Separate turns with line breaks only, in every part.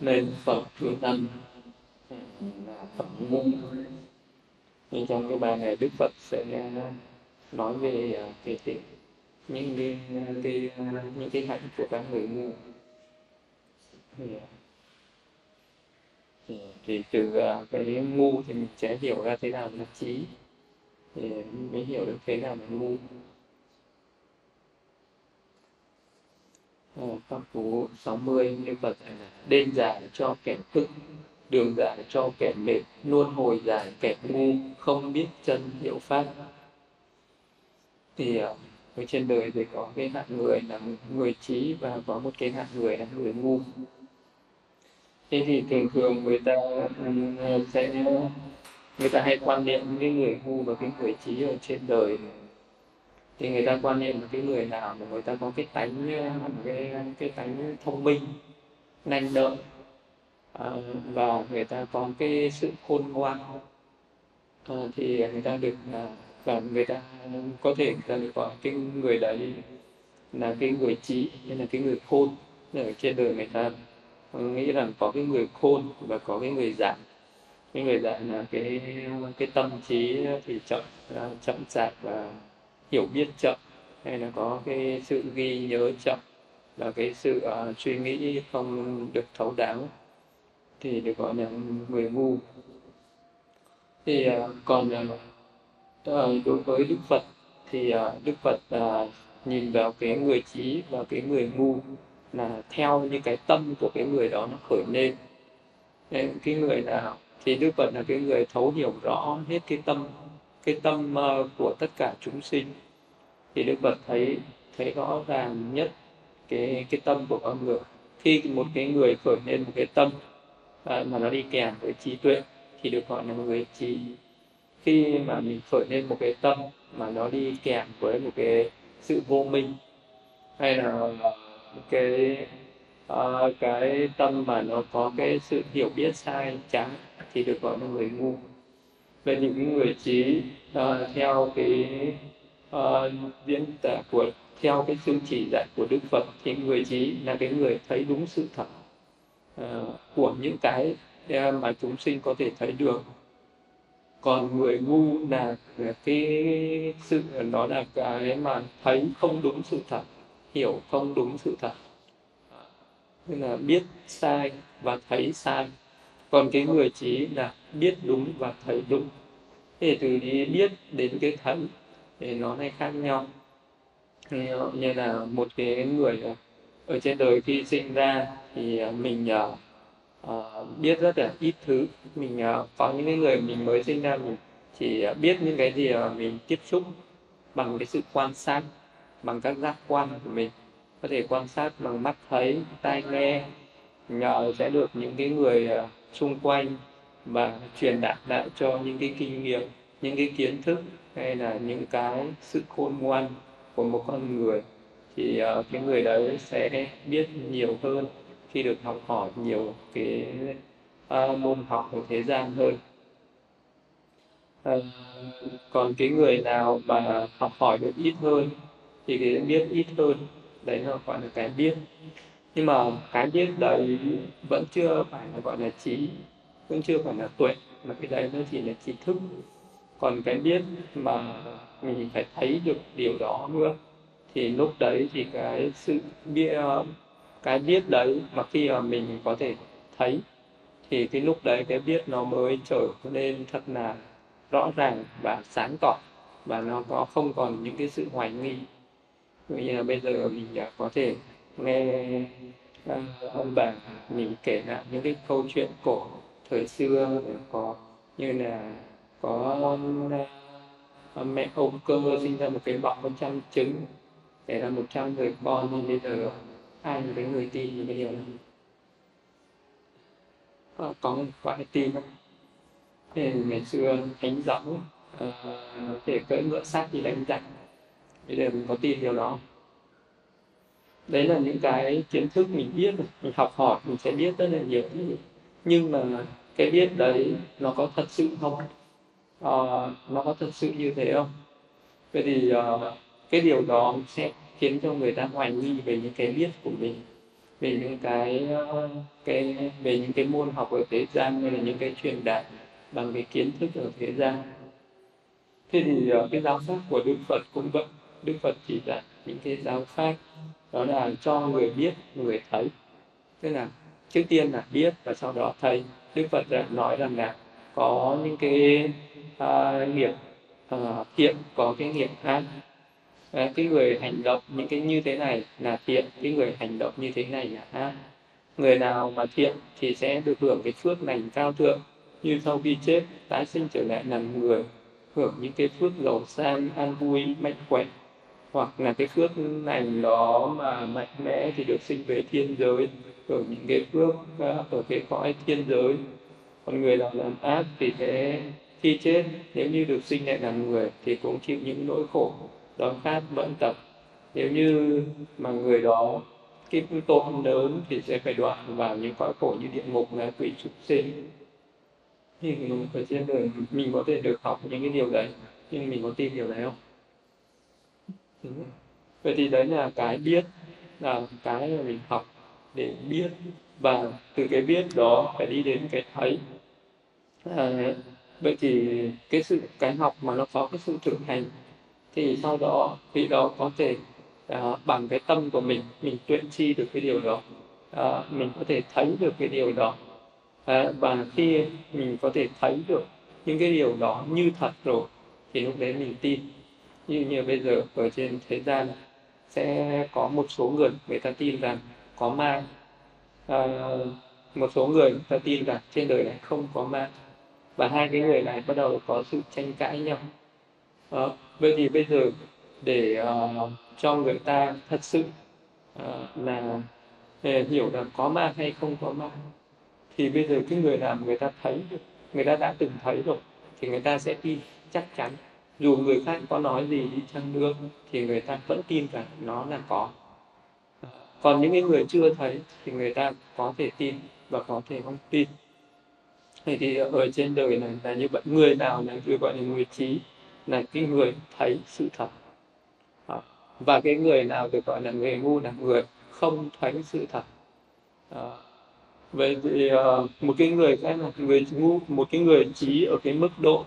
nên Phật thứ tâm ừ, là ngôn ngu nhưng trong cái bài này đức phật sẽ à, nói về à, cái, cái những cái, à, cái những cái hạnh của các người ngu. Thì, thì từ cái ngu thì mình sẽ hiểu ra thế nào là trí. Thì mới hiểu được thế nào là ngu. Ờ, pháp cú 60 Như Phật đêm dài cho kẻ thức đường giải cho kẻ mệt, luôn hồi giải kẻ ngu, không biết chân hiểu pháp. Thì ờ, ở trên đời thì có cái hạng người là người trí và có một cái hạng người là người ngu. Thế thì thường thường người ta ừ, sẽ, người ta hay quan niệm cái người ngu và cái người trí ở trên đời thì người ta quan niệm là cái người nào mà người ta có cái tánh cái cái tánh thông minh nhanh đợi à, ờ, và người ta có cái sự khôn ngoan à, thì người ta được à, và người ta có thể người ta được gọi cái người đấy là cái người trí hay là cái người khôn. Ở trên đời người ta nghĩ rằng có cái người khôn và có cái người giảng cái người giảng là cái cái tâm trí thì chậm chậm chạp và hiểu biết chậm hay là có cái sự ghi nhớ chậm và cái sự uh, suy nghĩ không được thấu đáo thì được gọi là người ngu. Thì uh, còn uh, đối với đức phật thì uh, đức phật uh, nhìn vào cái người trí và cái người ngu là theo như cái tâm của cái người đó nó khởi lên. Nên cái người nào thì đức phật là cái người thấu hiểu rõ hết cái tâm cái tâm của tất cả chúng sinh thì đức phật thấy thấy rõ ràng nhất cái cái tâm của con người. Khi một cái người khởi lên một cái tâm à, mà nó đi kèm với trí tuệ thì được gọi là người trí khi mà mình khởi lên một cái tâm mà nó đi kèm với một cái sự vô minh hay là cái uh, cái tâm mà nó có cái sự hiểu biết sai trái thì được gọi là người ngu về những người trí uh, theo cái uh, diễn tả của theo cái chương chỉ dạy của Đức Phật thì người trí là cái người thấy đúng sự thật uh, của những cái mà chúng sinh có thể thấy được. Còn người ngu là cái sự nó là cái mà thấy không đúng sự thật hiểu không đúng sự thật. Nên là biết sai và thấy sai. Còn cái người trí là biết đúng và thấy đúng thì từ đi biết đến cái thấm thì nó lại khác nhau. Ờ, như là một cái người ờ, ở trên đời khi sinh ra thì ờ, mình uh, biết rất là ít thứ. Mình uh, có những cái người mình mới sinh ra mình chỉ biết những cái gì mà mình tiếp xúc bằng cái sự quan sát bằng các giác quan của mình. Có thể quan sát bằng mắt thấy tai nghe nhờ sẽ được những cái người uh, xung quanh và truyền đạt lại cho những cái kinh nghiệm những cái kiến thức hay là những cái sự khôn ngoan của một con người. Thì uh, cái người đấy sẽ biết nhiều hơn khi được học hỏi nhiều cái uh, môn học của thế gian hơn. Uh, còn cái người nào mà học hỏi được ít hơn thì cái biết ít hơn đấy là gọi là cái biết. Nhưng mà cái biết đấy vẫn chưa phải là gọi là trí cũng chưa phải là tuệ, mà cái đấy nó chỉ là trí thức. Còn cái biết mà mình phải thấy được điều đó nữa, thì lúc đấy thì cái sự biết cái biết đấy mà khi mà mình có thể thấy, thì cái lúc đấy cái biết nó mới trở nên thật là rõ ràng và sáng tỏ, và nó có, không còn những cái sự hoài nghi. Như là bây giờ mình có thể nghe ờ, ông bà mình kể lại những cái câu chuyện cổ thời xưa có như là có à, mẹ ông cơ sinh ra một cái bọc một trăm trứng để ra một trăm người con nhưng bây giờ ai là cái người tin thì cái điều này có, có phải tin. Không thì ngày xưa thánh giáo uh, thể cưỡi ngựa sát đi đánh giặc bây giờ mình có tin điều đó. Đấy là những cái kiến thức mình biết mình học hỏi mình sẽ biết rất là nhiều nhưng mà cái biết đấy nó có thật sự không? À, nó có thật sự như thế không? Vậy thì uh, cái điều đó sẽ khiến cho người ta hoài nghi về những cái biết của mình về những cái ờ, cái về những cái môn học ở thế gian hay là những cái truyền đạt bằng cái kiến thức ở thế gian. Thế thì cái giáo pháp của đức phật cũng vậy. Đức phật chỉ dạy những cái giáo pháp đó là cho người biết người thấy. Tức là trước tiên là biết và sau đó thấy đức phật đã nói rằng là có những cái uh, nghiệp uh, thiện có cái nghiệp ác à, cái người hành động những cái như thế này là thiện cái người hành động như thế này là ác. Người nào mà thiện thì sẽ được hưởng cái phước lành cao thượng như sau khi chết tái sinh trở lại làm người hưởng những cái phước giàu sang an vui mạnh khỏe. Hoặc là cái phước lành đó mà mạnh mẽ thì được sinh về thiên giới hưởng những cái phước ở ờ, cái cõi thiên giới. Còn người nào làm ác thì sẽ khi chết. Nếu như được sinh lại làm người thì cũng chịu những nỗi khổ, đói khát, bận tập. Nếu như mà người đó cái tội lớn thì sẽ phải đoạn vào những cõi khổ như địa ngục là quỷ súc sinh. Thì ở trên đời, mình có thể được học những cái điều đấy. Nhưng mình có tin điều đấy không? Vậy thì đấy là cái biết, là cái mà mình học để biết. Và từ cái biết đó phải đi đến cái thấy. À, vậy thì cái sự cái học mà nó có cái sự thực hành thì sau đó khi đó có thể à, bằng cái tâm của mình mình tuyển chi được cái điều đó à, mình có thể thấy được cái điều đó. À, và khi mình có thể thấy được những cái điều đó như thật rồi thì lúc đấy mình tin. Như như bây giờ ở trên thế gian sẽ có một số người người ta tin rằng có ma. À, một số người người ta tin rằng trên đời này không có ma. Và hai cái người này bắt đầu có sự tranh cãi nhau. À, vậy thì bây giờ để uh, cho người ta thật sự uh, là để hiểu là có ma hay không có ma thì bây giờ cái người làm người ta thấy được người ta đã từng thấy rồi thì người ta sẽ tin chắc chắn. Dù người khác có nói gì đi chăng nữa thì người ta vẫn tin rằng nó là có còn những cái người chưa thấy thì người ta có thể tin và có thể không tin. Thì ở trên đời này là như vậy. Người nào là người gọi là người trí là cái người thấy sự thật. Và cái người nào được gọi là người ngu là người không thấy sự thật. Vậy thì uh, một cái người khác là người ngu một cái người trí ở cái mức độ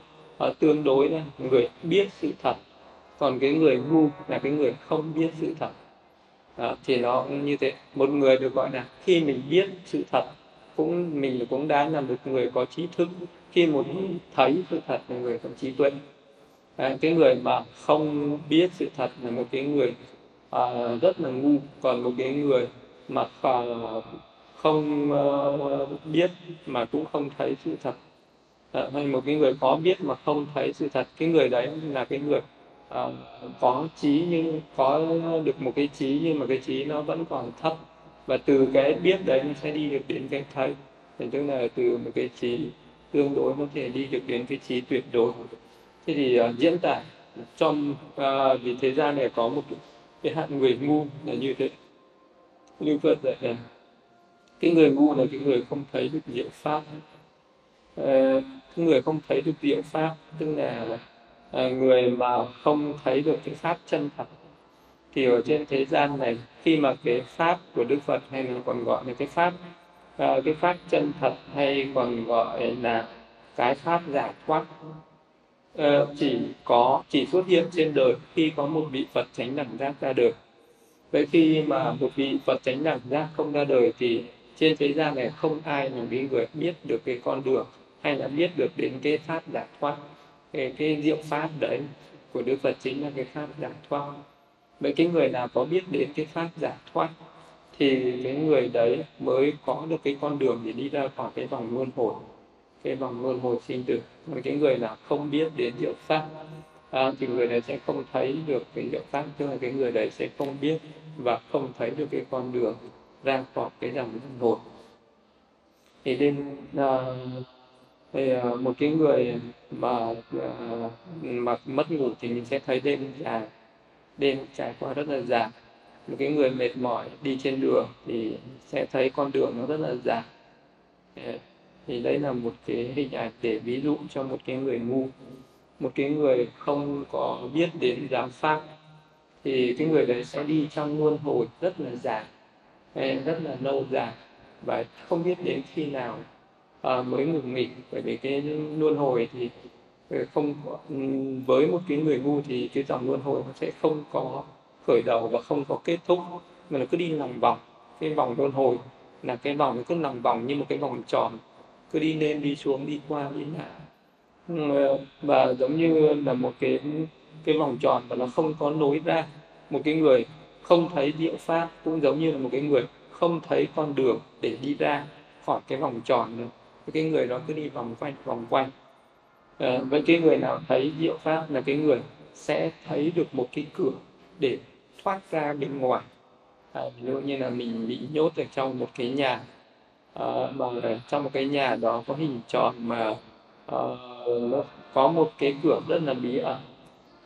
uh, tương đối là người biết sự thật. Còn cái người ngu là cái người không biết sự thật đó, thì nó cũng như thế. Một người được gọi là khi mình biết sự thật cũng mình cũng đã là một người có trí thức. Khi muốn thấy sự thật là người có trí tuệ. À, cái người mà không biết sự thật là một cái người à, rất là ngu. Còn một cái người mà không uh, biết mà cũng không thấy sự thật. À, hay một cái người có biết mà không thấy sự thật cái người đấy là cái người uh, có trí nhưng có được một cái trí nhưng mà cái trí nó vẫn còn thấp. Và từ cái biết đấy nó sẽ đi được đến cái thấy. Thì tức là từ một cái trí tương đối có thể đi được đến cái trí tuyệt đối. Thế thì uh, diễn tả trong uh, vì thế gian này có một cái hạn người ngu là như thế. Như phật dạy là cái người ngu là cái người không thấy được diệu pháp. Uh, cái người không thấy được diệu pháp tức là uh, Ờ, người mà không thấy được cái pháp chân thật thì ở trên thế gian này, khi mà cái pháp của đức phật hay là còn gọi là cái pháp ờ, cái pháp chân thật hay còn gọi là cái pháp giải thoát ờ, chỉ có, chỉ xuất hiện trên đời khi có một vị phật chánh đẳng giác ra đời. Vậy khi mà một vị phật chánh đẳng giác không ra đời thì trên thế gian này không ai là cái người biết được cái con đường hay là biết được đến cái pháp giải thoát cái, cái diệu pháp đấy của đức phật chính là cái pháp giải thoát. Vậy cái người nào có biết đến cái pháp giải thoát thì cái người đấy mới có được cái con đường để đi ra khỏi cái vòng luân hồi cái vòng luân hồi sinh tử. Còn cái người nào không biết đến diệu pháp à, thì người đấy sẽ không thấy được cái diệu pháp tức là cái người đấy sẽ không biết và không thấy được cái con đường ra khỏi cái dòng luân hồi. Thì nên uh, à, thì, ờ, một cái người mà ờ, mà mất ngủ thì mình sẽ thấy đêm dài đêm trải qua rất là dài. Một cái người mệt mỏi đi trên đường thì sẽ thấy con đường nó rất là dài. Thì đây là một cái hình ảnh để ví dụ cho một cái người ngu. Một cái người không có biết đến giáo pháp thì cái người đấy sẽ đi trong luân hồi rất là dài rất là lâu dài và không biết đến khi nào à, mới ngừng nghỉ bởi vì cái luân hồi thì ờ, không ừ, với một cái người ngu thì cái dòng luân hồi nó sẽ không có khởi đầu và không có kết thúc mà nó cứ đi lòng vòng. Cái vòng luân hồi là cái vòng nó cứ lòng vòng như một cái vòng tròn cứ đi lên đi xuống đi qua đi lại. Ừ, và giống như là một cái cái vòng tròn và nó không có nối ra một cái người không thấy diệu pháp cũng giống như là một cái người không thấy con đường để đi ra khỏi cái vòng tròn nữa cái người đó cứ đi vòng quanh vòng quanh. À, vậy cái người nào thấy diệu pháp là cái người sẽ thấy được một cái cửa để thoát ra bên ngoài. À, ví dụ như là mình bị nhốt ở trong một cái nhà à, mà trong một cái nhà đó có hình tròn mà à, nó có một cái cửa rất là bí ẩn.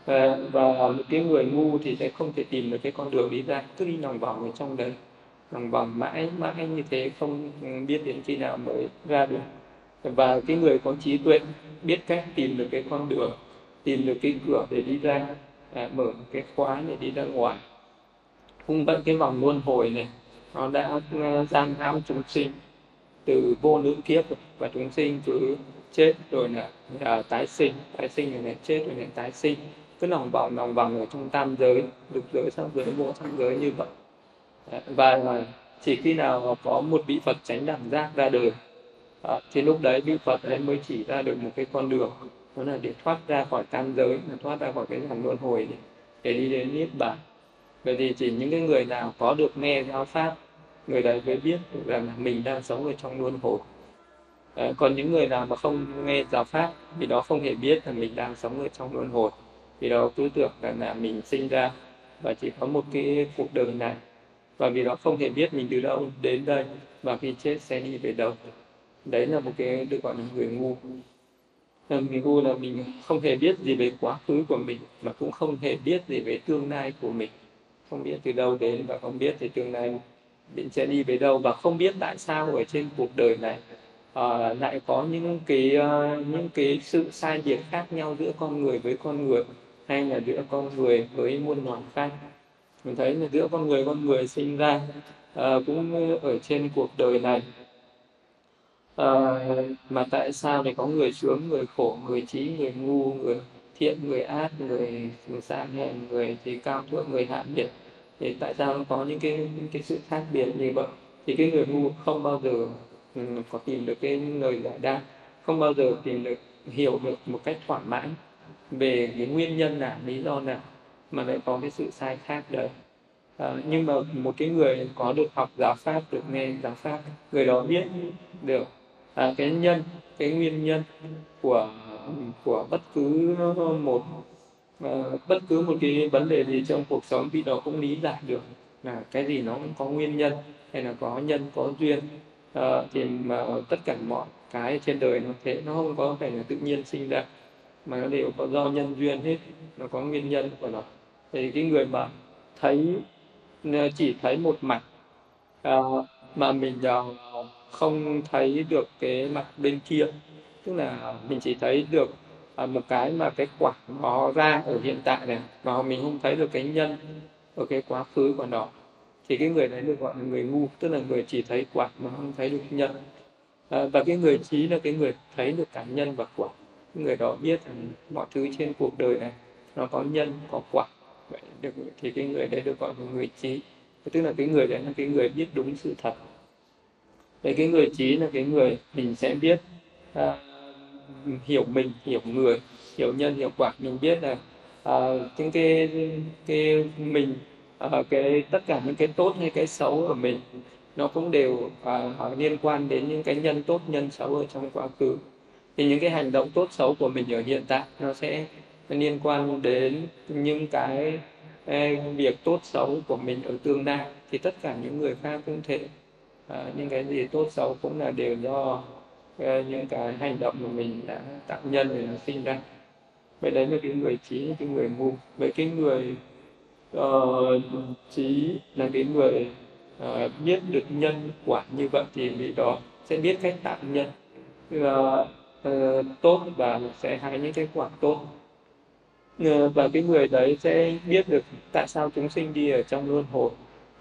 À, và một cái người ngu thì sẽ không thể tìm được cái con đường đi ra cứ đi lòng vòng ở trong đấy lòng vòng mãi mãi như thế không biết đến khi nào mới ra được. Và cái người có trí tuệ biết cách tìm được cái con đường tìm được cái cửa để đi ra à, mở cái khóa để đi ra ngoài. Cũng vậy cái vòng luân hồi này nó đã à, gian hãm chúng sinh từ vô nữ kiếp và chúng sinh cứ chết rồi là à, tái sinh tái sinh rồi lại chết rồi lại tái sinh. Cứ lòng vòng lòng vòng ở trong tam giới lục giới sắc giới vô sắc giới như vậy và chỉ khi nào có một vị Phật tránh đẳng giác ra đời à, thì lúc đấy vị Phật ấy mới chỉ ra được một cái con đường. Đó là để thoát ra khỏi tam giới thoát ra khỏi cái dòng luân hồi để, để đi đến niết bàn. Vậy thì chỉ những cái người nào có được nghe giáo pháp người đấy mới biết rằng là mình đang sống ở trong luân hồi. À, còn những người nào mà không nghe giáo pháp thì đó không hề biết là mình đang sống ở trong luân hồi. Vì đó cứ tưởng rằng là mình sinh ra và chỉ có một cái cuộc đời này và vì đó không hề biết mình từ đâu đến đây và khi chết sẽ đi về đâu. Đấy là một cái được gọi là người ngu. Người ngu là mình không hề biết gì về quá khứ của mình mà cũng không hề biết gì về tương lai của mình. Không biết từ đâu đến và không biết thì tương lai mình sẽ đi về đâu và không biết tại sao ở trên cuộc đời này uh, lại có những cái uh, những cái sự sai biệt khác nhau giữa con người với con người hay là giữa con người với muôn loài khác mình thấy là giữa con người con người sinh ra à, cũng ở trên cuộc đời này. À, mà tại sao lại có người sướng người khổ người trí người ngu người thiện người ác người sang hèn người thì cao thượng người hạ biệt thì tại sao nó có những cái những cái sự khác biệt như vậy? Thì cái người ngu không bao giờ ừ, có tìm được cái lời giải đáp không bao giờ tìm được hiểu được một cách thỏa mãn về cái nguyên nhân nào lý do nào mà lại có cái sự sai khác đấy. À, nhưng mà một cái người có được học giáo pháp được nghe giáo pháp người đó biết được à, cái nhân cái nguyên nhân của của bất cứ một uh, bất cứ một cái vấn đề gì trong cuộc sống thì đó cũng lý giải được là cái gì nó cũng có nguyên nhân hay là có nhân có duyên. Uh, thì mà tất cả mọi cái trên đời nó thế nó không có phải là tự nhiên sinh ra mà nó đều có do nhân duyên hết nó có nguyên nhân của nó thì cái người mà thấy ờ, chỉ thấy một mặt uh, mà mình uh, không thấy được cái mặt bên kia tức là mình chỉ thấy được uh, một cái mà cái quả nó ra ở hiện tại này mà mình không thấy được cái nhân ở cái quá khứ của nó. Thì cái người đấy được gọi là người ngu tức là người chỉ thấy quả mà không thấy được nhân. À, và cái người trí là cái người thấy được cả nhân và quả. Người đó biết rằng mọi thứ trên cuộc đời này nó có nhân có quả vậy được thì cái người đấy được gọi là người trí. Tức là cái người đấy là cái người biết đúng sự thật. Vậy cái người trí là cái người mình sẽ biết à, hiểu mình hiểu người hiểu nhân hiểu quả. Mình biết là à, những cái cái mình à, cái tất cả những cái tốt hay cái xấu của mình nó cũng đều à, liên quan đến những cái nhân tốt nhân xấu ở trong quá khứ. Thì những cái hành động tốt xấu của mình ở hiện tại nó sẽ liên quan đến những cái ờ, việc tốt xấu của mình ở tương lai thì tất cả những người khác cũng thể à, ờ, những cái gì tốt xấu cũng là đều do à, những cái hành động của mình đã tạo nhân để nó sinh ra. Vậy đấy là cái người trí cái người ngu. Vậy cái người uh, trí là cái người uh, biết được nhân quả như vậy thì vị đó sẽ biết cách tạo nhân. Uh, uh, tốt và sẽ hái những cái quả tốt và cái người đấy sẽ biết được tại sao chúng sinh đi ở trong luân hồi.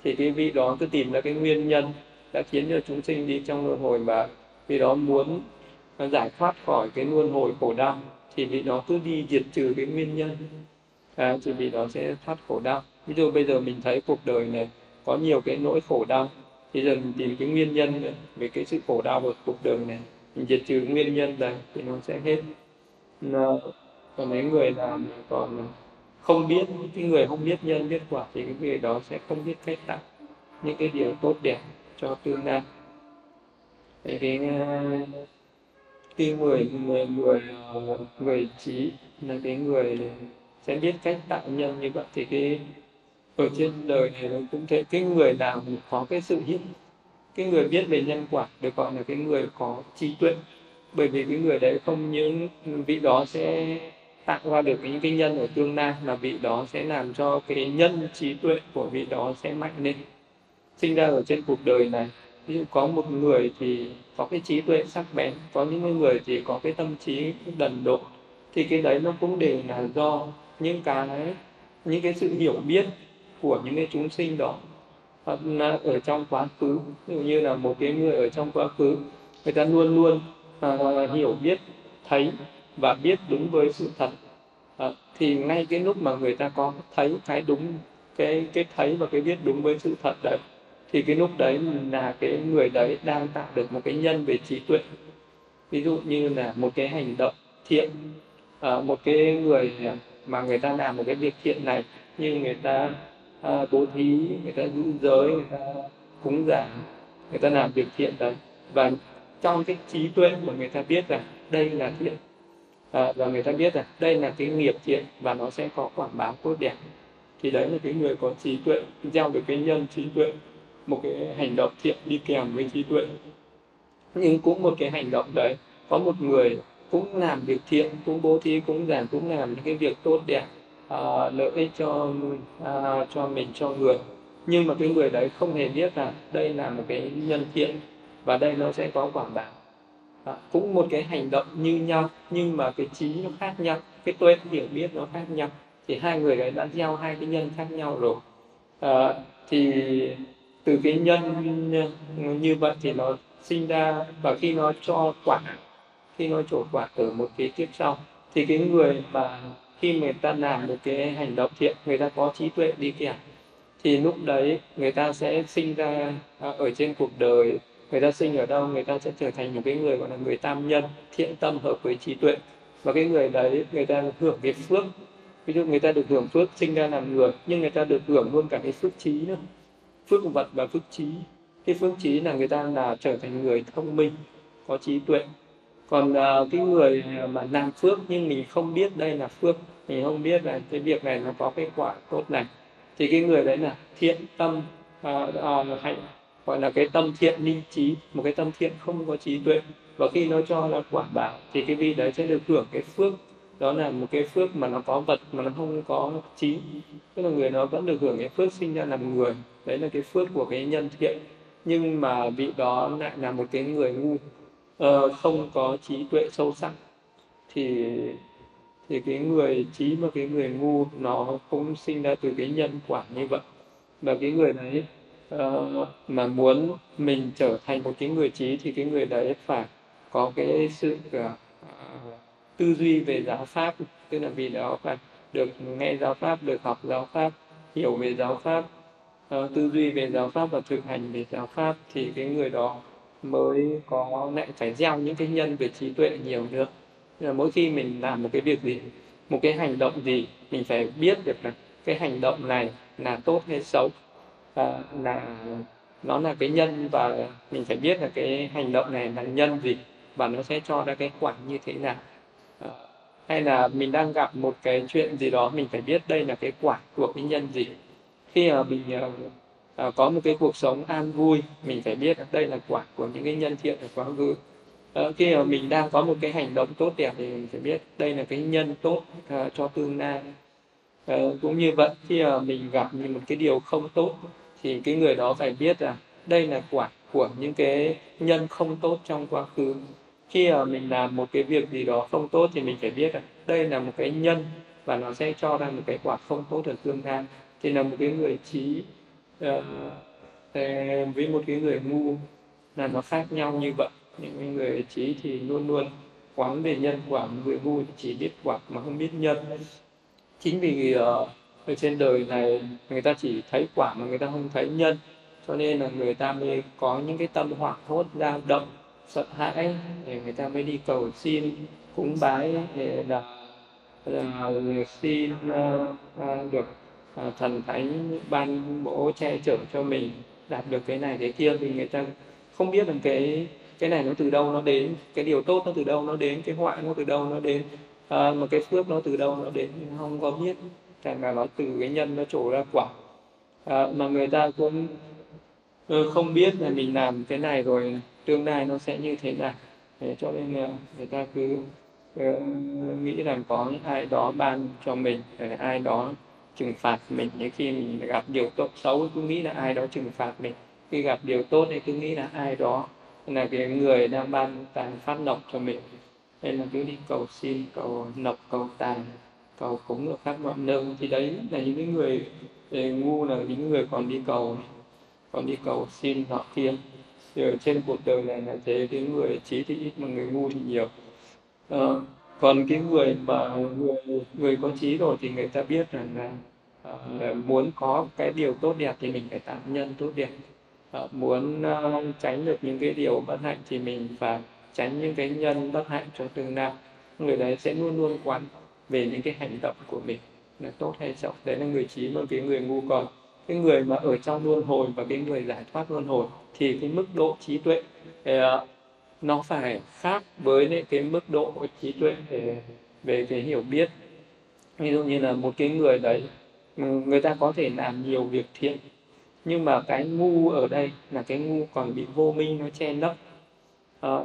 Thì cái vị đó cứ tìm ra cái nguyên nhân đã khiến cho chúng sinh đi trong luân hồi mà vì đó muốn giải thoát khỏi cái luân hồi khổ đau thì vị đó cứ đi diệt trừ cái nguyên nhân. À, thì vị đó sẽ thoát khổ đau. Ví dụ bây giờ mình thấy cuộc đời này có nhiều cái nỗi khổ đau thì giờ mình tìm cái nguyên nhân về cái sự khổ đau của cuộc đời này mình diệt trừ nguyên nhân này thì nó sẽ hết còn mấy người là còn không biết, cái người không biết nhân biết quả thì cái người đó sẽ không biết cách tạo những cái điều tốt đẹp cho tương lai. Cái ờ, cái người người người người trí là cái người sẽ biết cách tạo nhân như vậy thì cái ở trên đời này nó cũng thế. Cái người nào có cái sự hiện, cái người biết về nhân quả được gọi là cái người có trí tuệ. Bởi vì cái người đấy không những vị đó sẽ tạo ra được những cái nhân ở tương lai mà vị đó sẽ làm cho cái nhân trí tuệ của vị đó sẽ mạnh lên. Sinh ra ở trên cuộc đời này ví dụ có một người thì có cái trí tuệ sắc bén có những người thì có cái tâm trí đần độ thì cái đấy nó cũng đều là do những cái những cái sự hiểu biết của những cái chúng sinh đó. Ở trong quá khứ ví dụ như là một cái người ở trong quá khứ người ta luôn luôn uh, hiểu biết thấy và biết đúng với sự thật. À, thì ngay cái lúc mà người ta có thấy cái đúng cái cái thấy và cái biết đúng với sự thật đấy thì cái lúc đấy là cái người đấy đang tạo được một cái nhân về trí tuệ. Ví dụ như là một cái hành động thiện à, một cái người mà người ta làm một cái việc thiện này như người ta à, bố thí người ta giữ giới người ta cúng dường người ta làm việc thiện đấy. Và trong cái trí tuệ của người ta biết rằng đây là thiện à, và người ta biết rằng đây là cái nghiệp thiện và nó sẽ có quả báo tốt đẹp. Thì đấy là cái người có trí tuệ gieo được cái nhân trí tuệ một cái hành động thiện đi kèm với trí tuệ. Nhưng cũng một cái hành động đấy có một người cũng làm việc thiện cũng bố thí cũng giảng cũng làm những cái việc tốt đẹp à, lợi ích cho à, cho mình cho người. Nhưng mà cái người đấy không hề biết là đây là một cái nhân thiện và đây nó sẽ có quả báo à, cũng một cái hành động như nhau nhưng mà cái trí nó khác nhau cái tuệ hiểu biết nó khác nhau. Thì hai người đấy đã gieo hai cái nhân khác nhau rồi. À, thì từ cái nhân như vậy thì nó sinh ra và khi nó cho quả khi nó trổ quả ở một cái kiếp sau thì cái người mà khi người ta làm một cái hành động thiện người ta có trí tuệ đi kèm thì lúc đấy người ta sẽ sinh ra à, ở trên cuộc đời người ta sinh ở đâu người ta sẽ trở thành một cái người gọi là người tam nhân thiện tâm hợp với trí tuệ. Và cái người đấy người ta hưởng cái phước. Ví dụ người ta được hưởng phước sinh ra làm người nhưng người ta được hưởng luôn cả cái phước trí nữa. Phước vật và phước trí. Cái phước trí là người ta là trở thành người thông minh có trí tuệ. Còn uh, cái người mà làm phước nhưng mình không biết đây là phước mình không biết là cái việc này nó có kết quả tốt này thì cái người đấy là thiện tâm uh, uh, hạnh gọi là cái tâm thiện linh trí một cái tâm thiện không có trí tuệ. Và khi nó cho là quả báo thì cái vị đấy sẽ được hưởng cái phước. Đó là một cái phước mà nó có vật mà nó không có trí. Tức là người nó vẫn được hưởng cái phước sinh ra làm người. Đấy là cái phước của cái nhân thiện. Nhưng mà vị đó lại là một cái người ngu uh, không có trí tuệ sâu sắc. Thì thì cái người trí và cái người ngu nó cũng sinh ra từ cái nhân quả như vậy. Và cái người đấy uh, mà muốn mình trở thành một cái người trí thì cái người đấy phải có cái sự uh, tư duy về giáo pháp. Tức là vì đó phải được nghe giáo pháp được học giáo pháp hiểu về giáo pháp uh, tư duy về giáo pháp và thực hành về giáo pháp thì cái người đó mới có lại phải gieo những cái nhân về trí tuệ nhiều nữa. Là mỗi khi mình làm một cái việc gì một cái hành động gì mình phải biết được là cái hành động này là tốt hay xấu à, là nó là cái nhân và mình phải biết là cái hành động này là nhân gì và nó sẽ cho ra cái quả như thế nào. À, hay là mình đang gặp một cái chuyện gì đó mình phải biết đây là cái quả của cái nhân gì. Khi mà mình à, có một cái cuộc sống an vui mình phải biết đây là quả của những cái nhân thiện ở quá khứ. À, khi mà mình đang có một cái hành động tốt đẹp thì mình phải biết đây là cái nhân tốt à, cho tương lai. À, cũng như vậy khi mà mình gặp một cái điều không tốt thì cái người đó phải biết là đây là quả của những cái nhân không tốt trong quá khứ. Khi mà mình làm một cái việc gì đó không tốt thì mình phải biết là đây là một cái nhân và nó sẽ cho ra một cái quả không tốt ở tương lai. Thì là một cái người trí uh, với một cái người ngu là nó khác nhau như vậy. Những người trí thì luôn luôn quán về nhân quả người ngu thì chỉ biết quả mà không biết nhân. Chính vì uh, ở trên đời này người ta chỉ thấy quả mà người ta không thấy nhân. Cho nên là người ta mới có những cái tâm hoảng hốt dao động sợ hãi để người ta mới đi cầu xin cúng bái để là, là xin uh, được uh, thần thánh ban bố che chở cho mình đạt được cái này cái kia. Thì người ta không biết rằng cái cái này nó từ đâu nó đến cái điều tốt nó từ đâu nó đến cái hoại nó từ đâu nó đến uh, mà cái phước nó từ đâu nó đến không có biết thành là nó từ cái nhân nó trổ ra quả. À, mà người ta cũng ờ, không biết là mình làm cái này rồi tương lai nó sẽ như thế nào. Thế cho nên là người ta cứ ờ, nghĩ rằng có ai đó ban cho mình ai đó trừng phạt mình. Những khi mình gặp điều tốt xấu cứ nghĩ là ai đó trừng phạt mình. Khi gặp điều tốt thì cứ nghĩ là ai đó là cái người đang ban tài phát lộc cho mình. Nên là cứ đi cầu xin cầu lộc cầu tài cầu cũng là các mọi nơi thì đấy là những cái người ngu là những người còn đi cầu còn đi cầu xin họ kia. Thì ở trên cuộc đời này là thế cái người trí thì ít mà người ngu thì nhiều. À, còn cái người mà người người có trí rồi thì người ta biết rằng là uh, muốn có cái điều tốt đẹp thì mình phải tạo nhân tốt đẹp. Uh, muốn uh, tránh được những cái điều bất hạnh thì mình phải tránh những cái nhân bất hạnh cho tương lai. Người đấy sẽ luôn luôn quán về những cái hành động của mình là tốt hay xấu. Đấy là người trí mà cái người ngu còn. Cái người mà ở trong luân hồi và cái người giải thoát luân hồi thì cái mức độ trí tuệ ờ, nó phải khác với cái mức độ trí tuệ về về cái hiểu biết. Ví dụ như là một cái người đấy ừ, người ta có thể làm nhiều việc thiện nhưng mà cái ngu ở đây là cái ngu còn bị vô minh nó che lấp. À,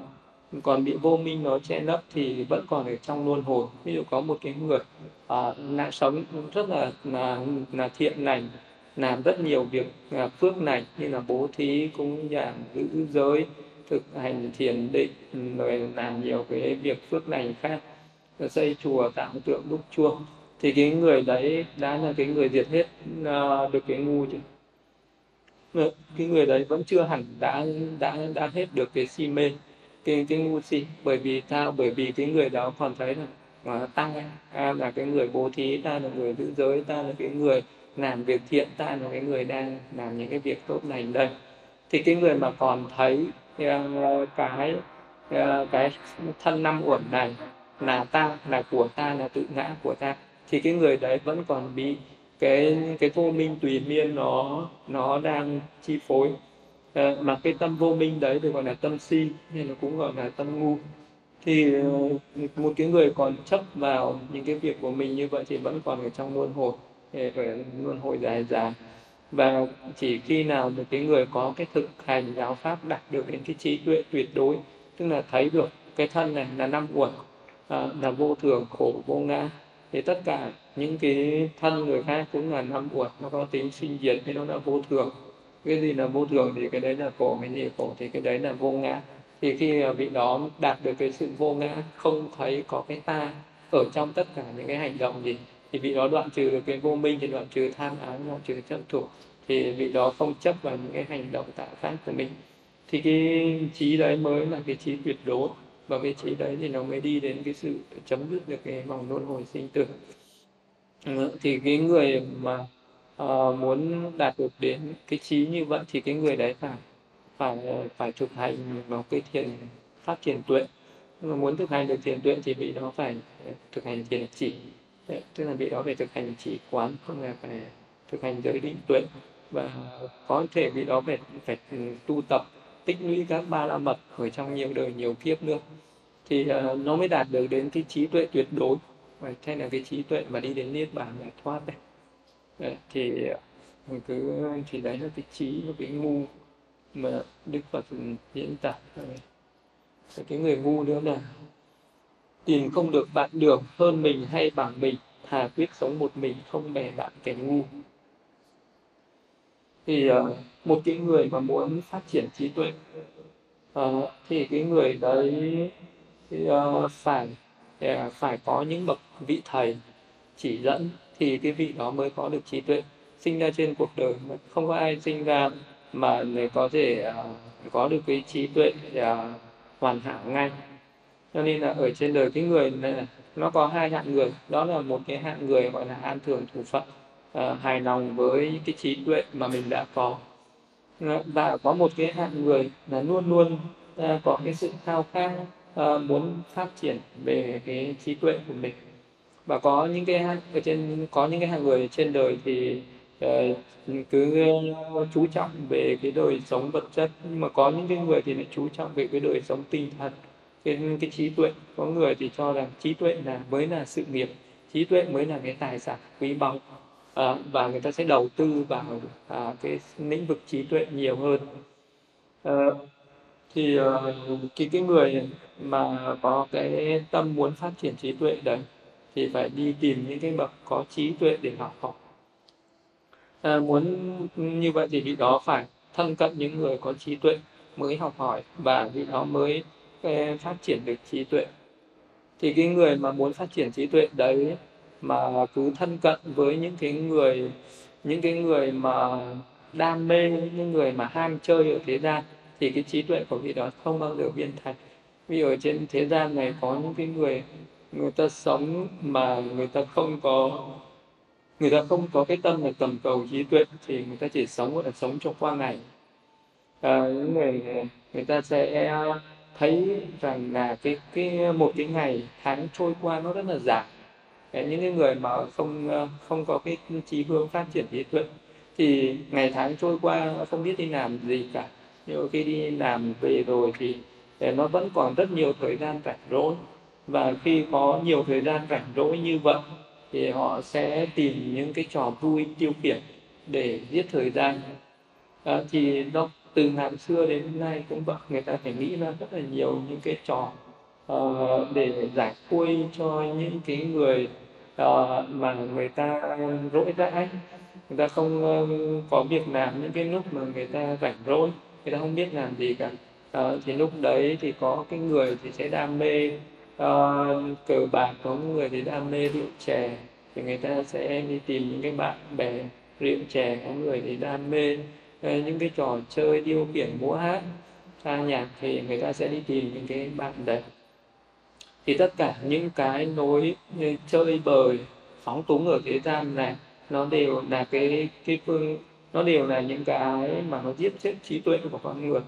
còn bị vô minh nó che lấp thì vẫn còn ở trong luân hồi. Ví dụ có một cái người à, nạn sống rất là là, là thiện lành làm rất nhiều việc à, phước này như là bố thí cũng dường giữ giới thực hành thiền định rồi làm nhiều cái việc phước lành khác. Xây chùa tạo tượng đúc chuông. Thì cái người đấy đã là cái người diệt hết uh, được cái ngu chứ ờ, cái người đấy vẫn chưa hẳn đã đã đã hết được cái si mê cái cái ngu si. Bởi vì sao? Bởi vì cái người đó còn thấy là mà ta ta là cái người bố thí, ta là người giữ giới, ta là cái người làm việc thiện, ta là cái người đang làm những cái việc tốt lành đây. Thì cái người mà còn thấy ờ, cái ờ, cái thân năm uẩn này là ta, là của ta, là tự ngã của ta, thì cái người đấy vẫn còn bị cái cái vô minh tùy miên nó nó đang chi phối à, mà cái tâm vô minh đấy thì gọi là tâm si nên nó cũng gọi là tâm ngu. Thì ờ, một cái người còn chấp vào những cái việc của mình như vậy thì vẫn còn ở trong luân hồi ờ, ở luân hồi dài dài và chỉ khi nào một cái người có cái thực hành giáo pháp đạt được đến cái trí tuệ tuyệt đối tức là thấy được cái thân này là năm uẩn à, là vô thường khổ vô ngã thì tất cả những cái thân người khác cũng là năm uẩn nó có tính sinh diệt thì nó là vô thường cái gì là vô thường thì cái đấy là khổ, cái gì khổ thì cái đấy là vô ngã. Thì khi vị đó đạt được cái sự vô ngã, không thấy có cái ta ở trong tất cả những cái hành động gì, thì vị đó đoạn trừ được cái vô minh, thì đoạn trừ tham ái, đoạn trừ chấp thủ, thì vị đó không chấp vào những cái hành động tạo pháp của mình. Thì cái trí đấy mới là cái trí tuyệt đối, và cái trí đấy thì nó mới đi đến cái sự chấm dứt được cái vòng luân hồi sinh tử. Thì cái người mà uh, muốn đạt được đến cái trí như vậy thì cái người đấy phải phải phải thực hành vào cái thiền phát thiền tuệ. Mà muốn thực hành được thiền tuệ thì vị đó phải thực hành thiền chỉ. Tức là vị đó phải thực hành chỉ quán không là phải thực hành giới định tuệ. Và có thể vị đó phải phải tu tập tích lũy các ba la mật ở trong nhiều đời nhiều kiếp nữa. Thì uh, nó mới đạt được đến cái trí tuệ tuyệt đối. Và hay là cái trí tuệ mà đi đến niết bàn giải thoát này đấy thì mình cứ thì đấy là cái trí và cái ngu mà đức phật diễn tả. Cái người ngu nữa là tìm không được bạn đường hơn mình hay bằng mình thà quyết sống một mình không bè bạn kẻ ngu. Thì uh, một cái người mà muốn phát triển trí tuệ uh, thì cái người đấy uh, phải uh, phải có những bậc vị thầy chỉ dẫn thì cái vị đó mới có được trí tuệ sinh ra trên cuộc đời. Không có ai sinh ra mà người có thể uh, có được cái trí tuệ uh, hoàn hảo ngay. Cho nên là ở trên đời cái người này, nó có hai hạng người. Đó là một cái hạng người gọi là an thường thủ phận uh, à, hài lòng với cái trí tuệ mà mình đã có. Và có một cái hạng người là luôn luôn uh, có cái sự khao khát uh, muốn phát triển về cái trí tuệ của mình và có những cái ở trên có những cái hàng người trên đời thì uh, cứ ờ, chú trọng về cái đời sống vật chất. Nhưng mà có những cái người thì lại chú trọng về cái đời sống tinh thần cái cái trí tuệ. Có người thì cho rằng trí tuệ là mới là sự nghiệp trí tuệ mới là cái tài sản quý báu. À, và người ta sẽ đầu tư vào à, cái lĩnh vực trí tuệ nhiều hơn. À, thì uh, cái cái người mà có cái tâm muốn phát triển trí tuệ đấy thì phải đi tìm những cái bậc có trí tuệ để học học. À, muốn như vậy thì vị đó phải thân cận những người có trí tuệ mới học hỏi và vị đó mới ờ, phát triển được trí tuệ. Thì cái người mà muốn phát triển trí tuệ đấy mà cứ thân cận với những cái người những cái người mà đam mê những người mà ham chơi ở thế gian thì cái trí tuệ của vị đó không bao giờ viên thành. Vì ở trên thế gian này có những cái người người ta sống mà người ta không có người ta không có cái tâm là tầm cầu trí tuệ thì người ta chỉ sống gọi là sống cho qua ngày. À, những người người ta sẽ à, thấy rằng là cái cái một cái ngày tháng trôi qua nó rất là dài. Những cái người mà không à, không có cái trí hướng phát triển trí tuệ thì ngày tháng trôi qua không biết đi làm gì cả. Nhưng khi đi làm về rồi thì à, nó vẫn còn rất nhiều thời gian rảnh rỗi và khi có nhiều thời gian rảnh rỗi như vậy thì họ sẽ tìm những cái trò vui tiêu khiển để giết thời gian. À, thì nó từ ngàn xưa đến nay cũng vậy người ta phải nghĩ ra rất là nhiều những cái trò uh, để giải khuây cho những cái người uh, mà người ta rỗi rãi. Người ta không uh, có việc làm những cái lúc mà người ta rảnh rỗi người ta không biết làm gì cả. Uh, thì lúc đấy thì có cái người thì sẽ đam mê uh, cờ bạc có người thì đam mê rượu chè thì người ta sẽ đi tìm những cái bạn bè rượu chè có người thì đam mê. Ờ, những cái trò chơi điêu khiển múa hát ca nhạc thì người ta sẽ đi tìm những cái bạn đấy thì tất cả những cái nối chơi bời phóng túng ở thế gian này nó đều là cái cái phương nó đều là những cái mà nó giết chết trí tuệ của con người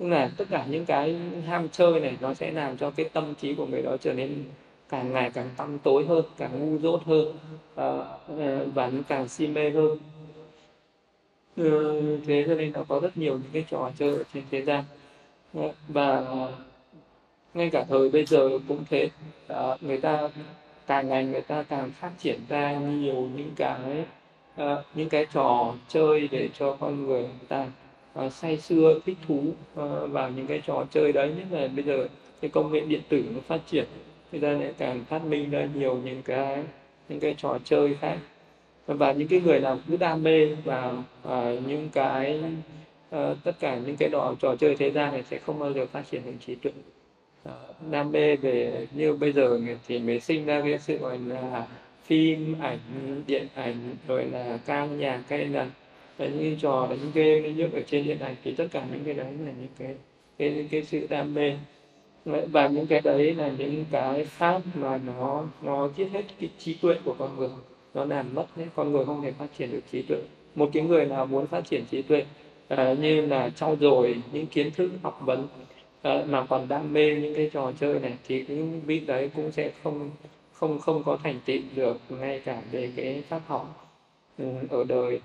tức là tất cả những cái ham chơi này nó sẽ làm cho cái tâm trí của người đó trở nên càng ngày càng tăm tối hơn càng ngu dốt hơn ờ, ờ, và càng si mê hơn. Ờ, thế cho nên nó có rất nhiều những cái trò chơi ở trên thế gian. Và ngay cả thời bây giờ cũng thế. À, người ta càng ngày người ta càng phát triển ra nhiều những cái uh, những cái trò chơi để cho con người người ta uh, say sưa thích thú uh, vào những cái trò chơi đấy. Nhất là bây giờ cái công nghệ điện tử nó phát triển người ta lại càng phát minh ra nhiều những cái những cái trò chơi khác. Và những cái người nào cứ đam mê vào uh, những cái uh, tất cả những cái đó trò chơi thế gian này sẽ không bao giờ phát triển thành trí tuệ. Uh, đam mê về như bây giờ thì mới sinh ra cái sự gọi là phim ảnh điện ảnh rồi là ca nhạc hay là những trò đánh game những ở trên điện ảnh thì tất cả những cái đấy là những cái cái cái sự đam mê. Và những cái đấy là những cái pháp mà nó nó giết hết cái trí tuệ của con người. Nó làm mất hết con người không thể phát triển được trí tuệ. Một cái người nào muốn phát triển trí tuệ uh, như là trau dồi những kiến thức học vấn uh, mà còn đam mê những cái trò chơi này thì những vị đấy cũng sẽ không không không có thành tựu được ngay cả về cái pháp học ừ, ở đời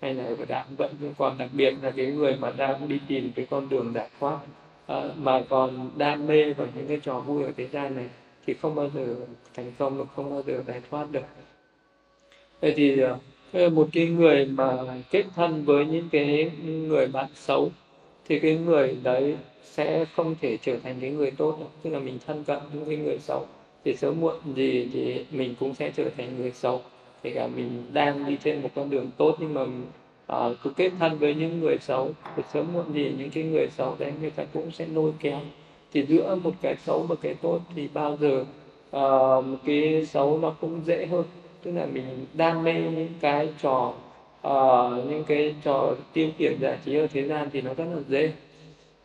hay là ở đạo vẫn còn đặc biệt là cái người mà đang đi tìm cái con đường giải thoát à, mà còn đam mê vào những cái trò vui ở thế gian này thì không bao giờ thành công được không bao giờ giải thoát được. Vậy thì ờ, một cái người mà kết thân với những cái người bạn xấu thì cái người đấy sẽ không thể trở thành cái người tốt được. Tức là mình thân cận những cái người xấu thì sớm muộn gì thì mình cũng sẽ trở thành người xấu kể cả mình đang đi trên một con đường tốt nhưng mà uh, cứ kết thân với những người xấu thì sớm muộn gì những cái người xấu đấy người ta cũng sẽ lôi kéo. Thì giữa một cái xấu và cái tốt thì bao giờ uh, một cái xấu nó cũng dễ hơn. Tức là mình đam mê những cái trò uh, những cái trò tiêu khiển giải trí ở thế gian thì nó rất là dễ.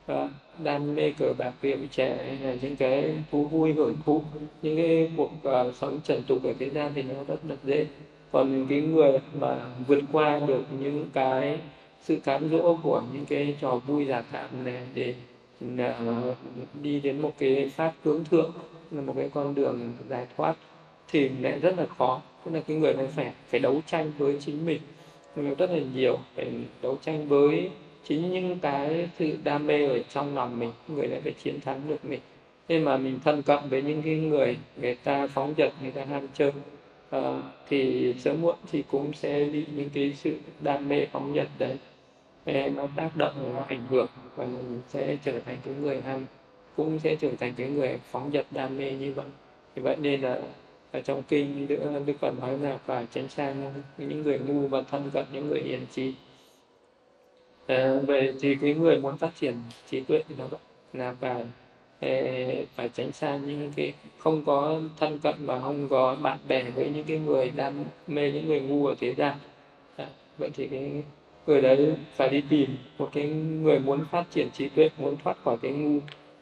Vâng, đam mê cờ bạc rượu trẻ hay là những cái thú vui hưởng thụ. Những cái cuộc uh, sống trần tục ở thế gian thì nó rất là dễ. Còn cái người mà vượt qua được những cái sự cám dỗ của những cái trò vui giả tạm này để uh, đi đến một cái pháp hướng thượng là một cái con đường giải thoát thì lại rất là khó. Tức là cái người này phải phải đấu tranh với chính mình. Rất là nhiều phải đấu tranh với chính những cái sự đam mê ở trong lòng mình người lại phải chiến thắng được mình. Nên mà mình thân cận với những cái người người ta phóng dật người ta ham chơi uh, thì sớm muộn thì cũng sẽ bị những cái sự đam mê phóng dật đấy ờ, nó tác động nó ảnh hưởng và mình sẽ trở thành cái người ham cũng sẽ trở thành cái người phóng dật đam mê như vậy. Thì vậy nên là ở trong kinh đức, đức phật nói là phải tránh xa những người ngu và thân cận những người hiền trí. Ờ, à, về thì cái người muốn phát triển trí tuệ thì nó là phải ờ, phải tránh xa những cái không có thân cận và không có bạn bè với những cái người đam mê những người ngu ở thế gian. À, vậy thì cái người đấy phải đi tìm một cái người muốn phát triển trí tuệ muốn thoát khỏi cái ngu.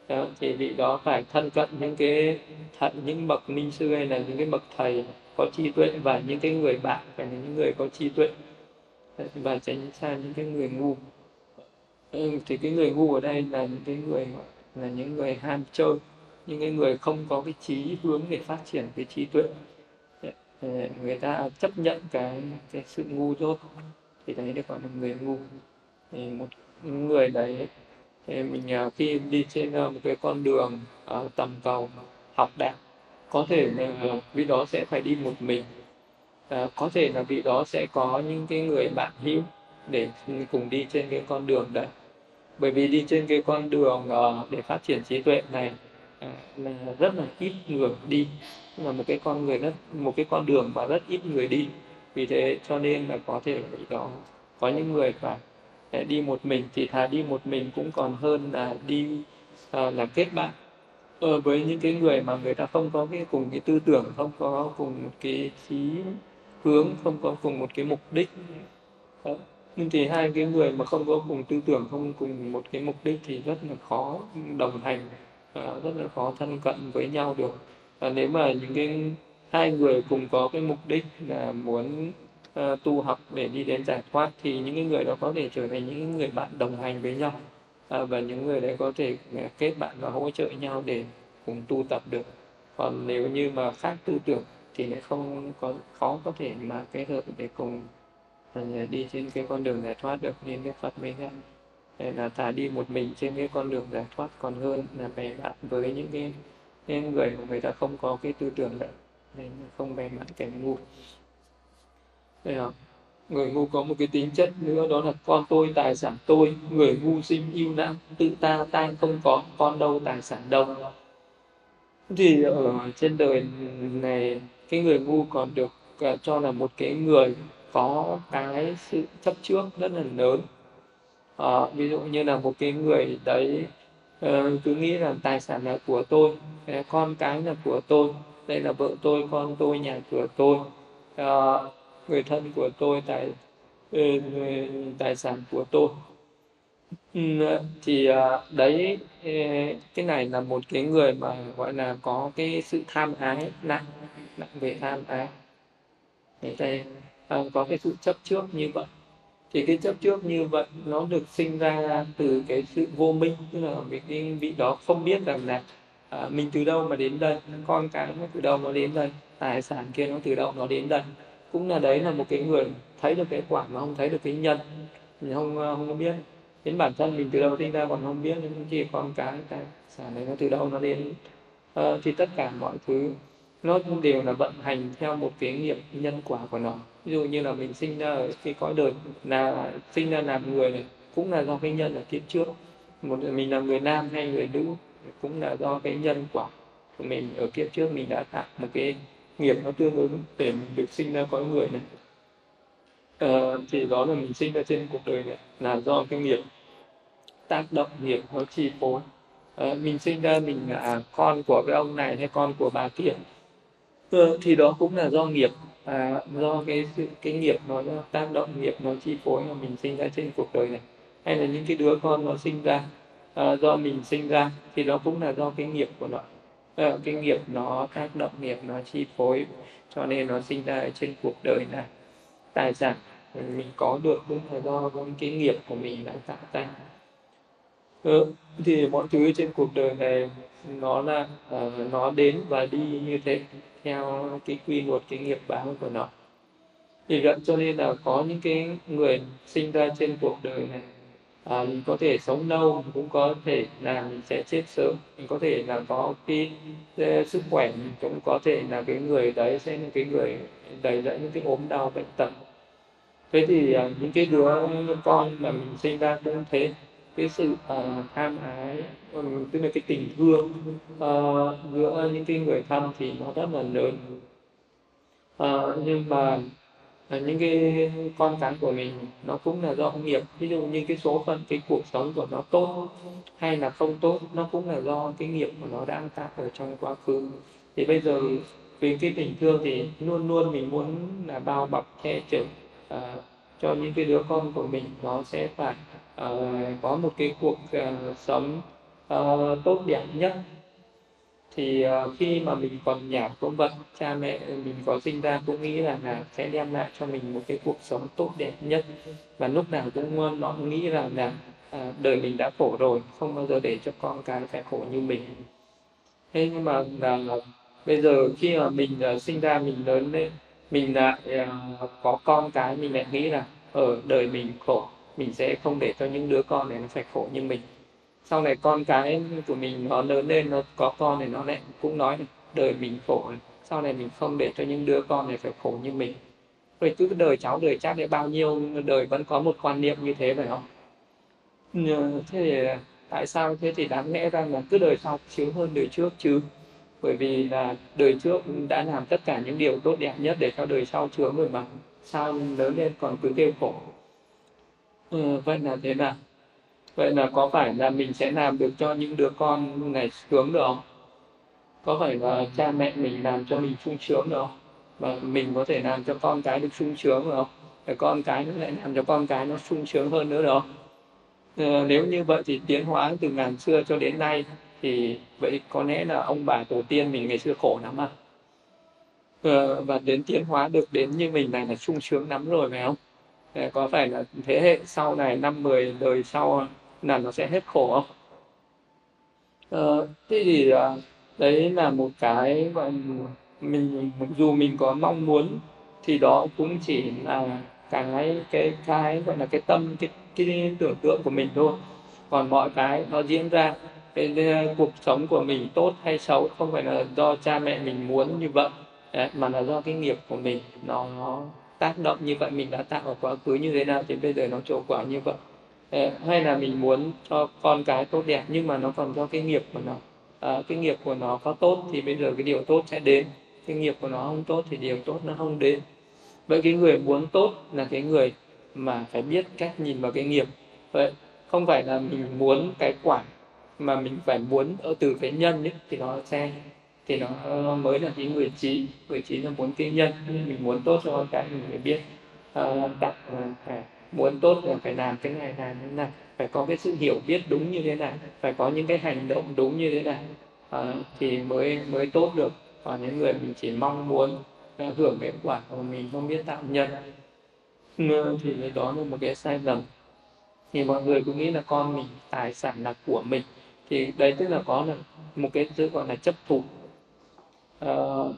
Đó, thì vị đó phải thân cận những cái thận những bậc minh sư hay là những cái bậc thầy có trí tuệ và những cái người bạn phải là những người có trí tuệ. Dạ, và tránh xa những cái người ngu. Ờ, thì cái người ngu ở đây là những cái người là những người ham chơi những cái người không có cái trí hướng để phát triển cái trí tuệ. Ờ, người ta chấp nhận cái cái sự ngu dốt. Thì đấy được gọi là người ngu. Thì một người đấy thì mình khi đi trên ờ, một cái con đường ở tầm cầu học đạo có thể là vị đó sẽ phải đi một mình. À, có thể là vị đó sẽ có những cái người bạn hữu để cùng đi trên cái con đường đấy bởi vì đi trên cái con đường uh, để phát triển trí tuệ này uh, là rất là ít người đi. Là một cái con người rất một cái con đường mà rất ít người đi. Vì thế cho nên là có thể đó có những người phải ờ, đi một mình thì thà đi một mình cũng còn hơn là đi uh, là kết bạn. Ờ, với những cái người mà người ta không có cái cùng cái tư tưởng không có cùng cái trí hướng không có cùng một cái mục đích. Đó nhưng thì hai cái người mà không có cùng tư tưởng không cùng một cái mục đích thì rất là khó đồng hành ờ, rất là khó thân cận với nhau được. Và nếu mà những cái hai người cùng có cái mục đích là muốn uh, tu học để đi đến giải thoát thì những cái người đó có thể trở thành những người bạn đồng hành với nhau. Uh, và những người đấy có thể kết bạn và hỗ trợ nhau để cùng tu tập được. Còn nếu như mà khác tư tưởng thì lại không có khó có thể mà kết hợp để cùng Vâng, ờ, đi trên cái con đường giải thoát được nên Đức Phật mới dạy là thà đi một mình trên cái con đường giải thoát còn hơn là bè bạn với những cái, những người mà người ta không có cái tư tưởng đấy nên không bè bạn kẻ ngu đây không? người ngu có một cái tính chất nữa đó là con tôi tài sản tôi người ngu sinh yêu não tự ta ta không có con đâu tài sản đâu thì ở trên đời này cái người ngu còn được ờ, cho là một cái người có cái sự chấp trước rất là lớn. À, ví dụ như là một cái người đấy uh, cứ nghĩ là tài sản là của tôi con cái là của tôi đây là vợ tôi con tôi nhà cửa tôi uh, người thân của tôi tài ừ, tài sản của tôi. Ừ, thì đấy ừ, cái này là một cái người mà gọi là có cái sự tham ái nặng nặng về tham ái. Người à, có cái sự chấp trước như vậy. Thì cái chấp trước như vậy nó được sinh ra từ cái sự vô minh. Tức là cái vị đó không biết rằng là à, mình từ đâu mà đến đây con cái nó từ đâu nó đến đây tài sản kia nó từ đâu nó đến đây. Cũng là đấy là một cái người thấy được cái quả mà không thấy được cái nhân. Mình không à, không có biết. Đến bản thân mình từ đâu sinh ra còn không biết nên chỉ con cái tài sản này nó từ đâu nó đến. À, thì tất cả mọi thứ nó đều là vận hành theo một cái nghiệp nhân quả của nó. Ví dụ như là mình sinh ra ở cái cõi đời là sinh ra làm người này cũng là do cái nhân ở kiếp trước. Một mình là người nam hay người nữ cũng là do cái nhân quả của mình ở kiếp trước mình đã tạo một cái nghiệp nó tương ứng để mình được sinh ra cõi người này. Ờ, thì đó là mình sinh ra trên cuộc đời này là do cái nghiệp tác động nghiệp nó chi phối. Ờ, mình sinh ra mình là con của cái ông này hay con của bà kia thì đó cũng là do nghiệp. À, do cái sự cái nghiệp nó tác động nghiệp nó chi phối mà mình sinh ra trên cuộc đời này. Hay là những cái đứa con nó sinh ra à, do mình sinh ra thì đó cũng là do cái nghiệp của nó. À, cái nghiệp nó tác động nghiệp nó chi phối cho nên nó sinh ra trên cuộc đời này. Tài sản mình có được cũng là do cái nghiệp của mình đã tạo ra ừ, thì mọi thứ trên cuộc đời này nó là uh, nó đến và đi như thế theo cái quy luật cái nghiệp báo của nó. Vì vậy cho nên là có những cái người sinh ra trên cuộc đời này à, mình có thể sống lâu cũng có thể là mình sẽ chết sớm. Mình có thể là có cái, cái sức khỏe mình cũng có thể là cái người đấy sẽ là cái người đầy dẫn những cái ốm đau bệnh tật. Thế thì à, những cái đứa con mà mình sinh ra cũng thế cái sự uh, tham ái um, tức là cái tình thương uh, giữa những cái người thân thì nó rất là lớn. Uh, nhưng mà uh, những cái con cái của mình nó cũng là do nghiệp. Ví dụ như cái số phận cái cuộc sống của nó tốt hay là không tốt nó cũng là do cái nghiệp của nó đang tạo ở trong quá khứ. Thì bây giờ vì cái tình thương thì luôn luôn mình muốn là bao bọc che chở uh, cho những cái đứa con của mình nó sẽ phải uh, Ờ, có một cái cuộc ờ, sống ờ, tốt đẹp nhất. Thì khi mà mình còn nhỏ cũng vậy cha mẹ mình có sinh ra cũng nghĩ là, là sẽ đem lại cho mình một cái cuộc sống tốt đẹp nhất. Và lúc nào cũng nó nghĩ rằng là à, đời mình đã khổ rồi không bao giờ để cho con cái phải khổ như mình. Thế nhưng mà là bây giờ khi mà mình uh, sinh ra mình lớn lên mình lại uh, có con cái mình lại nghĩ là ở đời mình khổ mình sẽ không để cho những đứa con này nó phải khổ như mình. Sau này con cái của mình nó lớn lên, nó có con thì nó lại cũng nói đời mình khổ. Sau này mình không để cho những đứa con này phải khổ như mình. Rồi cứ đời cháu, đời chắc để bao nhiêu đời vẫn có một quan niệm như thế phải không? Thế thì tại sao thế thì đáng lẽ ra là cứ đời sau chiếu hơn đời trước chứ? Bởi vì là đời trước đã làm tất cả những điều tốt đẹp nhất để cho đời sau chứa rồi mà. Sao lớn lên còn cứ kêu khổ? Ừ, vậy là thế nào? Vậy là có phải là mình sẽ làm được cho những đứa con này sướng được không? Có phải là cha mẹ mình làm cho mình sung sướng được không? Và mình có thể làm cho con cái được sung sướng được không? Để con cái nó lại làm cho con cái nó sung sướng hơn nữa được không? Ừ, nếu như vậy thì tiến hóa từ ngàn xưa cho đến nay thì vậy có lẽ là ông bà tổ tiên mình ngày xưa khổ lắm à? Ừ, và đến tiến hóa được đến như mình này là sung sướng lắm rồi phải không? Có phải là thế hệ sau này năm mười đời sau là nó sẽ hết khổ không? Ờ, thế thì à, đấy là một cái mà mình dù mình có mong muốn thì đó cũng chỉ là cái cái cái gọi là cái tâm cái, cái tưởng tượng của mình thôi. Còn mọi cái nó diễn ra cái, cái cuộc sống của mình tốt hay xấu không phải là do cha mẹ mình muốn như vậy. Đấy, mà là do cái nghiệp của mình nó tác động như vậy mình đã tạo ở quá khứ như thế nào thì bây giờ nó trổ quả như vậy? Ờ, hay là mình muốn cho con cái tốt đẹp nhưng mà nó còn do cái nghiệp của nó? À, cái nghiệp của nó có tốt thì bây giờ cái điều tốt sẽ đến. Cái nghiệp của nó không tốt thì điều tốt nó không đến. Vậy cái người muốn tốt là cái người mà phải biết cách nhìn vào cái nghiệp. Vậy không phải là mình muốn cái quả mà mình phải muốn ở từ cái nhân ấy, thì nó sẽ thì nó mới là cái người trí người trí là muốn kinh nhân mình muốn tốt cho con cái mình phải biết uh, đặt ờ, phải muốn tốt là phải làm cái này làm thế này phải có cái sự hiểu biết đúng như thế này phải có những cái hành động đúng như thế này. Uh, thì mới mới tốt được. Còn những người mình chỉ mong muốn uh, hưởng kết quả mà mình không biết tạo nhân. Uh, thì đó là một cái sai lầm. Thì mọi người cũng nghĩ là con mình tài sản là của mình. Thì đấy tức là có là một cái thứ gọi là chấp thủ uh,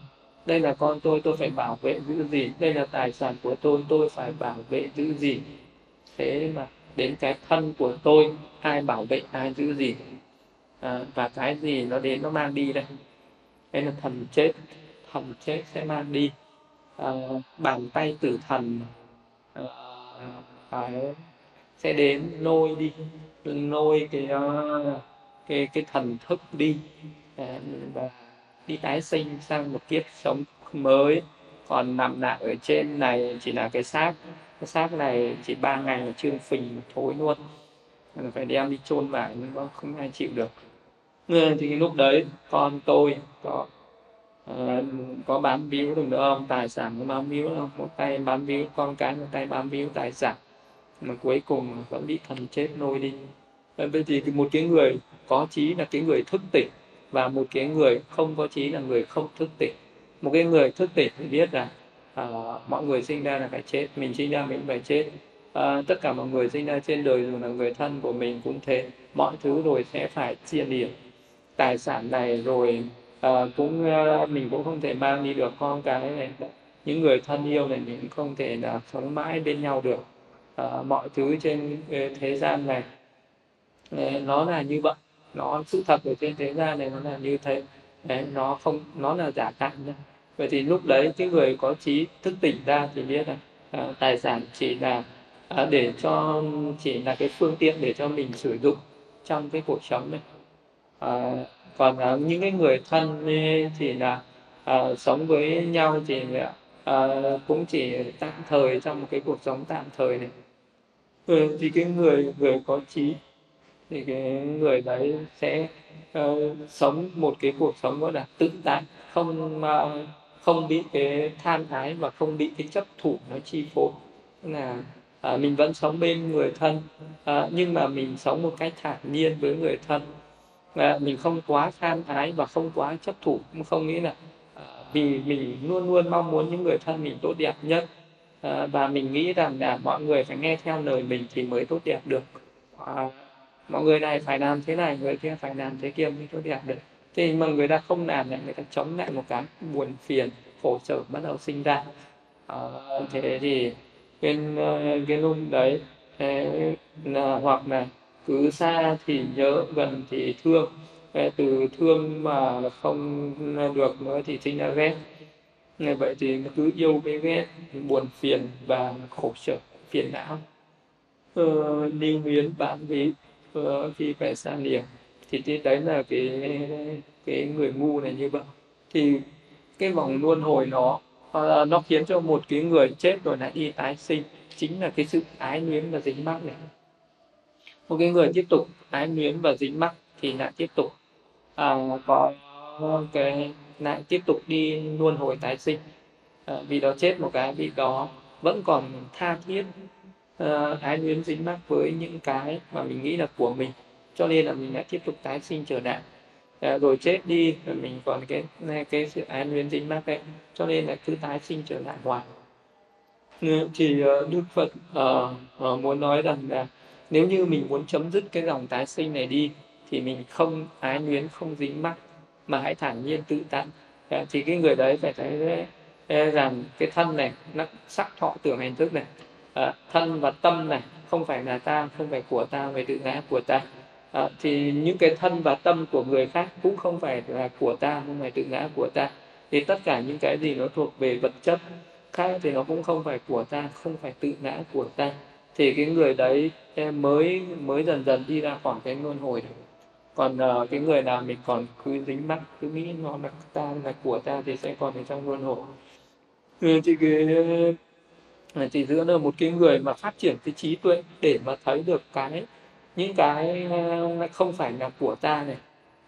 đây là con tôi tôi phải bảo vệ giữ gì đây là tài sản của tôi tôi phải bảo vệ giữ gì thế mà đến cái thân của tôi ai bảo vệ ai giữ gì à, ờ, và cái gì nó đến nó mang đi đây? Đây là thần chết thần chết sẽ mang đi. À, bàn tay tử thần à, phải sẽ đến lôi đi lôi cái cái cái thần thức đi. À, và đi tái sinh sang một kiếp sống mới. Còn nằm lại ở trên này chỉ là cái xác. Cái xác này chỉ ba ngày là trương phình thối luôn. Phải đem đi chôn vải nhưng mà không ai chịu được. Thì lúc đấy con tôi có uh, có bám víu được nữa không? Tài sản có bám víu không? Một tay bám víu con cái một tay bám víu tài sản. Mà cuối cùng vẫn bị thần chết nôi đi. Vậy thì một cái người có trí là cái người thức tỉnh và một cái người không có trí là người không thức tỉnh. Một cái người thức tỉnh thì biết là à, mọi người sinh ra là phải chết mình sinh ra mình phải chết. À, tất cả mọi người sinh ra trên đời dù là người thân của mình cũng thế. Mọi thứ rồi sẽ phải chia điểm. Tài sản này rồi à, cũng à, mình cũng không thể mang đi được con cái này. Những người thân yêu này mình cũng không thể là sống mãi bên nhau được. À, mọi thứ trên à, thế gian này. Ờ, nó là như vậy nó sự thật ở trên thế gian này nó là như thế. Đấy, nó không nó là giả tạm nhá. vậy thì lúc đấy cái người có trí thức tỉnh ra thì biết là à, tài sản chỉ là à, để cho chỉ là cái phương tiện để cho mình sử dụng trong cái cuộc sống này à, còn à, những cái người thân thì là à, sống với nhau thì à, cũng chỉ tạm thời trong một cái cuộc sống tạm thời này. Ừ, thì cái người người có trí thì cái người đấy sẽ uh, sống một cái cuộc sống gọi là tự tại không uh, không bị cái tham ái và không bị cái chấp thủ nó chi phối. Là à, mình vẫn sống bên người thân à, nhưng mà mình sống một cách thản nhiên với người thân. À, mình không quá tham ái và không quá chấp thủ không nghĩ là à, vì mình luôn luôn mong muốn những người thân mình tốt đẹp nhất. À, và mình nghĩ rằng là mọi người phải nghe theo lời mình thì mới tốt đẹp được. À, mọi người này phải làm thế này người kia phải làm thế kia mới tốt đẹp được. Thì mà người ta không làm lại người ta chống lại một cái buồn phiền khổ sở bắt đầu sinh ra. À, thế thì ờ, cái cái lúc đấy là hoặc là cứ xa thì nhớ gần thì thương. Từ thương mà không được nữa thì sinh ra ghét. Như vậy thì cứ yêu cái ghét buồn phiền và khổ sở phiền não. Ờ, đi huyến bạn ví khi phải xa lìa thì đấy là cái cái người ngu này như vậy. Thì cái vòng luân hồi nó à, nó khiến cho một cái người chết rồi lại đi tái sinh chính là cái sự ái luyến và dính mắc này. Một cái người tiếp tục ái luyến và dính mắc thì lại tiếp tục à, có cái lại tiếp tục đi luân hồi tái sinh. À, vì đó chết một cái bị đó vẫn còn tha thiết Ờ, uh, ái luyến dính mắc với những cái mà mình nghĩ là của mình cho nên là mình lại tiếp tục tái sinh trở lại. À, rồi chết đi rồi mình còn cái cái sự ái luyến dính mắc đấy cho nên là cứ tái sinh trở lại hoài. Thì uh, đức phật uh, uh, muốn nói rằng là nếu như mình muốn chấm dứt cái dòng tái sinh này đi thì mình không ái luyến không dính mắc mà hãy thản nhiên tự tại thì cái người đấy phải thấy rằng cái thân này nó sắc thọ tưởng hành thức này à, thân và tâm này không phải là ta không phải của ta về tự ngã của ta. À, thì những cái thân và tâm của người khác cũng không phải là của ta không phải tự ngã của ta. Thì tất cả những cái gì nó thuộc về vật chất khác thì nó cũng không phải của ta không phải tự ngã của ta. Thì cái người đấy mới mới dần dần đi ra khỏi cái luân hồi được còn uh, cái người nào mình còn cứ dính mắc cứ nghĩ nó là ta là của ta thì sẽ còn ở trong luân hồi. Ừ, thì cái thì giữa là một cái người mà phát triển cái trí tuệ để mà thấy được cái những cái ờ, không phải là của ta này.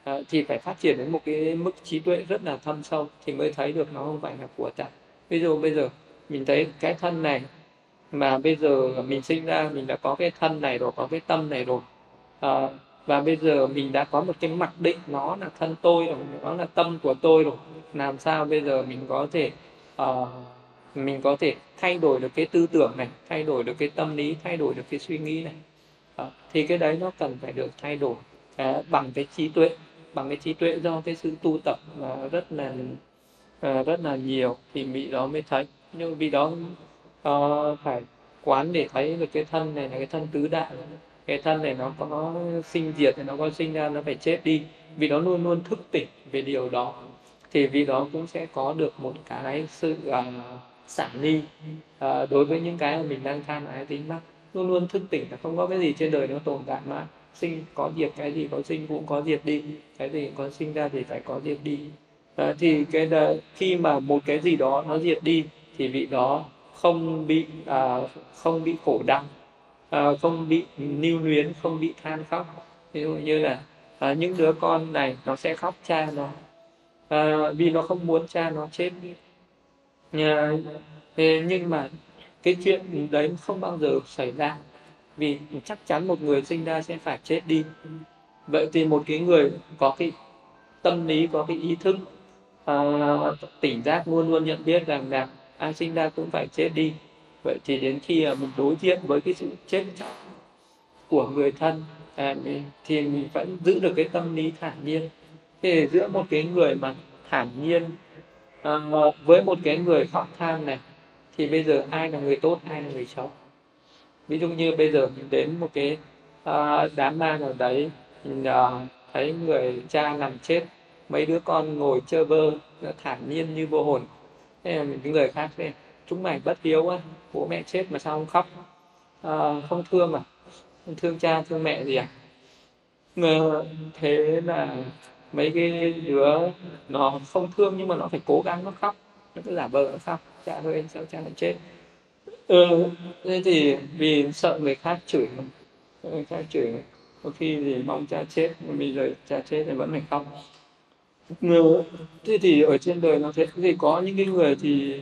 Ờ, thì phải phát triển đến một cái mức trí tuệ rất là thâm sâu thì mới thấy được nó không phải là của ta. Ví dụ bây giờ mình thấy cái thân này mà bây giờ mình sinh ra mình đã có cái thân này rồi có cái tâm này rồi. À, và bây giờ mình đã có một cái mặc định nó là thân tôi rồi nó là tâm của tôi rồi. Làm sao bây giờ mình có thể uh, mình có thể thay đổi được cái tư tưởng này thay đổi được cái tâm lý thay đổi được cái suy nghĩ này. Đó. thì cái đấy nó cần phải được thay đổi à, bằng cái trí tuệ bằng cái trí tuệ do cái sự tu tập à, rất là à, rất là nhiều thì bị đó mới thấy. Nhưng vì đó à, phải quán để thấy được cái thân này là cái thân tứ đại. Cái thân này nó có sinh diệt thì nó có sinh ra nó phải chết đi. Vì nó luôn luôn thức tỉnh về điều đó. Thì vì đó cũng sẽ có được một cái sự uh, sản ly. Uh, đối với những cái mà mình đang tham ái tính mắc luôn luôn thức tỉnh là không có cái gì trên đời nó tồn tại mà. Sinh có diệt cái gì có sinh cũng có diệt đi cái gì có sinh ra thì phải có diệt đi. À, thì cái đó, khi mà một cái gì đó nó diệt đi thì vị đó không bị à, không bị khổ đau à, không bị lưu luyến không bị than khóc. Ví dụ như là à, những đứa con này nó sẽ khóc cha nó. À, vì nó không muốn cha nó chết đi nhưng mà cái chuyện đấy không bao giờ xảy ra vì chắc chắn một người sinh ra sẽ phải chết đi. Vậy thì một cái người có cái tâm lý có cái ý thức uh, tỉnh giác luôn luôn nhận biết rằng là ai sinh ra cũng phải chết đi. Vậy thì đến khi mình đối diện với cái sự chết của người thân à, thì mình vẫn giữ được cái tâm lý thản nhiên. Thì giữa một cái người mà thản nhiên à, với một cái người khóc tham này thì bây giờ ai là người tốt ai là người xấu? Ví dụ như bây giờ mình đến một cái uh, đám ma nào đấy mình uh, thấy người cha nằm chết mấy đứa con ngồi chơi vơ thản nhiên như vô hồn. Thế là những người khác đây chúng mày bất hiếu á bố mẹ chết mà sao không khóc? À, không thương à? Không thương cha thương mẹ gì à? Ngờ, thế là mấy cái đứa nó không thương nhưng mà nó phải cố gắng nó khóc. Nó cứ giả vờ nó khóc. Cha ơi sao cha lại chết. Ừ thế thì vì sợ người khác chửi người khác chửi có khi thì mong cha chết nhưng bây giờ cha chết thì vẫn phải khóc. Ừ. thế thì ở trên đời nó thế. Thì có những cái người thì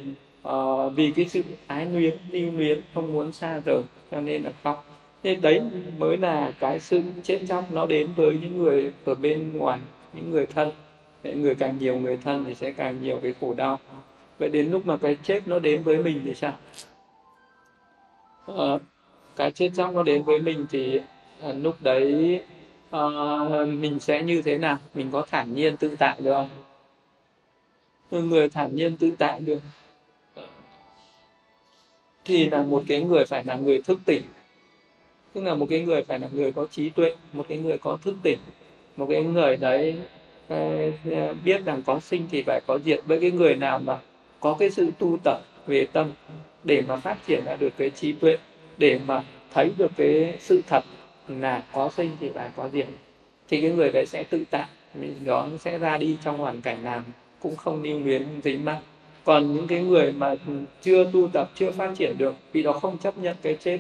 uh, vì cái sự ái luyến lưu luyến không muốn xa rời cho nên là khóc. Thế đấy mới là cái sự chết chóc nó đến với những người ở bên ngoài những người thân. Người càng nhiều người thân thì sẽ càng nhiều cái khổ đau. Vậy đến lúc mà cái chết nó đến với mình thì sao? À, cái chết trong nó đến với mình thì à, lúc đấy à, mình sẽ như thế nào? Mình có thản nhiên tự tại được không? Người thản nhiên tự tại được. Thì là một cái người phải là người thức tỉnh. Tức là một cái người phải là người có trí tuệ một cái người có thức tỉnh một cái người đấy ờ, ờ, biết rằng có sinh thì phải có diệt. Với cái người nào mà có cái sự tu tập về tâm để mà phát triển ra được cái trí tuệ để mà thấy được cái sự thật là có sinh thì phải có diệt thì cái người đấy sẽ tự tại. Mình đó sẽ ra đi trong hoàn cảnh nào cũng không lưu luyến dính mắc. Còn những cái người mà chưa tu tập chưa phát triển được vì đó không chấp nhận cái chết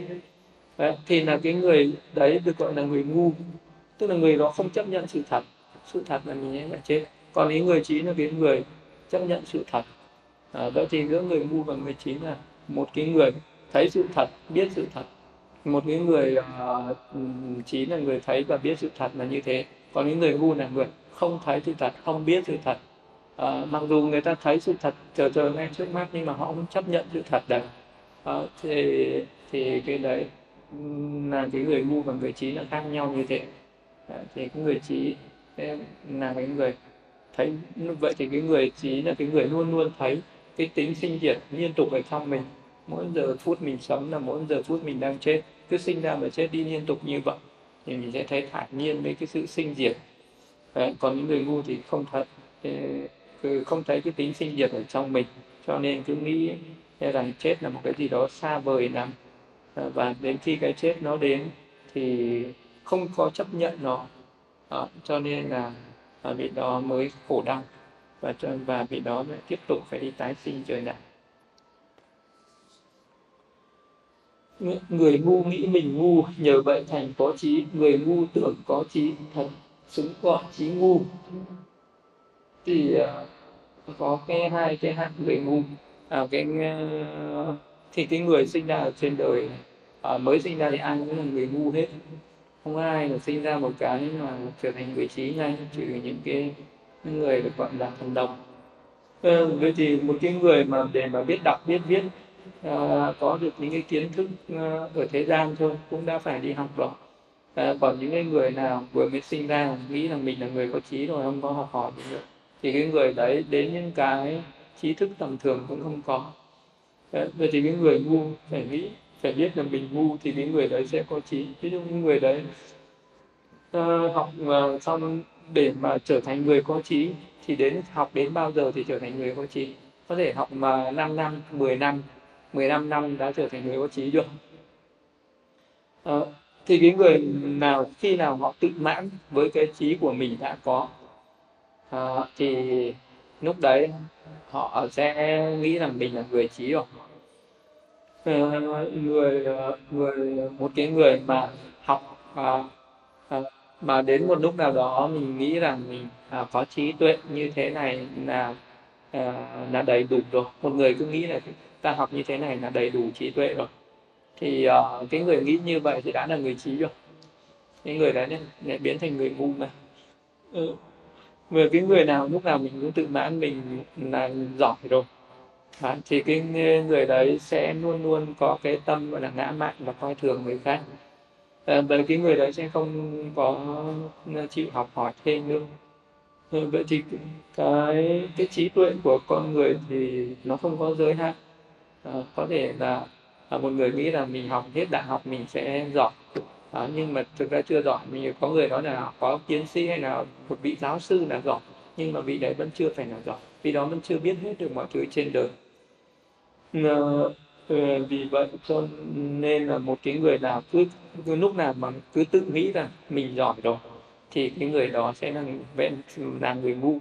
đấy, thì là cái người đấy được gọi là người ngu tức là người đó không chấp nhận sự thật. Sự thật là mình sẽ phải chết. Còn ý người trí là cái người chấp nhận sự thật. À, vậy thì giữa người ngu và người trí là một cái người thấy sự thật biết sự thật. Một cái người à, uh, trí là người thấy và biết sự thật là như thế. Còn những người ngu là người không thấy sự thật không biết sự thật. À, mặc dù người ta thấy sự thật chờ chờ ngay trước mắt nhưng mà họ không chấp nhận sự thật đấy. À, thì thì cái đấy là cái người ngu và người trí là khác nhau như thế. Ờ, thì cái người trí là cái người thấy vậy thì cái người trí là cái người luôn luôn thấy cái tính sinh diệt liên tục ở trong mình. Mỗi giờ phút mình sống là mỗi giờ phút mình đang chết. Cứ sinh ra và chết đi liên tục như vậy thì mình sẽ thấy thản nhiên với cái sự sinh diệt. Đấy, còn những người ngu thì không thấy không thấy cái tính sinh diệt ở trong mình. Cho nên cứ nghĩ rằng chết là một cái gì đó xa vời lắm. Ờ, và đến khi cái chết nó đến thì không có chấp nhận nó. À, cho nên là à, vị đó mới khổ đau và và vị đó lại tiếp tục phải đi tái sinh trời nạn người ngu nghĩ mình ngu nhờ vậy thành có trí. Người ngu tưởng có trí thật xứng gọi trí ngu. Thì uh, có cái hai cái hạng người ngu. À, cái uh, thì cái người sinh ra ở trên đời uh, mới sinh ra thì ai cũng là người ngu hết không ai là sinh ra một cái mà trở thành vị trí ngay trừ những cái người được gọi là thần đồng. Ừ, vậy thì một cái người mà để mà biết đọc biết viết à, có được những cái kiến thức ờ, ở thế gian thôi cũng đã phải đi học rồi. À, còn những cái người nào vừa mới sinh ra nghĩ là mình là người có trí rồi không có học hỏi gì nữa thì cái người đấy đến những cái trí thức tầm thường cũng không có. Đấy, vậy thì cái người ngu phải nghĩ phải biết là mình ngu thì cái người đấy sẽ có trí. Ví dụ những người đấy uh, học uh, xong để mà trở thành người có trí thì đến học đến bao giờ thì trở thành người có trí? Có thể học mà 5 năm 10 năm 15 năm đã trở thành người có trí được. Uh, thì cái người nào khi nào họ tự mãn với cái trí của mình đã có uh, thì lúc đấy họ sẽ nghĩ rằng mình là người trí rồi người ờ, người một cái người mà học à, à, mà đến một lúc nào đó mình nghĩ rằng mình à, có trí tuệ như thế này là à, là đầy đủ rồi. Một người cứ nghĩ là ta học như thế này là đầy đủ trí tuệ rồi. Thì à, cái người nghĩ như vậy thì đã là người trí rồi. Cái người đấy lại biến thành người ngu mà. Ừ. vừa cái người nào lúc nào mình cũng tự mãn mình là giỏi rồi à, thì cái người đấy sẽ luôn luôn có cái tâm gọi là ngã mạn và coi thường người khác. À, vậy cái người đấy sẽ không có chịu học hỏi thêm nữa à, ờ, vậy thì cái cái trí tuệ của con người thì nó không có giới hạn. À, có thể là à, một người nghĩ là mình học hết đại học mình sẽ giỏi. À, nhưng mà thực ra chưa giỏi. Mình có người nói là có tiến sĩ hay là một vị giáo sư là giỏi nhưng mà vị đấy vẫn chưa phải là giỏi. Vì đó vẫn chưa biết hết được mọi thứ trên đời. Ừ, vì vậy cho nên là một cái người nào cứ, cứ lúc nào mà cứ tự nghĩ là mình giỏi rồi thì cái người đó sẽ là là người ngu.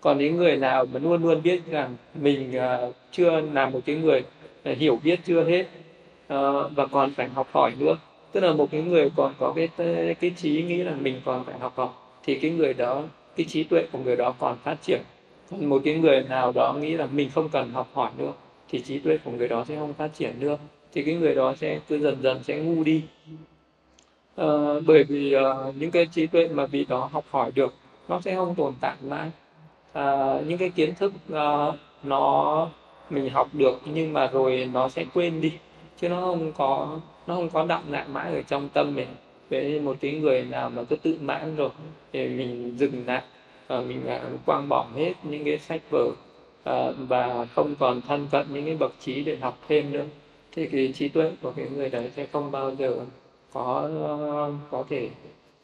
Còn những người nào mà luôn luôn biết rằng mình uh, chưa là một cái người uh, hiểu biết chưa hết uh, và còn phải học hỏi nữa. Tức là một cái người còn có cái cái trí nghĩ là mình còn phải học hỏi thì cái người đó cái trí tuệ của người đó còn phát triển. Còn một cái người nào đó nghĩ là mình không cần học hỏi nữa thì trí tuệ của người đó sẽ không phát triển được thì cái người đó sẽ cứ dần dần sẽ ngu đi. À, bởi vì uh, những cái trí tuệ mà vị đó học hỏi được nó sẽ không tồn tại mãi. À, những cái kiến thức uh, nó mình học được nhưng mà rồi nó sẽ quên đi chứ nó không có nó không có đọng lại mãi ở trong tâm mình. Với một cái người nào mà cứ tự mãn rồi thì mình dừng lại và mình quăng bỏ hết những cái sách vở à, và không còn thân cận những cái bậc trí để học thêm nữa. Thì cái trí tuệ của cái người đấy sẽ không bao giờ có có thể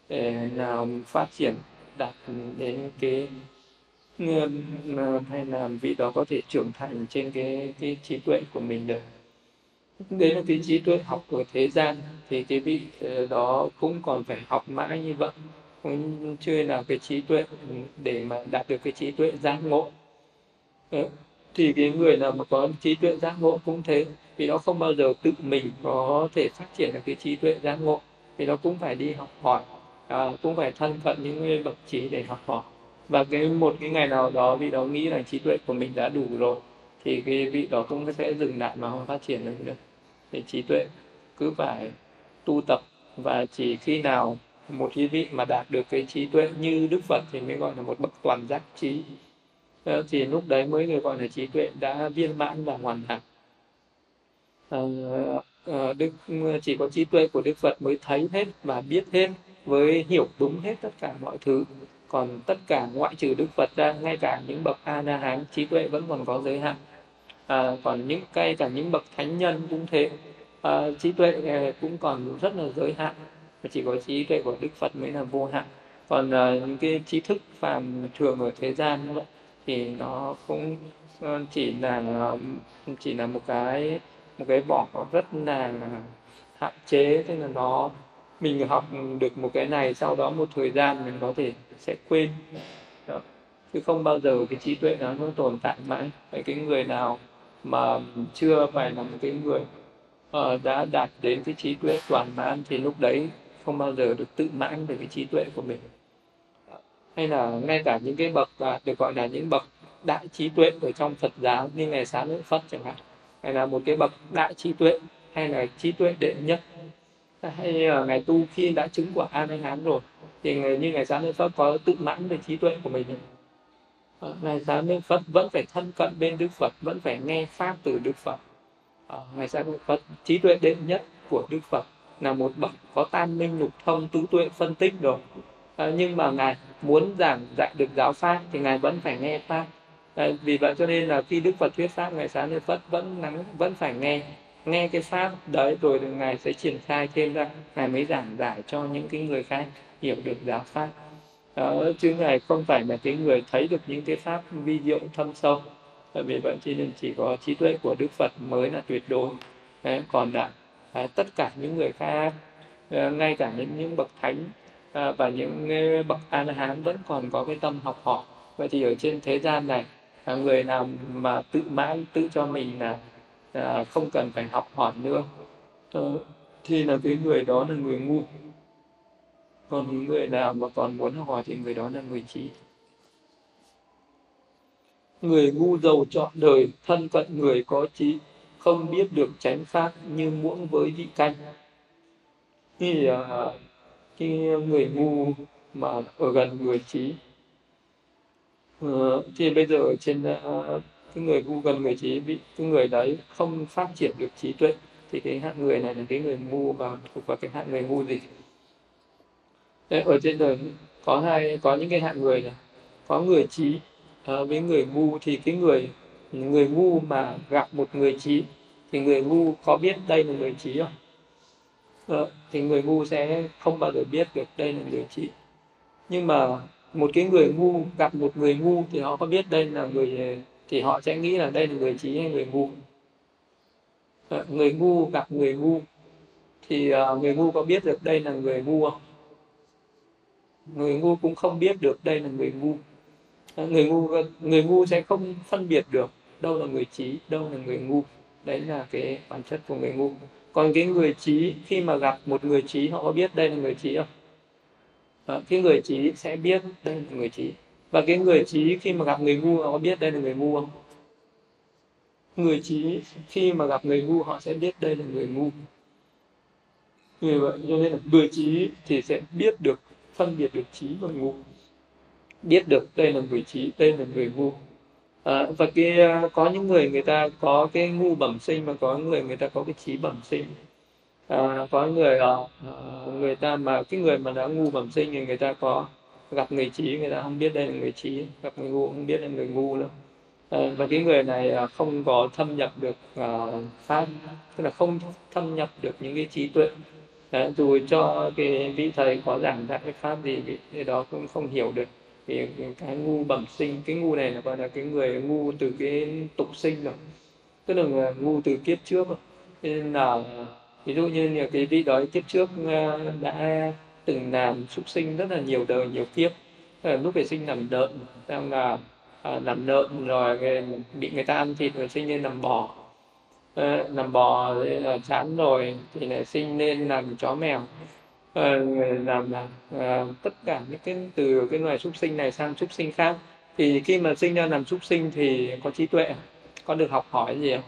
để nào phát triển đạt đến cái ờ, hay là vị đó có thể trưởng thành trên cái cái trí tuệ của mình được. Đấy là cái trí tuệ học của thế gian thì cái vị đó cũng còn phải học mãi như vậy. Cũng chưa là cái trí tuệ để mà đạt được cái trí tuệ giác ngộ. Ờ, thì cái người nào mà có trí tuệ giác ngộ cũng thế vì nó không bao giờ tự mình có thể phát triển được cái trí tuệ giác ngộ vì nó cũng phải đi học hỏi à, cũng phải thân cận những người bậc trí để học hỏi. Và cái một cái ngày nào đó vị đó nghĩ là trí tuệ của mình đã đủ rồi thì cái vị đó cũng sẽ dừng lại mà không phát triển được nữa. Thì trí tuệ cứ phải tu tập và chỉ khi nào một cái vị mà đạt được cái trí tuệ như đức phật thì mới gọi là một bậc toàn giác trí. Ờ, thì lúc đấy mới người gọi là trí tuệ đã viên mãn và hoàn hảo. Ờ, ờ, đức chỉ có trí tuệ của đức phật mới thấy hết và biết hết với hiểu đúng hết tất cả mọi thứ. Còn tất cả ngoại trừ đức phật ra ngay cả những bậc a la hán trí tuệ vẫn còn có giới hạn. À, còn những cây cả những bậc thánh nhân cũng thế. À, trí tuệ cũng còn rất là giới hạn. Và chỉ có trí tuệ của đức phật mới là vô hạn. Còn à, những cái trí thức phàm thường ở thế gian như vậy thì nó cũng ờ, chỉ là ờ, chỉ là một cái một cái vỏ rất là hạn chế thế là nó mình học được một cái này sau đó một thời gian mình có thể sẽ quên. Đó. chứ không bao giờ cái trí tuệ nó nó tồn tại mãi. Vậy cái người nào mà chưa phải là một cái người uh, đã đạt đến cái trí tuệ toàn mãn thì lúc đấy không bao giờ được tự mãn về cái trí tuệ của mình hay là ngay cả những cái bậc à, được gọi là những bậc đại trí tuệ ở trong Phật giáo như ngày sáng lợi Phật chẳng hạn hay là một cái bậc đại trí tuệ hay là trí tuệ đệ nhất. Hay là ngày tu khi đã chứng quả a la hán rồi thì như ngày sáng lợi Phật có tự mãn về trí tuệ của mình. Ờ, ngày sáng lợi Phật vẫn phải thân cận bên Đức Phật vẫn phải nghe pháp từ Đức Phật. Ờ, ngày sáng lợi Phật trí tuệ đệ nhất của Đức Phật là một bậc có tam minh lục thông tứ tuệ phân tích rồi à, nhưng mà ngài muốn giảng dạy được giáo pháp thì ngài vẫn phải nghe pháp. À, vì vậy cho nên là khi đức phật thuyết pháp ngài sáng nên phật vẫn nắng vẫn phải nghe nghe cái pháp đấy rồi ngài sẽ triển khai thêm ra. Ngài mới giảng giải cho những cái người khác hiểu được giáo pháp. Đó, chứ ngài không phải là cái người thấy được những cái pháp vi diệu thâm sâu. Vì vậy cho nên chỉ có trí tuệ của đức phật mới là tuyệt đối. Đấy, còn là à, tất cả những người khác à, ngay cả những những bậc thánh à, và những ờ, bậc an hán vẫn còn có cái tâm học hỏi. Vậy thì ở trên thế gian này à, người nào mà tự mãn tự cho mình là à, không cần phải học hỏi nữa ờ, thì là cái người đó là người ngu. Còn người nào mà còn muốn học hỏi thì người đó là người trí. Người ngu giàu chọn đời thân cận người có trí không biết được chánh pháp như muỗng với vị canh. Thì uh, cái người ngu mà ở gần người trí ờ, thì bây giờ ở trên uh, cái người ngu gần người trí bị cái người đấy không phát triển được trí tuệ thì cái hạng người này là cái người ngu và thuộc vào cái hạng người ngu gì? Đấy, ở trên đời có hai có những cái hạng người này. Có người trí à, với người ngu thì cái người người ngu mà gặp một người trí thì người ngu có biết đây là người trí không? Vâng, thì người ngu sẽ không bao giờ biết được đây là người trí nhưng mà một cái người ngu, gặp một người ngu thì họ có biết đây là người, thì họ sẽ nghĩ là đây là người trí hay người ngu. Vâng, người ngu gặp người ngu thì à, người ngu có biết được đây là người ngu không? Người ngu cũng không biết được đây là người ngu. Vâng, người ngu người ngu sẽ không phân biệt được đâu là người trí đâu là người ngu. Đấy là cái bản chất của người ngu còn cái người trí khi mà gặp một người trí họ có biết đây là người trí không? À, cái người trí sẽ biết đây là người trí và cái người trí khi mà gặp người ngu họ có biết đây là người ngu không? Người trí khi mà gặp người ngu họ sẽ biết đây là người ngu. Vì vậy cho nên là người trí thì sẽ biết được phân biệt được trí và ngu. Biết được đây là người trí đây là người ngu à, và cái có những người người ta có cái ngu bẩm sinh mà có người người ta có cái trí bẩm sinh. À, có người à, người ta mà cái người mà đã ngu bẩm sinh thì người ta có gặp người trí người ta không biết đây là người trí gặp người ngu không biết là người ngu đâu. À, và cái người này không có thâm nhập được à, pháp tức là không thâm nhập được những cái trí tuệ. Đấy, dù cho cái vị thầy có giảng dạy cái pháp gì thì đó cũng không hiểu được thì cái ngu bẩm sinh cái ngu này là gọi là cái người ngu từ cái tục sinh rồi. Tức là ngu từ kiếp trước rồi. Nên là ví dụ như là cái vị đó kiếp trước ờ, đã từng làm súc sinh rất là nhiều đời nhiều kiếp. Lúc về sinh làm lợn đang là à, làm lợn rồi bị người ta ăn thịt rồi sinh lên làm bò. Ờ, à, làm bò là chán rồi thì lại sinh lên làm chó mèo. Ờ, làm là ờ, tất cả những cái từ cái loài súc sinh này sang súc sinh khác. Thì khi mà sinh ra làm súc sinh thì có trí tuệ có được học hỏi gì không?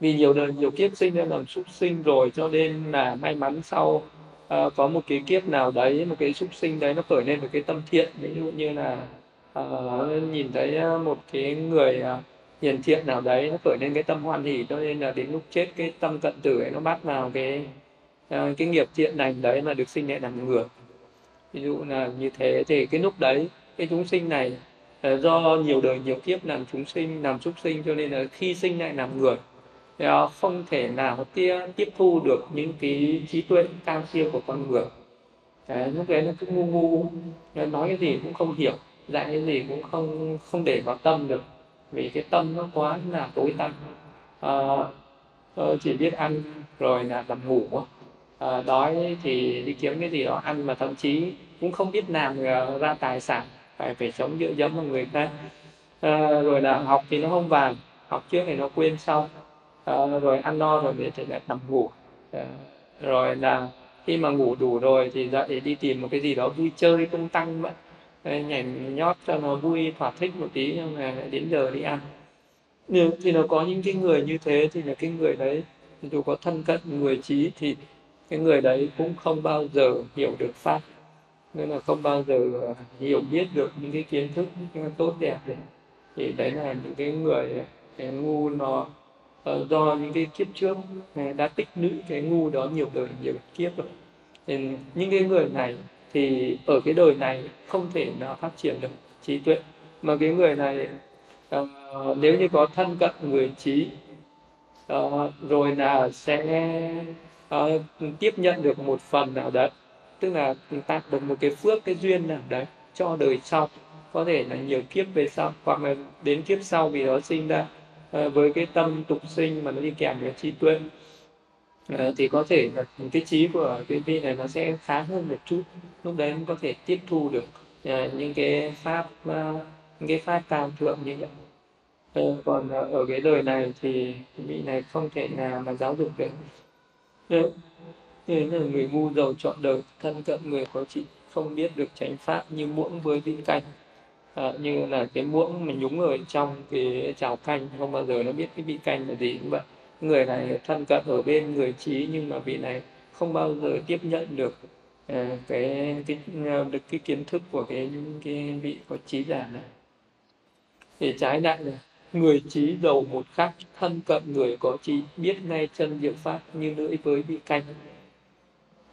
Vì nhiều đời nhiều kiếp sinh ra làm súc sinh rồi cho nên là may mắn sau uh, có một cái kiếp nào đấy một cái súc sinh đấy nó khởi lên một cái tâm thiện. Ví dụ như là uh, nhìn thấy một cái người uh, hiền thiện nào đấy nó khởi lên cái tâm hoan hỷ cho nên là đến lúc chết cái tâm cận tử ấy nó bắt vào cái Ờ, cái nghiệp thiện lành đấy mà được sinh lại làm người. Ví dụ là như thế thì cái lúc đấy cái chúng sinh này ờ, do nhiều đời nhiều kiếp làm chúng sinh làm súc sinh cho nên là khi sinh lại làm người không thể nào tiếp tiếp thu được những cái trí tuệ cao siêu của con người. Đấy, lúc đấy nó cứ ngu ngu nói cái gì cũng không hiểu dạy cái gì cũng không không để vào tâm được vì cái tâm nó quá là tối tăm. À, chỉ biết ăn rồi là nằm ngủ à, đói thì đi kiếm cái gì đó ăn mà thậm chí cũng không biết làm ờ, ra tài sản phải phải sống dựa dẫm vào người khác. À, rồi là học thì nó không vào học trước thì nó quên sau. À, rồi ăn no rồi thì lại nằm ngủ. À, rồi là khi mà ngủ đủ rồi thì dậy đi tìm một cái gì đó vui chơi tung tăng vậy. Nhảy nhót cho nó vui thỏa thích một tí nhưng mà đến giờ đi ăn. Thì nó có những cái người như thế thì là cái người đấy dù có thân cận người trí thì cái người đấy cũng không bao giờ hiểu được pháp nên là không bao giờ hiểu biết được những cái kiến thức những cái tốt đẹp đấy. Thì đấy là những cái người cái ngu nó ờ, do những cái kiếp trước ờ, đã tích lũy cái ngu đó nhiều đời nhiều kiếp rồi. Nên những cái người này thì ở cái đời này không thể nào phát triển được trí tuệ. Mà cái người này uh, nếu như có thân cận người trí uh, rồi là sẽ uh, tiếp nhận được một phần nào đấy. Tức là tạo được một cái phước cái duyên nào đấy cho đời sau. Có thể là nhiều kiếp về sau hoặc là đến kiếp sau vì đó sinh ra uh, với cái tâm tục sinh mà nó đi kèm với trí tuệ. Uh, thì có thể là cái trí của cái vị này nó sẽ khá hơn một chút. Lúc đấy có thể tiếp thu được uh, những cái pháp uh, những cái pháp cao thượng như vậy. Còn ở cái đời này thì vị này không thể nào mà giáo dục được uh, là người ngu giàu chọn đời thân cận người có trị không biết được tránh pháp như muỗng với vị canh. À, như là cái muỗng mà nhúng ở trong cái chảo canh không bao giờ nó biết cái vị canh là gì cũng vậy. Người này thân cận ở bên người trí nhưng mà vị này không bao giờ tiếp nhận được uh, cái cái được cái kiến thức của cái cái vị có trí giả này. Để trái lại này người trí giàu một khắc thân cận người có trí biết ngay chân diệu pháp như lưỡi với vị canh.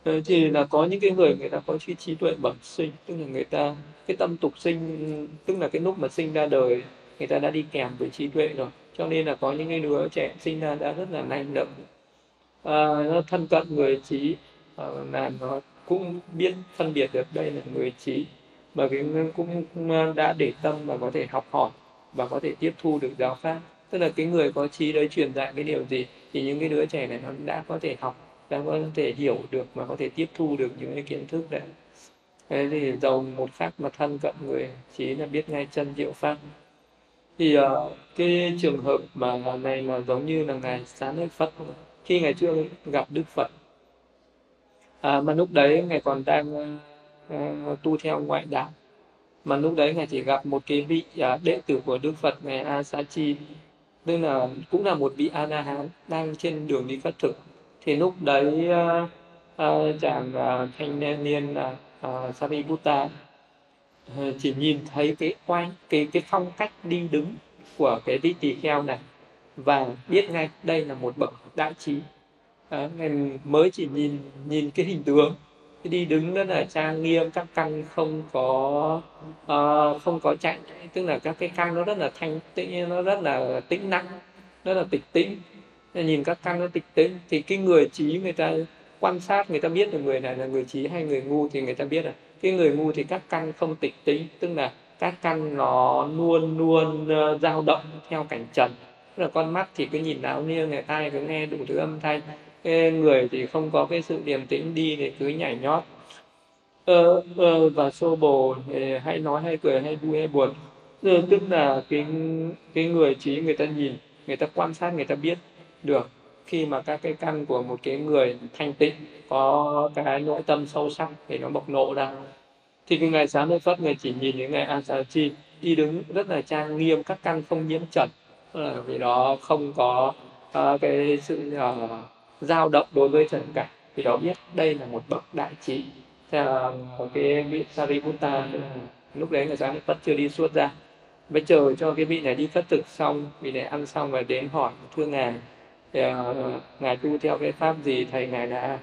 Ờ, thì là có những cái người người ta có trí trí tuệ bẩm sinh tức là người ta cái tâm tục sinh tức là cái lúc mà sinh ra đời người ta đã đi kèm với trí tuệ rồi. Cho nên là có những cái đứa trẻ sinh ra đã rất là năng động à, nó thân cận người trí à, là nó cũng biết phân biệt được đây là người trí mà cái cũng ờ, đã để tâm và có thể học hỏi và có thể tiếp thu được giáo pháp. Tức là cái người có trí đấy truyền dạy cái điều gì thì những cái đứa trẻ này nó đã có thể học đã có thể hiểu được mà có thể tiếp thu được những cái kiến thức đấy. Thế thì giàu một khắc mà thân cận người trí là biết ngay chân diệu pháp. Thì uh, cái trường hợp mà này mà giống như là ngài sáng đức phật khi ngày chưa gặp đức phật à, mà lúc đấy ngài còn đang uh, tu theo ngoại đạo mà lúc đấy ngài chỉ gặp một cái vị à, đệ tử của đức phật ngài asachi tức là cũng là một vị a la hán đang trên đường đi phát thực. Thì lúc đấy uh, uh, chàng uh, thanh niên là uh, Sariputta uh, ờ, chỉ nhìn thấy cái oai cái cái phong cách đi đứng của cái vị tỳ kheo này và biết ngay đây là một bậc đại trí. À, mới chỉ nhìn nhìn cái hình tướng cái đi đứng rất là trang nghiêm các căn không có uh, không có chạy. Tức là các cái căn nó rất là thanh tĩnh nó rất là tĩnh lặng rất là tịch tĩnh. Nhìn các căn nó tịch tĩnh thì cái người trí người ta quan sát người ta biết là người này là người trí hay người ngu thì người ta biết là cái người ngu thì các căn không tịch tĩnh tức là các căn nó luôn luôn uh, dao động theo cảnh trần. Tức là con mắt thì cứ nhìn áo niêng người tai cứ nghe đủ thứ âm thanh người thì không có cái sự điềm tĩnh đi thì cứ nhảy nhót. Ơ ờ, và xô bồ thì hay nói hay cười hay vui hay buồn. Ừ, tức là cái cái người trí người ta nhìn người ta quan sát người ta biết được. Khi mà các cái căn của một cái người thanh tịnh có cái nội tâm sâu sắc thì nó bộc lộ ra. Thì cái ngày sáng nơi phất người chỉ nhìn những ngày asachi đi đứng rất là trang nghiêm các căn không nhiễm trần. Vì đó không có uh, cái sự uh, dao động đối với trần cảnh thì đó biết đây là một bậc đại trí. Theo một cái vị Sariputta lúc đấy người sáng vẫn chưa đi suốt ra mới chờ cho cái vị này đi phất thực xong vị này ăn xong và đến hỏi thưa ngài thì, uh, ngài tu theo cái pháp gì? Thầy ngài đã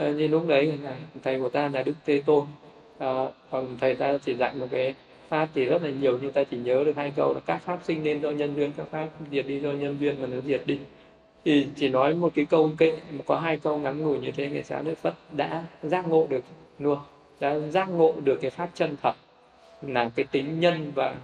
uh, như lúc đấy thầy của ta là đức thế tôn uh, còn thầy ta chỉ dạy một cái pháp thì rất là nhiều nhưng ta chỉ nhớ được hai câu là các pháp sinh nên do nhân duyên các pháp diệt đi do nhân duyên và nó diệt đi thì chỉ nói một cái câu kệ có hai câu ngắn ngủi như thế ngày sáng đức phật đã giác ngộ được luôn đã giác ngộ được cái pháp chân thật là cái tính nhân và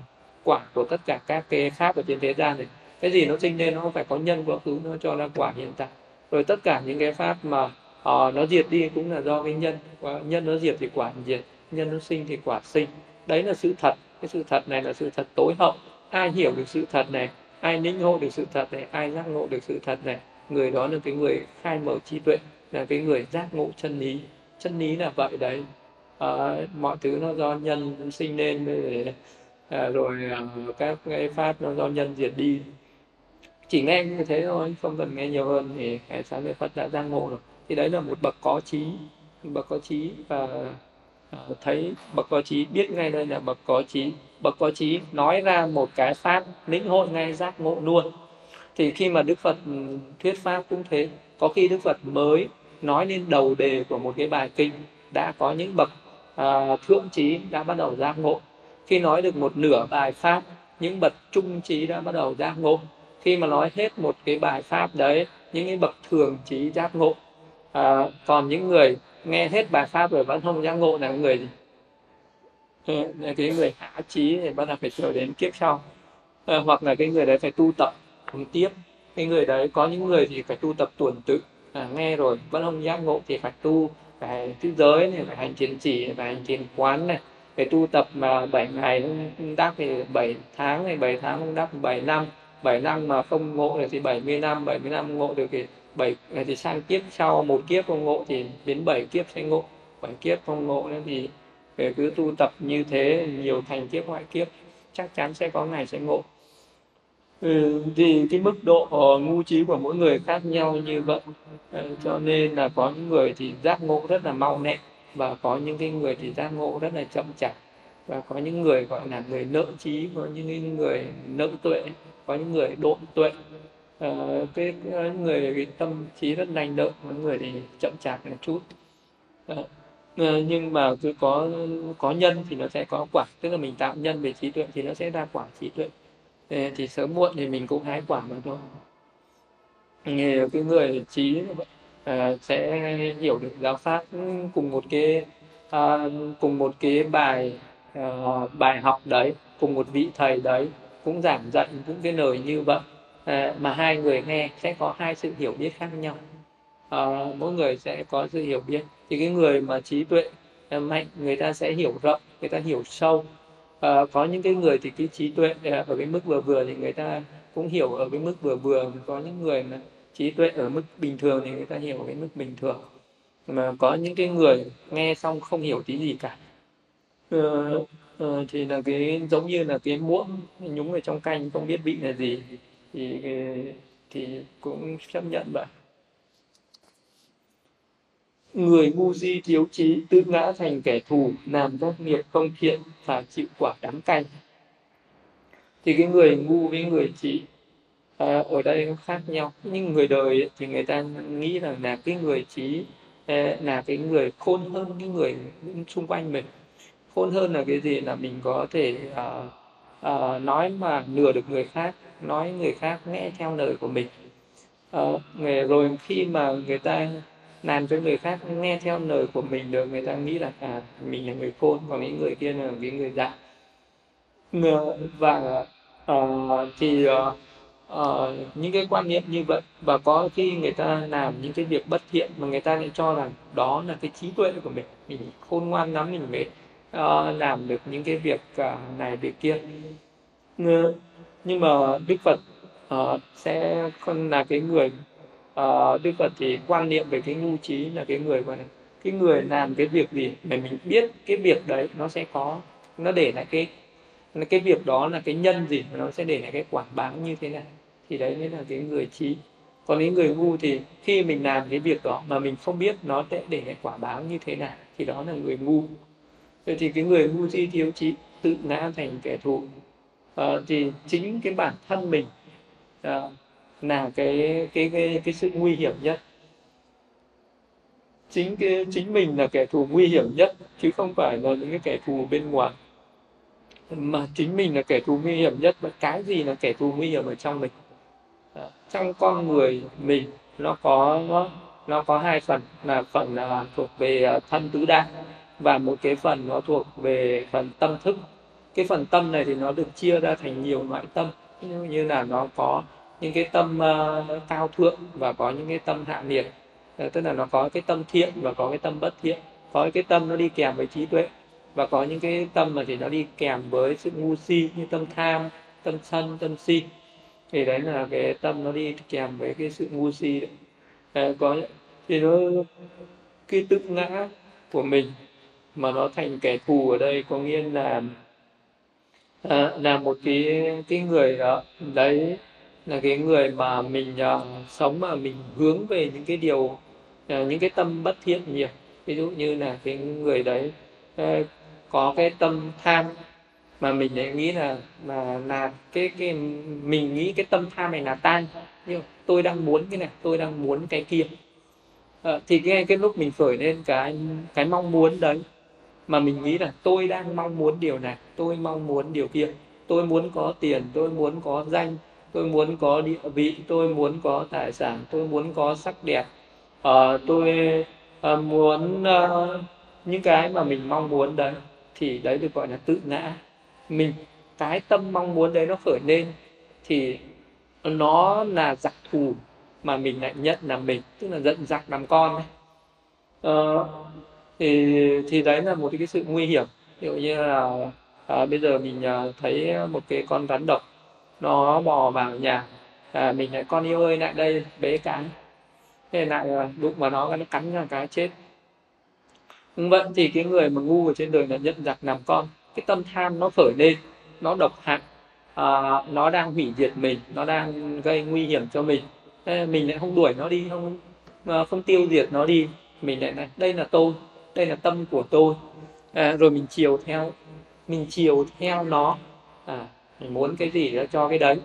quả của tất cả các cái pháp ở trên thế gian này. Cái gì nó sinh lên nó phải có nhân quá khứ nó cho ra quả hiện tại. Rồi tất cả những cái pháp mà uh, nó diệt đi cũng là do cái nhân nhân nó diệt thì quả diệt nhân nó sinh thì quả sinh. Đấy là sự thật. Cái sự thật này là sự thật tối hậu. Ai hiểu được sự thật này? Ai lĩnh ngộ được sự thật này ai giác ngộ được sự thật này người đó là cái người khai mở trí tuệ là cái người giác ngộ chân lý. Chân lý là vậy đấy. À, mọi thứ nó do nhân sinh lên à, rồi à, các cái pháp nó do nhân diệt đi. Chỉ nghe như thế thôi không cần nghe nhiều hơn thì cái sáng về phật đã giác ngộ rồi. Thì đấy là một bậc có trí bậc có trí và Ờ, thấy bậc có trí biết ngay đây là bậc có trí bậc có trí nói ra một cái pháp lĩnh hội ngay giác ngộ luôn. Thì khi mà đức phật ừ, thuyết pháp cũng thế. Có khi đức phật mới nói lên đầu đề của một cái bài kinh đã có những bậc à, thượng trí đã bắt đầu giác ngộ. Khi nói được một nửa bài pháp những bậc trung trí đã bắt đầu giác ngộ. Khi mà nói hết một cái bài pháp đấy những cái bậc thường trí giác ngộ à, còn những người nghe hết bài pháp rồi vẫn không giác ngộ là người gì là cái người hạ trí thì bắt đầu phải chờ đến kiếp sau. À, hoặc là cái người đấy phải tu tập không tiếp cái người đấy có những người thì phải tu tập tuần tự. À, nghe rồi vẫn không giác ngộ thì phải tu phải thứ giới này phải hành triển chỉ phải hành triển quán này. Phải tu tập mà 7 ngày không đắc thì 7 tháng này 7 tháng không đắc 7 năm. 7 năm mà không ngộ được thì 70 năm 70 năm ngộ được thì bảy à, thì sang kiếp sau một kiếp không ngộ thì đến bảy kiếp sẽ ngộ. Bảy kiếp không ngộ nữa thì cứ tu tập như thế nhiều thành kiếp ngoại kiếp chắc chắn sẽ có ngày sẽ ngộ. Ừ, thì cái mức độ ờ, ngu trí của mỗi người khác nhau như vậy. Ừ, cho nên là có những người thì giác ngộ rất là mau lẹ và có những cái người thì giác ngộ rất là chậm chạp. Và có những người gọi là người nợ trí có những người nợ tuệ có những người độn tuệ. Ờ, cái, cái người cái tâm trí rất lành động có người thì chậm chạp một chút. À, nhưng mà cứ có có nhân thì nó sẽ có quả tức là mình tạo nhân về trí tuệ thì nó sẽ ra quả trí tuệ. Thì sớm muộn thì mình cũng hái quả mà thôi. Cái người trí à, sẽ hiểu được giáo pháp cùng một cái à, cùng một cái bài à, bài học đấy cùng một vị thầy đấy cũng giảng dạy cũng cái lời như vậy. Ờ, mà hai người nghe sẽ có hai sự hiểu biết khác nhau. À, mỗi người sẽ có sự hiểu biết. Thì cái người mà trí tuệ ờ, mạnh người ta sẽ hiểu rộng người ta hiểu sâu. À, có những cái người thì cái trí tuệ ở cái mức vừa vừa thì người ta cũng hiểu ở cái mức vừa vừa. Có những người mà trí tuệ ở mức bình thường thì người ta hiểu ở cái mức bình thường. Mà có những cái người nghe xong không hiểu tí gì cả. Ờ, ờ, thì là cái giống như là cái muỗng nhúng ở trong canh không biết vị là gì thì ờ, thì cũng chấp nhận vậy người ngu di thiếu trí tự ngã thành kẻ thù làm các nghiệp không thiện và chịu quả đắng cay. Thì cái người ngu với người trí à, ở đây nó khác nhau. Nhưng người đời thì người ta nghĩ rằng là cái người trí à, là cái người khôn hơn cái người xung quanh mình. Khôn hơn là cái gì? Là mình có thể à, à, nói mà lừa được người khác nói người khác nghe theo lời của mình. À, rồi khi mà người ta làm cho người khác nghe theo lời của mình được người ta nghĩ là à mình là người khôn còn những người kia là những người dại và uh, thì uh, uh, những cái quan niệm như vậy và có khi người ta làm những cái việc bất thiện mà người ta lại cho rằng đó là cái trí tuệ của mình mình khôn ngoan lắm mình mới uh, làm được những cái việc uh, này việc kia nhưng mà đức phật uh, sẽ là cái người uh, đức phật thì quan niệm về cái ngu trí là cái người mà cái người làm cái việc gì mà mình biết cái việc đấy nó sẽ có nó để lại cái cái việc đó là cái nhân gì mà nó sẽ để lại cái quả báo như thế này. Thì đấy mới là cái người trí. Còn những người ngu thì khi mình làm cái việc đó mà mình không biết nó sẽ để lại quả báo như thế nào thì đó là người ngu. Vậy thì cái người ngu si thiếu trí tự ngã thành kẻ thù à, thì chính cái bản thân mình à, là cái cái cái cái sự nguy hiểm nhất. Chính cái chính mình là kẻ thù nguy hiểm nhất chứ không phải là những cái kẻ thù bên ngoài. Mà chính mình là kẻ thù nguy hiểm nhất và cái gì là kẻ thù nguy hiểm ở trong mình? À, trong con người mình nó có nó nó có hai phần. Là phần là thuộc về thân tứ đại và một cái phần nó thuộc về phần tâm thức cái phần tâm này thì nó được chia ra thành nhiều loại tâm. Như là nó có những cái tâm uh, cao thượng và có những cái tâm hạ liệt ờ, tức là nó có cái tâm thiện và có cái tâm bất thiện. Có cái tâm nó đi kèm với trí tuệ và có những cái tâm mà thì nó đi kèm với sự ngu si như tâm tham tâm sân tâm si. Thì đấy là cái tâm nó đi kèm với cái sự ngu si đấy. Ờ, có thì nó cái tự ngã của mình mà nó thành kẻ thù ở đây có nghĩa là à, là một cái cái người đó. Đấy là cái người mà mình uh, sống mà mình hướng về những cái điều uh, những cái tâm bất thiện nhiều. Ví dụ như là cái người đấy uh, có cái tâm tham mà mình lại nghĩ là là là cái cái mình nghĩ cái tâm tham này là tan nhưng tôi đang muốn cái này tôi đang muốn cái kia. À, thì cái cái lúc mình khởi lên cái cái mong muốn đấy mà mình nghĩ là tôi đang mong muốn điều này tôi mong muốn điều kia. Tôi muốn có tiền tôi muốn có danh tôi muốn có địa vị tôi muốn có tài sản tôi muốn có sắc đẹp. Uh, tôi uh, muốn uh, những cái mà mình mong muốn đấy thì đấy được gọi là tự ngã. Mình cái tâm mong muốn đấy nó khởi lên thì nó là giặc thù mà mình lại nhận là mình tức là giận giặc làm con ấy. ờ, thì thì đấy là một cái sự nguy hiểm. Ví dụ như là à, bây giờ mình à, thấy một cái con rắn độc nó bò vào nhà. À, mình lại con yêu ơi lại đây bế cái. Thế lại à, đụng vào nó nó cắn ra cái chết. Vậy thì cái người mà ngu ở trên đời là nhận giặc làm con. Cái tâm tham nó khởi lên nó độc hại. À, nó đang hủy diệt mình nó đang gây nguy hiểm cho mình. Thế mình lại không đuổi nó đi không à, không tiêu diệt nó đi. Mình lại này đây là tôi đây là tâm của tôi. À, rồi mình chiều theo mình chiều theo nó. À, mình muốn cái gì đó cho cái đấy.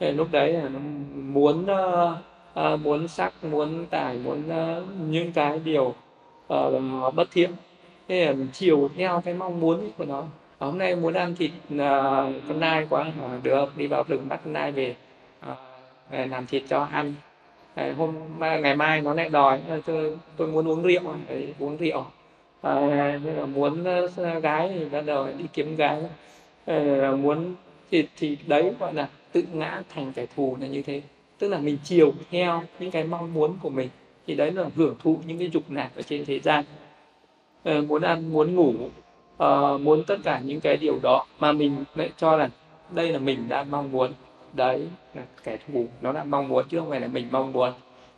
Thì lúc đấy là nó muốn uh, uh, muốn sắc muốn tài muốn uh, những cái điều uh, bất thiện. Thế là mình chiều theo cái mong muốn của nó. À, hôm nay muốn ăn thịt uh, con nai quá. Uh, được đi vào rừng bắt con nai về. Uh, làm thịt cho ăn. Đấy, hôm ngày mai nó lại đòi tôi, tôi muốn uống rượu. Đấy, uống rượu à, là muốn ờ, gái thì bắt đầu đi kiếm gái à, muốn thì thì đấy gọi là tự ngã thành kẻ thù là như thế. Tức là mình chiều theo những cái mong muốn của mình. Thì đấy là hưởng thụ những cái dục lạc ở trên thế gian. À, muốn ăn muốn ngủ à, muốn tất cả những cái điều đó mà mình lại cho là đây là mình đang mong muốn. Đấy là kẻ thù nó đang mong muốn chứ không phải là mình mong muốn.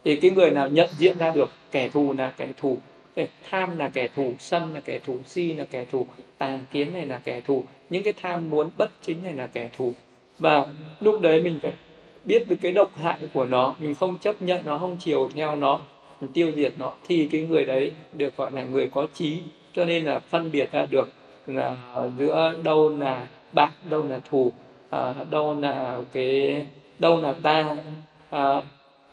Thì cái người nào nhận diện ra được kẻ thù là kẻ thù tham là kẻ thù sân là kẻ thù si là kẻ thù tà kiến này là kẻ thù. Những cái tham muốn bất chính này là kẻ thù. Và lúc đấy mình phải biết được cái độc hại của nó. Mình không chấp nhận nó không chiều theo nó mình tiêu diệt nó. Thì cái người đấy được gọi là người có trí. Cho nên là phân biệt ra được là giữa đâu là bạn đâu là thù à, đâu là cái đâu là ta à,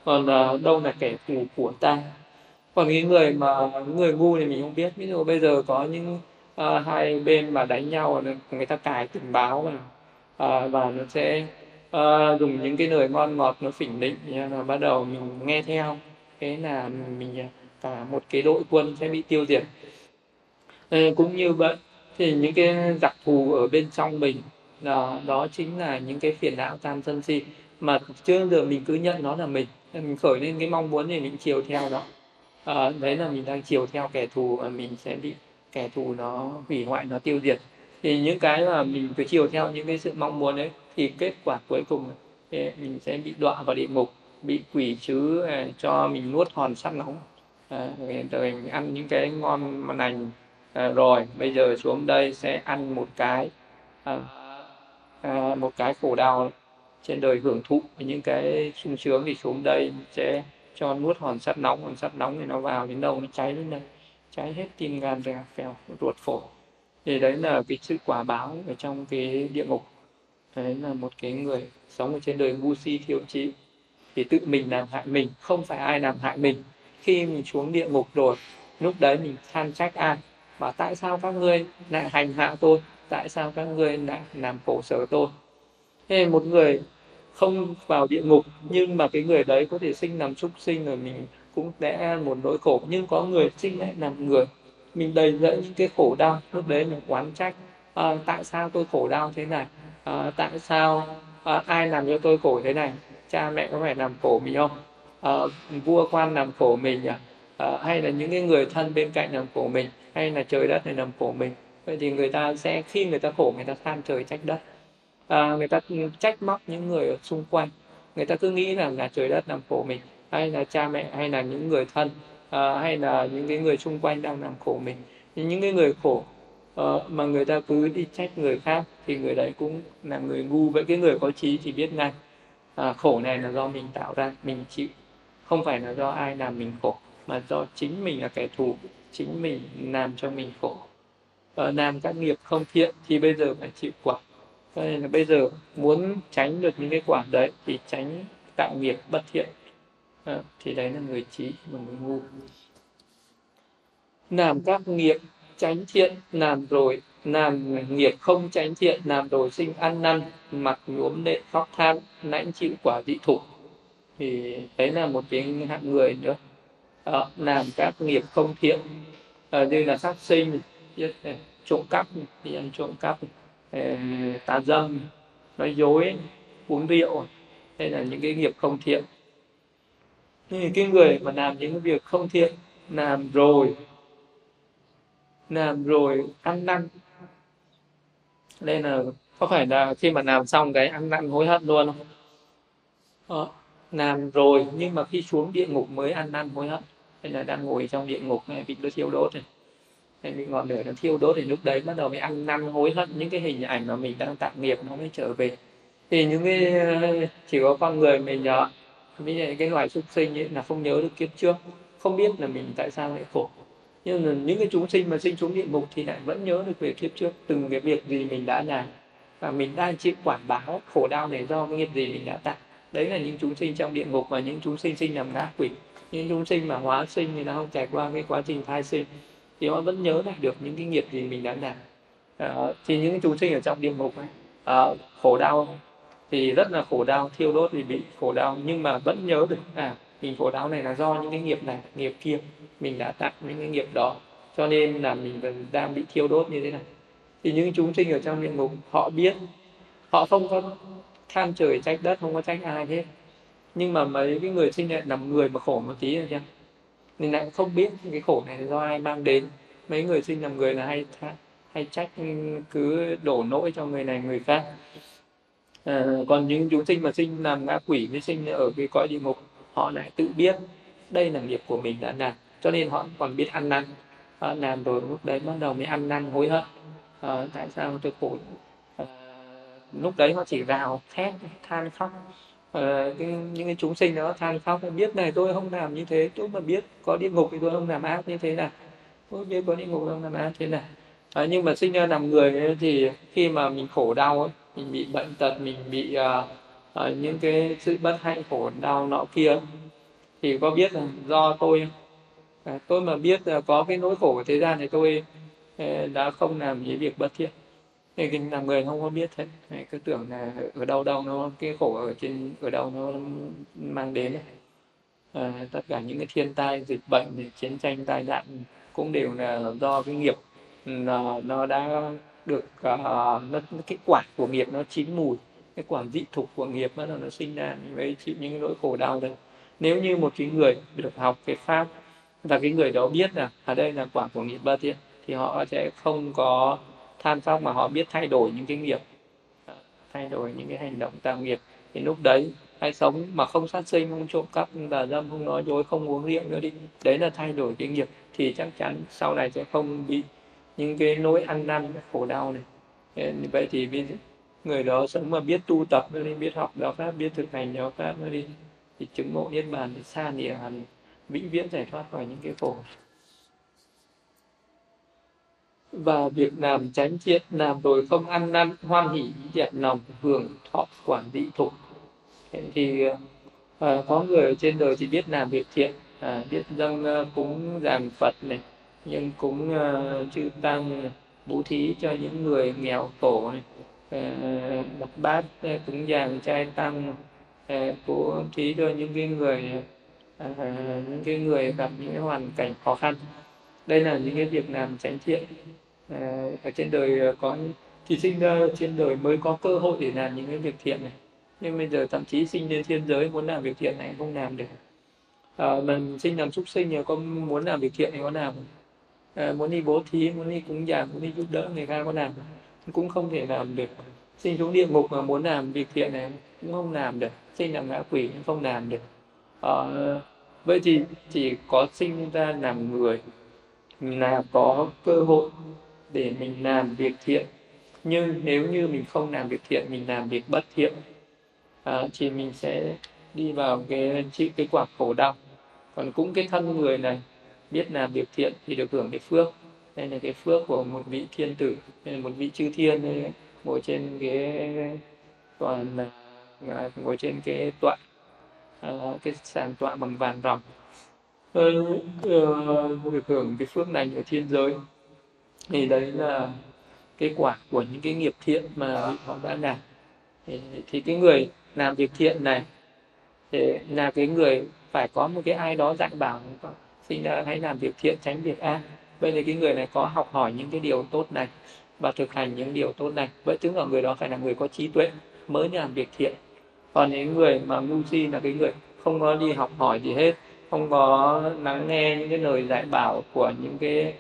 còn à, đâu là kẻ thù của ta còn những người mà người ngu thì mình không biết. Ví dụ bây giờ có những uh, hai bên mà đánh nhau người ta cài tình báo mà uh, và nó sẽ uh, dùng những cái lời ngon ngọt nó phỉnh định và bắt đầu mình nghe theo. Thế là mình à, cả một cái đội quân sẽ bị tiêu diệt. Uh, cũng như vậy thì những cái giặc thù ở bên trong mình đó, đó chính là những cái phiền não tam sân si. Mà chưa giờ mình cứ nhận nó là mình mình khởi lên cái mong muốn thì mình chiều theo đó à, đấy là mình đang chiều theo kẻ thù và mình sẽ bị kẻ thù nó hủy hoại nó tiêu diệt. Thì những cái mà mình cứ chiều theo những cái sự mong muốn ấy thì kết quả cuối cùng mình sẽ bị đọa vào địa ngục bị quỷ chứ à, cho mình nuốt hòn sắt nóng. À, rồi mình ăn những cái ngon mà lành à, rồi bây giờ xuống đây sẽ ăn một cái à, à, một cái khổ đau trên đời hưởng thụ. Những cái sung sướng thì xuống đây sẽ cho nuốt hòn sắt nóng, hòn sắt nóng thì nó vào đến đâu nó cháy đến đây. Cháy hết tim gan ra phèo, ruột phổi. Thì đấy là cái sự quả báo ở trong cái địa ngục. Đấy là một cái người sống ở trên đời ngu si thiếu trí thì tự mình làm hại mình, không phải ai làm hại mình. Khi mình xuống địa ngục rồi, lúc đấy mình than trách ai? Bảo tại sao các ngươi lại hành hạ tôi? Tại sao các ngươi lại làm khổ sở tôi? Thế một người không vào địa ngục nhưng mà cái người đấy có thể sinh làm súc sinh rồi mình cũng sẽ một nỗi khổ. Nhưng có người sinh lại làm người. Mình đầy dẫy những cái khổ đau. Lúc đấy mình oán trách à, tại sao tôi khổ đau thế này? À, tại sao à, ai làm cho tôi khổ thế này? Cha mẹ có phải làm khổ mình không? À, vua quan làm khổ mình à? à, hay là những cái người thân bên cạnh làm khổ mình? Hay là trời đất này làm khổ mình? Vậy thì người ta sẽ khi người ta khổ người ta than trời trách đất à, người ta trách móc những người ở xung quanh. Người ta cứ nghĩ rằng là trời đất làm khổ mình hay là cha mẹ hay là những người thân à, hay là những cái người xung quanh đang làm khổ mình. Những cái người khổ uh, mà người ta cứ đi trách người khác thì người đấy cũng là người ngu. Vậy cái người có trí thì biết ngay à, khổ này là do mình tạo ra mình chịu. Không phải là do ai làm mình khổ mà do chính mình là kẻ thù chính mình làm cho mình khổ. Uh, làm các nghiệp không thiện thì bây giờ phải chịu quả cho nên là bây giờ muốn tránh được những cái quả đấy thì tránh tạo nghiệp bất thiện. À, thì đấy là người trí và người ngu. Làm các nghiệp tránh thiện làm rồi làm nghiệp không tránh thiện làm rồi sinh ăn năn mặt nhuốm nệ khóc than lãnh chịu quả dị thủ. Thì đấy là một cái hạng người nữa. À, làm các nghiệp không thiện. À, như là sát sinh trộm cắp đi ăn trộm cắp Ờ, tà dâm, nói dối, uống rượu đây là những cái nghiệp không thiện. Nhưng cái người mà làm những cái việc không thiện, làm rồi làm rồi ăn năn. Đây là có phải là khi mà làm xong cái ăn năn hối hận luôn không? Đó. làm rồi nhưng mà khi xuống địa ngục mới ăn năn hối hận đây là đang ngồi trong địa ngục này bị nó thiêu đốt này thì bị ngọn lửa nó thiêu đốt thì lúc đấy bắt đầu mới ăn năn hối hận những cái hình ảnh mà mình đang tạo nghiệp nó mới trở về. Thì những cái, chỉ có con người mình nhớ với cái loài súc sinh ấy là không nhớ được kiếp trước, không biết là mình tại sao lại khổ. Nhưng mà những cái chúng sinh mà sinh xuống địa ngục thì lại vẫn nhớ được về kiếp trước, từng cái việc gì mình đã làm. Và mình đang chịu quản báo khổ đau này do cái nghiệp gì mình đã tạo đấy là những chúng sinh trong địa ngục và những chúng sinh sinh làm ngã quỷ những chúng sinh mà hóa sinh thì nó không trải qua cái quá trình thai sinh thì họ vẫn nhớ lại được những cái nghiệp gì mình đã làm. À, thì những chúng sinh ở trong địa ngục ấy, à, khổ đau thì rất là khổ đau thiêu đốt thì bị khổ đau nhưng mà vẫn nhớ được à mình khổ đau này là do những cái nghiệp này nghiệp kia mình đã tạo những cái nghiệp đó. Cho nên là mình đang bị thiêu đốt như thế này. Thì những chúng sinh ở trong địa ngục họ biết họ không có than trời trách đất không có trách ai hết. Nhưng mà mấy cái người sinh lại làm người mà khổ một tí rồi chưa nên lại không biết cái khổ này do ai mang đến. Mấy người sinh làm người là hay hay trách ừ, cứ đổ lỗi cho người này người khác. À, còn những chúng sinh mà sinh làm ngã quỷ mới sinh ở cái cõi địa ngục họ lại tự biết đây là nghiệp của mình đã làm. Cho nên họ còn biết ăn năn. À, làm rồi lúc đấy bắt đầu mới ăn năn hối hận. À, tại sao tôi khổ? À, lúc đấy họ chỉ rào thét than khóc à, cái, những cái chúng sinh đó than khóc biết này tôi không làm như thế tôi mà biết có địa ngục thì tôi không làm ác như thế này tôi biết có địa ngục không làm ác thế này à, ờ, nhưng mà sinh ra làm người ấy, thì khi mà mình khổ đau ấy, mình bị bệnh tật mình bị uh, uh, những cái sự bất hạnh khổ đau nọ kia thì có biết là do tôi à, tôi mà biết là có cái nỗi khổ của thế gian thì tôi đã không làm những việc bất thiện thì kinh làm người không có biết thế. Cứ tưởng là ở đâu đâu nó cái khổ ở trên ở đâu nó mang đến. À, tất cả những cái thiên tai dịch bệnh chiến tranh tai nạn cũng đều là do cái nghiệp nó, nó đã được uh, nó, cái quả của nghiệp nó chín mùi cái quả dị thục của nghiệp nó nó sinh ra. Với chịu những cái nỗi khổ đau đấy. Nếu như một cái người được học cái pháp và cái người đó biết là ở đây là quả của nghiệp ba thiện thì họ sẽ không có than phong mà họ biết thay đổi những cái nghiệp ờ, thay đổi những cái hành động tạo nghiệp, thì lúc đấy hay sống mà không sát sinh, không trộm cắp, không tà dâm, không nói dối, không uống rượu nữa đi. Đấy là thay đổi cái nghiệp, thì chắc chắn sau này sẽ không bị những cái nỗi ăn năn khổ đau này. Vậy thì người đó sống mà biết tu tập nó đi, biết học đạo pháp, biết thực hành đạo pháp nó đi, thì chứng ngộ niết bàn thì xa địa hẳn, vĩnh viễn giải thoát khỏi những cái khổ và việc làm tránh thiện làm rồi không ăn năn hoan hỷ đẹp lòng hưởng thọ quản dị thục thì à, có người ở trên đời chỉ biết làm việc thiện. À, biết dâng uh, ờ, cúng dường phật này nhưng cúng uh, chư tăng bố thí cho những người nghèo khổ này. Uh, đặt bát uh, cúng dường trai tăng uh, bố thí cho những cái người uh, những cái người gặp những cái hoàn cảnh khó khăn đây là những cái việc làm tránh thiện. À, ở trên đời ờ, có thì sinh ra trên đời mới có cơ hội để làm những cái việc thiện này. Nhưng bây giờ thậm chí sinh lên thiên giới muốn làm việc thiện này không làm được. À, mình sinh làm súc sinh thì có muốn làm việc thiện thì có làm. À, muốn đi bố thí muốn đi cúng dường muốn đi giúp đỡ người khác có làm. Cũng không thể làm được. Sinh xuống địa ngục mà muốn làm việc thiện này cũng không làm được. Sinh làm ngã quỷ cũng không làm được. À, vậy thì chỉ có sinh ra làm người là có cơ hội để mình làm việc thiện. Nhưng nếu như mình không làm việc thiện mình làm việc bất thiện à, thì mình sẽ đi vào cái chịu cái quả khổ đau. Còn cũng cái thân người này biết làm việc thiện thì được hưởng cái phước. Đây là cái phước của một vị thiên tử đây là một vị chư thiên đây, ngồi trên cái toàn à, ngồi trên cái tọa à, cái sàn tọa bằng vàng ròng uh, uh, được hưởng cái phước này ở thiên giới. Thì đấy là cái quả của những cái nghiệp thiện mà họ đã làm. Thì, thì cái người làm việc thiện này thì là cái người phải có một cái ai đó dạy bảo sinh ra hãy làm việc thiện tránh việc ác. Vậy thì cái người này có học hỏi những cái điều tốt này và thực hành những điều tốt này. Vậy tức là người đó phải là người có trí tuệ mới làm việc thiện. Còn những người mà ngu si là cái người không có đi học hỏi gì hết không có lắng nghe những cái lời dạy bảo của những cái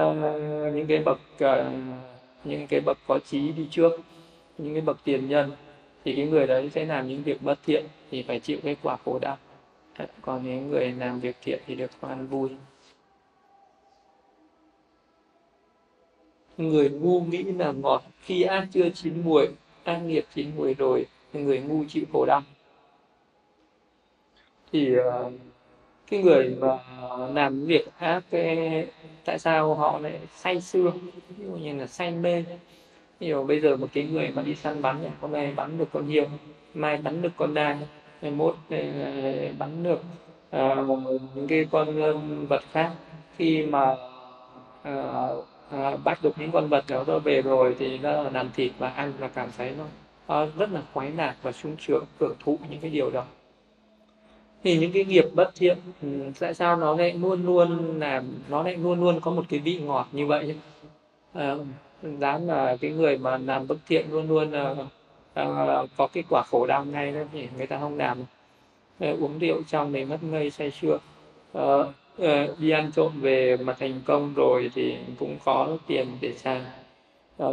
uh, những cái bậc uh, những cái bậc có trí đi trước những cái bậc tiền nhân thì cái người đấy sẽ làm những việc bất thiện thì phải chịu cái quả khổ đau. Còn những người làm việc thiện thì được an vui. Người ngu nghĩ là ngọt khi ác chưa chín muồi ác nghiệp chín muồi rồi người ngu chịu khổ đau. Thì uh, cái người mà làm việc khác cái tại sao họ lại say sưa? Ví dụ như là say mê. Ví dụ bây giờ một cái người mà đi săn bắn hôm nay bắn được con hiêu mai bắn được con đai ngày mốt ờ, bắn được uh, những cái con ờ, vật khác. Khi mà uh, uh, bắt được những con vật đó về rồi thì nó làm thịt và ăn là cảm thấy nó, uh, rất là khoái lạc và sung sướng hưởng thụ những cái điều đó thì những cái nghiệp bất thiện ừ, tại sao nó lại luôn luôn làm nó lại luôn luôn có một cái vị ngọt như vậy? À, dám là cái người mà làm bất thiện luôn luôn là là có cái quả khổ đau ngay đó thì người ta không làm. À, uống rượu trong này mất ngây say sưa. À, à, đi ăn trộm về mà thành công rồi thì cũng có tiền để sang à,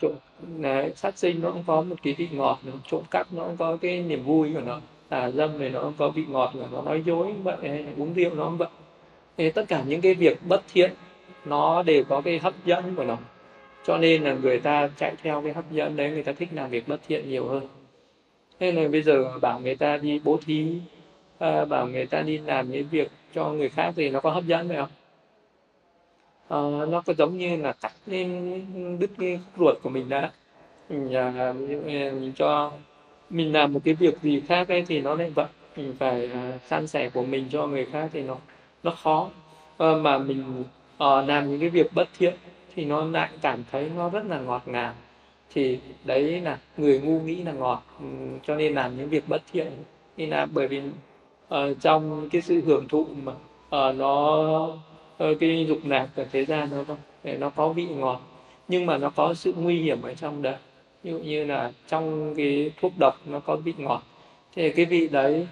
trộm này sát sinh nó cũng có một cái vị ngọt trộm cắp nó cũng có cái niềm vui của nó tà dâm này nó có vị ngọt và nó nói dối vậy uống rượu nó cũng vậy. Thì tất cả những cái việc bất thiện nó đều có cái hấp dẫn của nó. Cho nên là người ta chạy theo cái hấp dẫn đấy người ta thích làm việc bất thiện nhiều hơn. Nên là bây giờ bảo người ta đi bố thí à, bảo người ta đi làm những việc cho người khác thì nó có hấp dẫn phải không? À, nó có giống như là cắt lên đứt cái ruột của mình đã. Mình, à, mình cho mình làm một cái việc gì khác ấy thì nó lại vậy. Mình phải uh, san sẻ của mình cho người khác thì nó nó khó. Uh, mà mình uh, làm những cái việc bất thiện thì nó lại cảm thấy nó rất là ngọt ngào. Thì đấy là người ngu nghĩ là ngọt um, cho nên làm những việc bất thiện. Nên là bởi vì uh, trong cái sự hưởng thụ mà uh, nó uh, cái dục lạc ở thế gian nó nó có vị ngọt. Nhưng mà nó có sự nguy hiểm ở trong đấy ví dụ như là trong cái thuốc độc nó có vị ngọt. Thì cái vị đấy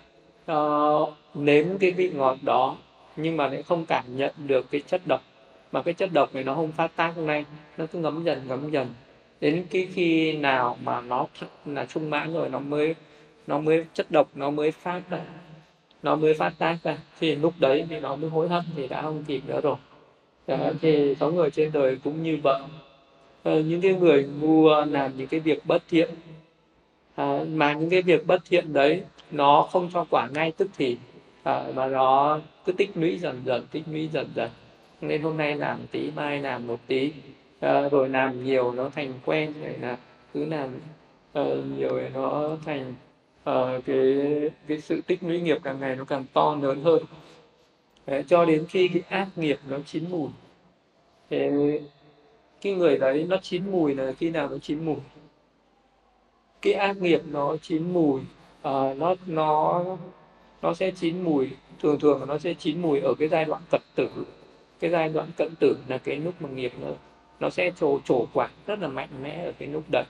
uh, nếm cái vị ngọt đó nhưng mà lại không cảm nhận được cái chất độc. Mà cái chất độc này nó không phát tác ngay nó cứ ngấm dần ngấm dần. Đến cái khi nào mà nó là sung mãn rồi nó mới nó mới chất độc nó mới phát ra nó mới phát tác ra thì lúc đấy thì nó mới hối hận thì đã không kịp nữa rồi. Đó, thì có người trên đời cũng như vậy. Ờ, những cái người ngu ờ, làm những cái việc bất thiện. À, mà những cái việc bất thiện đấy nó không cho quả ngay tức thì à, mà nó cứ tích lũy dần dần tích lũy dần dần. Nên hôm nay làm tí mai làm một tí. À, rồi làm nhiều nó thành quen rồi là cứ làm uh, nhiều thì nó thành uh, cái cái sự tích lũy nghiệp càng ngày nó càng to lớn hơn. Đấy, cho đến khi cái ác nghiệp nó chín mùi thì cái người đấy nó chín mùi là khi nào nó chín mùi? Cái ác nghiệp nó chín mùi uh, nó nó nó sẽ chín mùi thường thường nó sẽ chín mùi ở cái giai đoạn cận tử. Cái giai đoạn cận tử là cái lúc mà nghiệp nó nó sẽ trổ trổ quả rất là mạnh mẽ ở cái lúc đấy.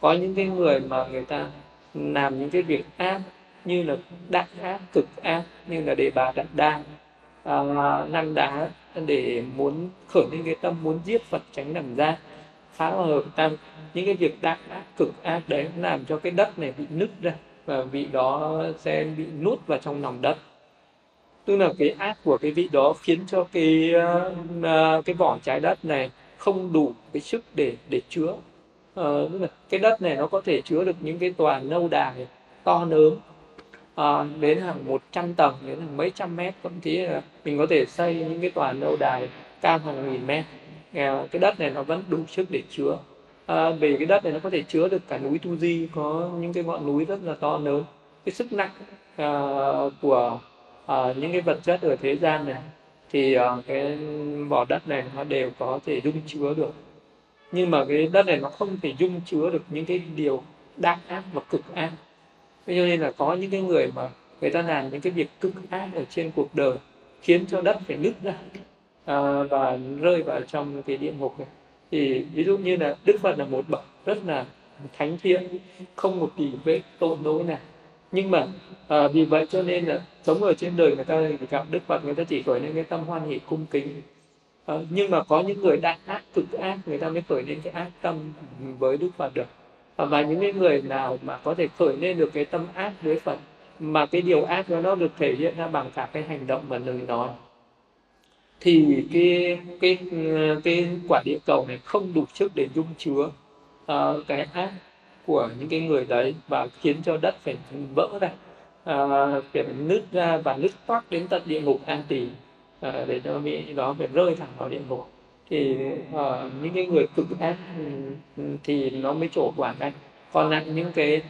Có những cái người mà người ta làm những cái việc ác như là đại ác cực ác như là đề bà đặng đa uh, năng đá để muốn khởi lên cái tâm muốn giết Phật tránh làm ra phá hợp tam những cái việc đại ác cực ác đấy làm cho cái đất này bị nứt ra và vị đó sẽ bị nuốt vào trong lòng đất. Tức là cái ác của cái vị đó khiến cho cái uh, cái vỏ trái đất này không đủ cái sức để để chứa. Uh, tức là cái đất này nó có thể chứa được những cái tòa lâu đài to lớn à, đến hàng 100 tầng đến hàng mấy trăm mét thậm chí là mình có thể xây những cái tòa lâu đài cao hàng nghìn mét. À, cái đất này nó vẫn đủ sức để chứa. À, vì cái đất này nó có thể chứa được cả núi Tu Di có những cái ngọn núi rất là to lớn. Cái sức nặng à, của à, những cái vật chất ở thế gian này thì à, cái vỏ đất này nó đều có thể dung chứa được. Nhưng mà cái đất này nó không thể dung chứa được những cái điều đa ác và cực ác cho nên là có những cái người mà người ta làm những cái việc cực ác ở trên cuộc đời khiến cho đất phải nứt ra à, và rơi vào trong cái địa ngục này. Thì ví dụ như là đức phật là một bậc rất là thánh thiện không một tỷ vết tội lỗi nào. Nhưng mà à, vì vậy cho nên là sống ở trên đời người ta gặp đức phật người ta chỉ khởi lên cái tâm hoan hỷ cung kính. À, nhưng mà có những người đại ác cực ác người ta mới khởi lên cái ác tâm với đức phật được và những cái người nào mà có thể khởi lên được cái tâm ác với Phật mà cái điều ác đó nó được thể hiện ra bằng cả cái hành động và lời nói thì cái cái cái quả địa cầu này không đủ sức để dung chứa uh, cái ác của những cái người đấy và khiến cho đất phải vỡ ra uh, phải nứt ra và nứt toác đến tận địa ngục an tỳ uh, để cho mỹ đó phải rơi thẳng vào địa ngục thì uh, những cái người cực ác ừ, ừ, thì nó mới trổ quả ngay còn lại những cái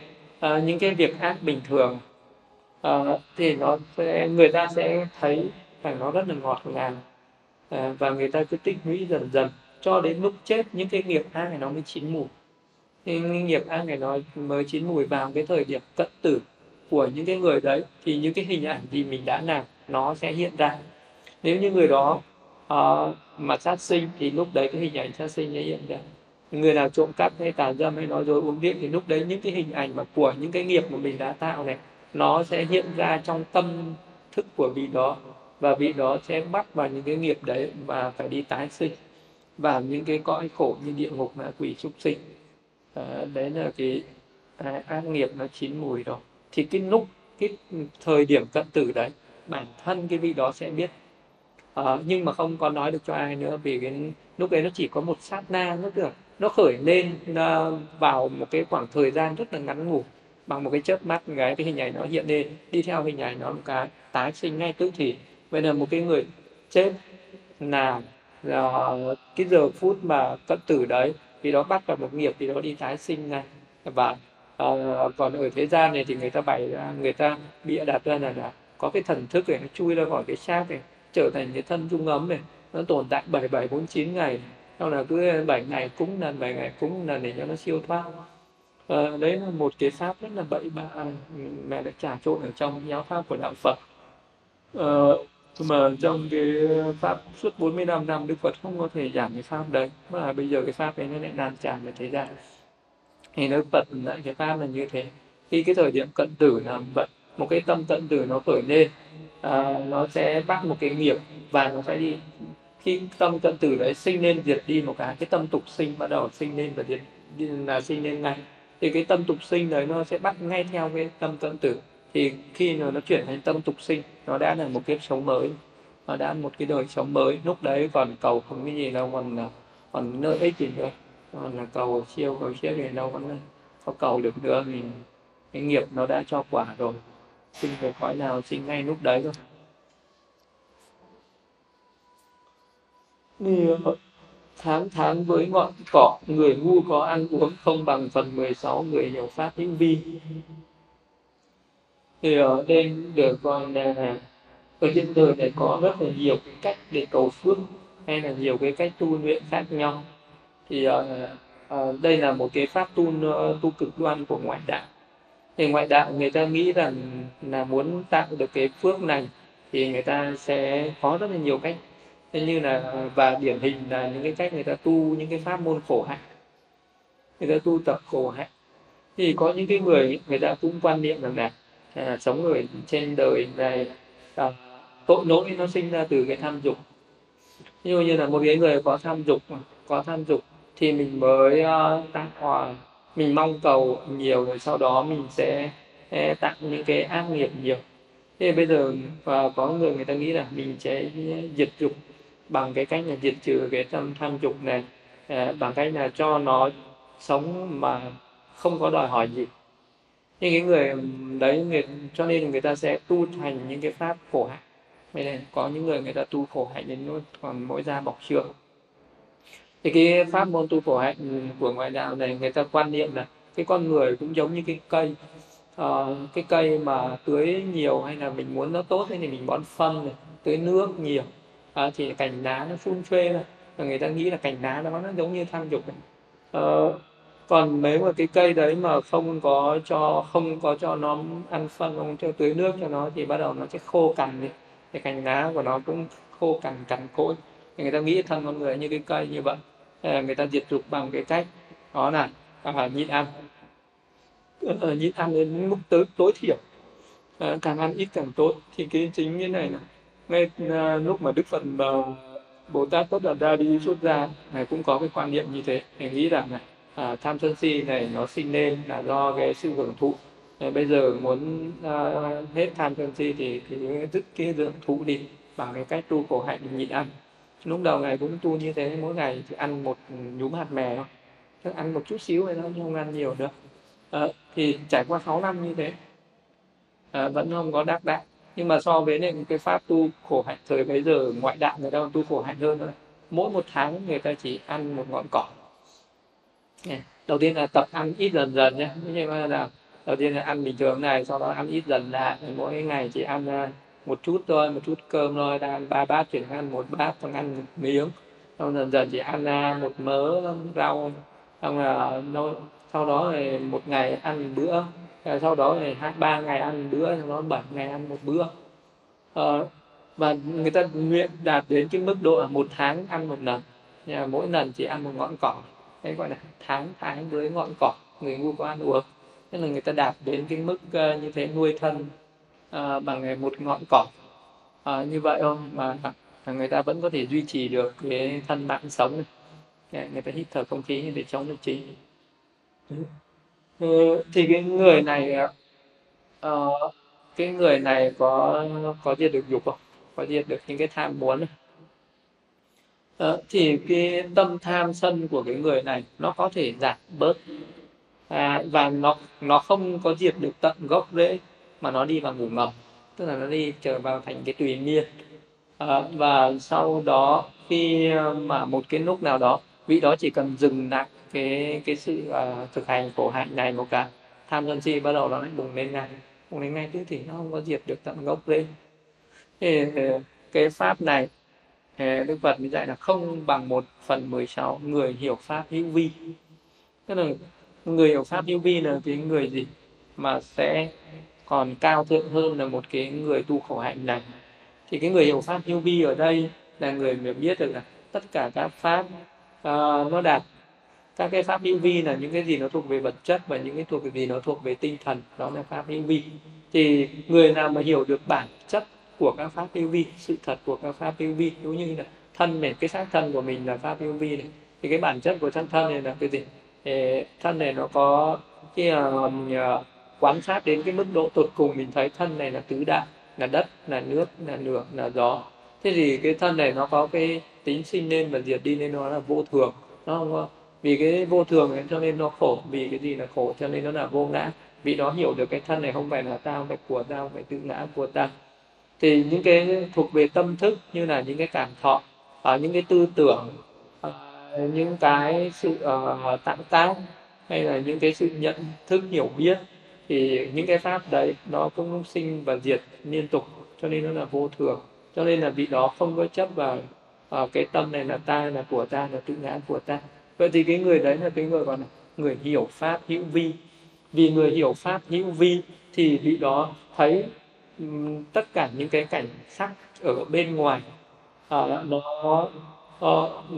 uh, những cái việc ác bình thường uh, thì nó sẽ người ta sẽ thấy phải nó rất là ngọt ngào uh, và người ta cứ tích lũy dần dần cho đến lúc chết những cái nghiệp ác này nó mới chín mùi. Những nghiệp ác này nó mới chín mùi vào cái thời điểm cận tử của những cái người đấy thì những cái hình ảnh gì mình đã làm nó sẽ hiện ra. Nếu như người đó uh, mà sát sinh thì lúc đấy cái hình ảnh sát sinh ấy hiện ra người nào trộm cắp hay tà dâm hay nói dối uống điện thì lúc đấy những cái hình ảnh mà của những cái nghiệp mà mình đã tạo này nó sẽ hiện ra trong tâm thức của vị đó. Và vị đó sẽ bắt vào những cái nghiệp đấy và phải đi tái sinh. Vào những cái cõi khổ như địa ngục ngạ quỷ súc sinh. À, đấy là cái à, ác nghiệp nó chín mùi rồi thì cái lúc cái thời điểm cận tử đấy bản thân cái vị đó sẽ biết à, nhưng mà không có nói được cho ai nữa vì cái lúc đấy nó chỉ có một sát na nó được nó khởi lên uh, vào một cái khoảng thời gian rất là ngắn ngủi bằng một cái chớp mắt cái cái hình ảnh nó hiện lên đi theo hình ảnh nó một cái tái sinh ngay tức thì vậy là một cái người chết là uh, cái giờ phút mà cận tử đấy thì đó bắt vào một nghiệp thì nó đi tái sinh này và uh, còn ở thế gian này thì người ta bày ra người ta bịa đặt ra là, là có cái thần thức này nó chui ra khỏi cái xác này trở thành cái thân dung ấm này nó tồn tại bảy bảy bốn chín ngày sau là cứ bảy ngày cúng lần bảy ngày cúng lần để cho nó siêu thoát. À, đấy là một cái pháp rất là bậy bạ mẹ đã trà trộn ở trong giáo pháp của đạo Phật. À, mà trong cái pháp suốt 45 năm Đức Phật không có thể giảm cái pháp đấy mà bây giờ cái pháp đấy nó lại lan tràn về thế gian. Thì Đức Phật lại cái pháp là như thế. Khi cái thời điểm cận tử là vậy một cái tâm tận tử nó khởi lên à, nó sẽ bắt một cái nghiệp và nó sẽ đi khi tâm tận tử đấy sinh lên diệt đi một cái cái tâm tục sinh bắt đầu sinh lên và diệt là sinh lên ngay. Thì cái tâm tục sinh đấy nó sẽ bắt ngay theo cái tâm tận tử thì khi nó, nó chuyển thành tâm tục sinh nó đã là một kiếp sống mới nó đã một cái đời sống mới. Lúc đấy còn cầu không cái gì đâu còn còn nơi ích gì nữa. Còn là cầu siêu cầu siêu thì đâu vẫn có cầu được nữa thì cái nghiệp nó đã cho quả rồi sinh về cõi nào sinh ngay lúc đấy thôi. Thì ờ, tháng tháng với ngọn cỏ người ngu có ăn uống không bằng phần 16 người hiểu pháp hữu vi. Thì ở đây được còn là ở trên đời này có rất là nhiều cái cách để cầu phước hay là nhiều cái cách tu luyện khác nhau. Thì uh, uh, đây là một cái pháp tu uh, tu cực đoan của ngoại đạo thì ngoại đạo người ta nghĩ rằng là muốn tạo được cái phước này thì người ta sẽ có rất là nhiều cách. Thế như là và điển hình là những cái cách người ta tu những cái pháp môn khổ hạnh. Người ta tu tập khổ hạnh. Thì có những cái người người ta cũng quan niệm rằng là à, sống người trên đời này à, tội lỗi nó sinh ra từ cái tham dục. Như như là một cái người có tham dục có tham dục thì mình mới uh, tăng hòa mình mong cầu nhiều rồi sau đó mình sẽ, tặng những cái ác nghiệp nhiều. Thế bây giờ và có người người ta nghĩ là mình sẽ diệt dục bằng cái cách là diệt trừ cái tâm tham dục này à, bằng cách là cho nó sống mà không có đòi hỏi gì. Nhưng cái người đấy người cho nên người ta sẽ tu thành những cái pháp khổ hạnh. Nên có những người người ta tu khổ hạnh đến nỗi còn mỗi da bọc xương thì cái pháp môn tu khổ hạnh của ngoại đạo này người ta quan niệm là cái con người cũng giống như cái cây. Uh, cái cây mà tưới nhiều hay là mình muốn nó tốt thì mình bón phân này tưới nước nhiều. Uh, thì cành lá nó phun phê ra. Và người ta nghĩ là cành lá đó nó giống như tham dục này. Uh, còn nếu mà cái cây đấy mà không có cho không có cho nó ăn phân không cho tưới nước cho nó thì bắt đầu nó sẽ khô cằn đi. Thì cành lá của nó cũng khô cằn cằn cỗi. Thì người ta nghĩ thân con người như cái cây như vậy. Ờ, người ta diệt dục bằng cái cách đó là à, nhịn ăn. À, nhịn ăn đến mức tới tối thiểu. À, càng ăn ít càng tốt. Thì cái chính như này là ngay à, lúc mà đức phật à, bồ tát tất đạt ra đi xuất ra này cũng có cái quan niệm như thế. Thầy nghĩ rằng này à, tham sân si này nó sinh lên là do cái sự hưởng thụ. Nên bây giờ muốn à, hết tham sân si thì thì dứt cái hưởng thụ đi bằng cái cách tu khổ hạnh nhịn ăn lúc đầu ngày cũng tu như thế mỗi ngày chỉ ăn một nhúm hạt mè thôi. Ăn một chút xíu thôi nhưng không ăn nhiều được. À, thì trải qua 6 năm như thế à, vẫn không có đắc đạo nhưng mà so với những cái pháp tu khổ hạnh thời bây giờ ngoại đạo người ta tu khổ hạnh hơn thôi. Mỗi một tháng người ta chỉ ăn một ngọn cỏ. Đầu tiên là tập ăn ít dần dần nhé nhưng mà là đầu tiên là ăn bình thường này sau đó ăn ít dần lại. Mỗi ngày chỉ ăn ờ, một chút thôi một chút cơm thôi đang ăn ba bát chuyển ăn một bát xong ăn một miếng. Xong dần dần chỉ ăn một mớ rau. Xong là nó sau đó thì một ngày ăn một bữa. Sau đó thì hai ba ngày ăn một bữa sau đó bảy ngày ăn một bữa. Ờ, và người ta nguyện đạt đến cái mức độ là một tháng ăn một lần. Nhà mỗi lần chỉ ăn một ngọn cỏ. Đấy gọi là tháng tháng với ngọn cỏ người ngu có ăn uống. Nên là người ta đạt đến cái mức ờ, như thế nuôi thân à, bằng một ngọn cỏ. À, như vậy không? Mà người ta vẫn có thể duy trì được cái thân mạng sống. Này. người ta hít thở không khí để chống được trí ừ, thì cái người này uh, cái người này có có diệt được dục không? Có diệt được những cái tham muốn uh, thì cái tâm tham sân của cái người này nó có thể giảm bớt. À, và nó nó không có diệt được tận gốc rễ mà nó đi vào ngủ ngầm tức là nó đi trở vào thành cái tùy miên à, và sau đó khi à, mà một cái lúc nào đó vị đó chỉ cần dừng lại cái cái sự uh, thực hành khổ hạnh này một cái tham sân si bắt đầu nó lại bùng lên ngay. Bùng lên ngay tức thì nó không có diệt được tận gốc lên. Thì cái pháp này Đức Phật mới dạy là không bằng một phần 16 người hiểu pháp hữu vi. Tức là người hiểu pháp hữu vi là cái người gì mà sẽ còn cao thượng hơn là một cái người tu khổ hạnh này. Thì cái người hiểu pháp hữu vi ở đây là người mà biết được là tất cả các pháp uh, nó đạt. Các cái pháp hữu vi là những cái gì nó thuộc về vật chất và những cái thuộc về gì nó thuộc về tinh thần đó là pháp hữu vi. Thì người nào mà hiểu được bản chất của các pháp hữu vi sự thật của các pháp hữu vi giống như là thân này cái xác thân của mình là pháp hữu vi này thì cái bản chất của thân thân này là cái gì? Thân này nó có cái uh, quan sát đến cái mức độ tột cùng mình thấy thân này là tứ đại là đất là nước là lửa là gió. Thế thì cái thân này nó có cái tính sinh lên và diệt đi nên nó là vô thường nó không có vì cái vô thường ấy, cho nên nó khổ vì cái gì là khổ cho nên nó là vô ngã. Vì nó hiểu được cái thân này không phải là tao phải của tao phải tự ngã của ta. Thì những cái thuộc về tâm thức như là những cái cảm thọ ở những cái tư tưởng à, những cái sự uh, tạm tác hay là những cái sự nhận thức hiểu biết thì những cái pháp đấy nó cũng sinh và diệt liên tục cho nên nó là vô thường. Cho nên là vị đó không có chấp vào à, cái tâm này là ta là của ta là tự ngã của ta. Vậy thì cái người đấy là cái người gọi là người hiểu pháp hữu vi. Vì người hiểu pháp hữu vi thì vị đó thấy um, tất cả những cái cảnh sắc ở bên ngoài à, nó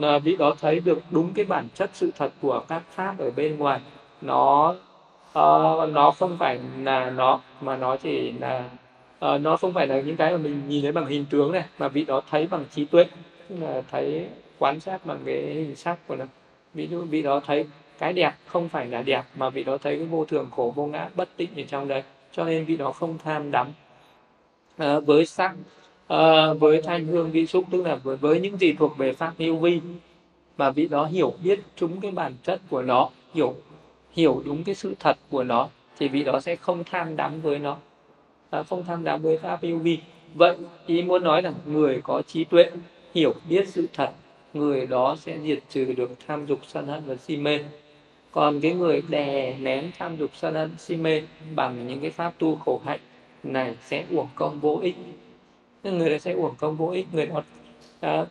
à, vị đó thấy được đúng cái bản chất sự thật của các pháp ở bên ngoài. Nó uh, nó không phải là nó mà nó chỉ là uh, nó không phải là những cái mà mình nhìn thấy bằng hình tướng này mà vị đó thấy bằng trí tuệ là thấy quan sát bằng cái hình sắc của nó. Ví dụ vị đó thấy cái đẹp không phải là đẹp mà vị đó thấy cái vô thường khổ vô ngã bất tịnh ở trong đấy cho nên vị đó không tham đắm. Uh, với sắc uh, với thanh hương vị xúc tức là với, với những gì thuộc về pháp hữu vi mà vị đó hiểu biết chúng cái bản chất của nó hiểu hiểu đúng cái sự thật của nó thì vị đó sẽ không tham đắm với nó. À, không tham đắm với pháp hữu vi. Vậy ý muốn nói là người có trí tuệ hiểu biết sự thật người đó sẽ diệt trừ được tham dục sân hận và si mê. Còn cái người đè nén tham dục sân hận si mê bằng những cái pháp tu khổ hạnh này sẽ uổng công vô ích. Người đó sẽ uổng công vô ích người đó à,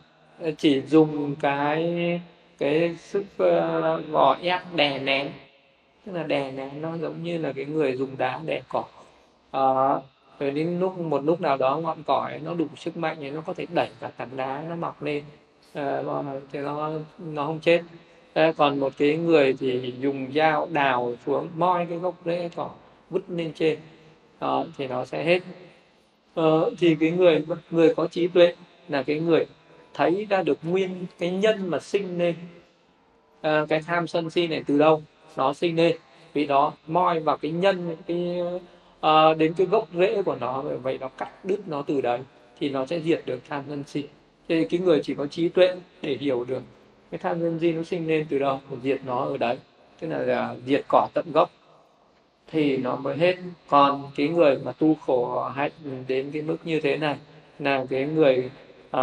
chỉ dùng cái cái sức ờ, uh, gò ép đè nén tức là đè nén nó giống như là cái người dùng đá đè cỏ. À, rồi đến lúc một lúc nào đó ngọn cỏ ấy, nó đủ sức mạnh thì nó có thể đẩy cả tảng đá nó mọc lên. À, thì nó nó không chết. À, còn một cái người thì dùng dao đào xuống moi cái gốc rễ cỏ vứt lên trên. À, thì nó sẽ hết. À, thì cái người người có trí tuệ là cái người thấy ra được nguyên cái nhân mà sinh lên. À, cái tham sân si này từ đâu? Nó sinh lên. Vì nó moi vào cái nhân cái uh, đến cái gốc rễ của nó vậy nó cắt đứt nó từ đấy thì nó sẽ diệt được tham sân si thì cái người chỉ có trí tuệ để hiểu được cái tham sân si nó sinh lên từ đâu diệt nó ở đấy. Tức là, là diệt cỏ tận gốc. Thì nó mới hết. Còn cái người mà tu khổ hạnh đến cái mức như thế này là cái người à,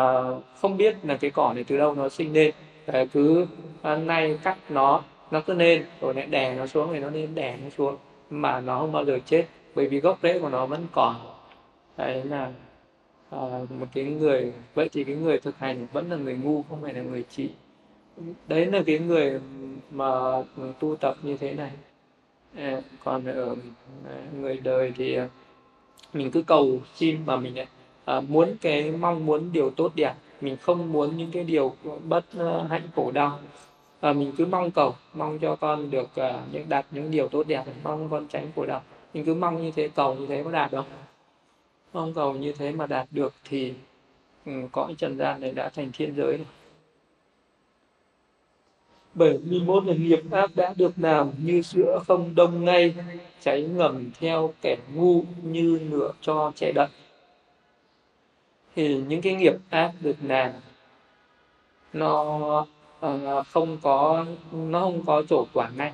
không biết là cái cỏ này từ đâu nó sinh lên. À, cứ à, nay cắt nó nó cứ lên rồi lại đè nó xuống thì nó nên đè nó xuống. Mà nó không bao giờ chết bởi vì gốc rễ của nó vẫn còn. Đấy là à, một cái người vậy thì cái người thực hành vẫn là người ngu không phải là người trí đấy là cái người mà tu tập như thế này. À, còn ở à, người đời thì à, mình cứ cầu xin mà mình à, à, muốn cái mong muốn điều tốt đẹp. Mình không muốn những cái điều bất hạnh khổ đau à, mình cứ mong cầu mong cho con được uh, những đạt những điều tốt đẹp mong con tránh khổ đau. Mình cứ mong như thế cầu như thế có đạt không? Mong cầu như thế mà đạt được thì ừ, cõi trần gian này đã thành thiên giới rồi. 71 là nghiệp ác đã được làm như sữa không đông ngay cháy ngầm theo kẻ ngu như nửa cho trẻ đậy. Thì những cái nghiệp ác được làm nó uh, không có nó không có chỗ quả ngay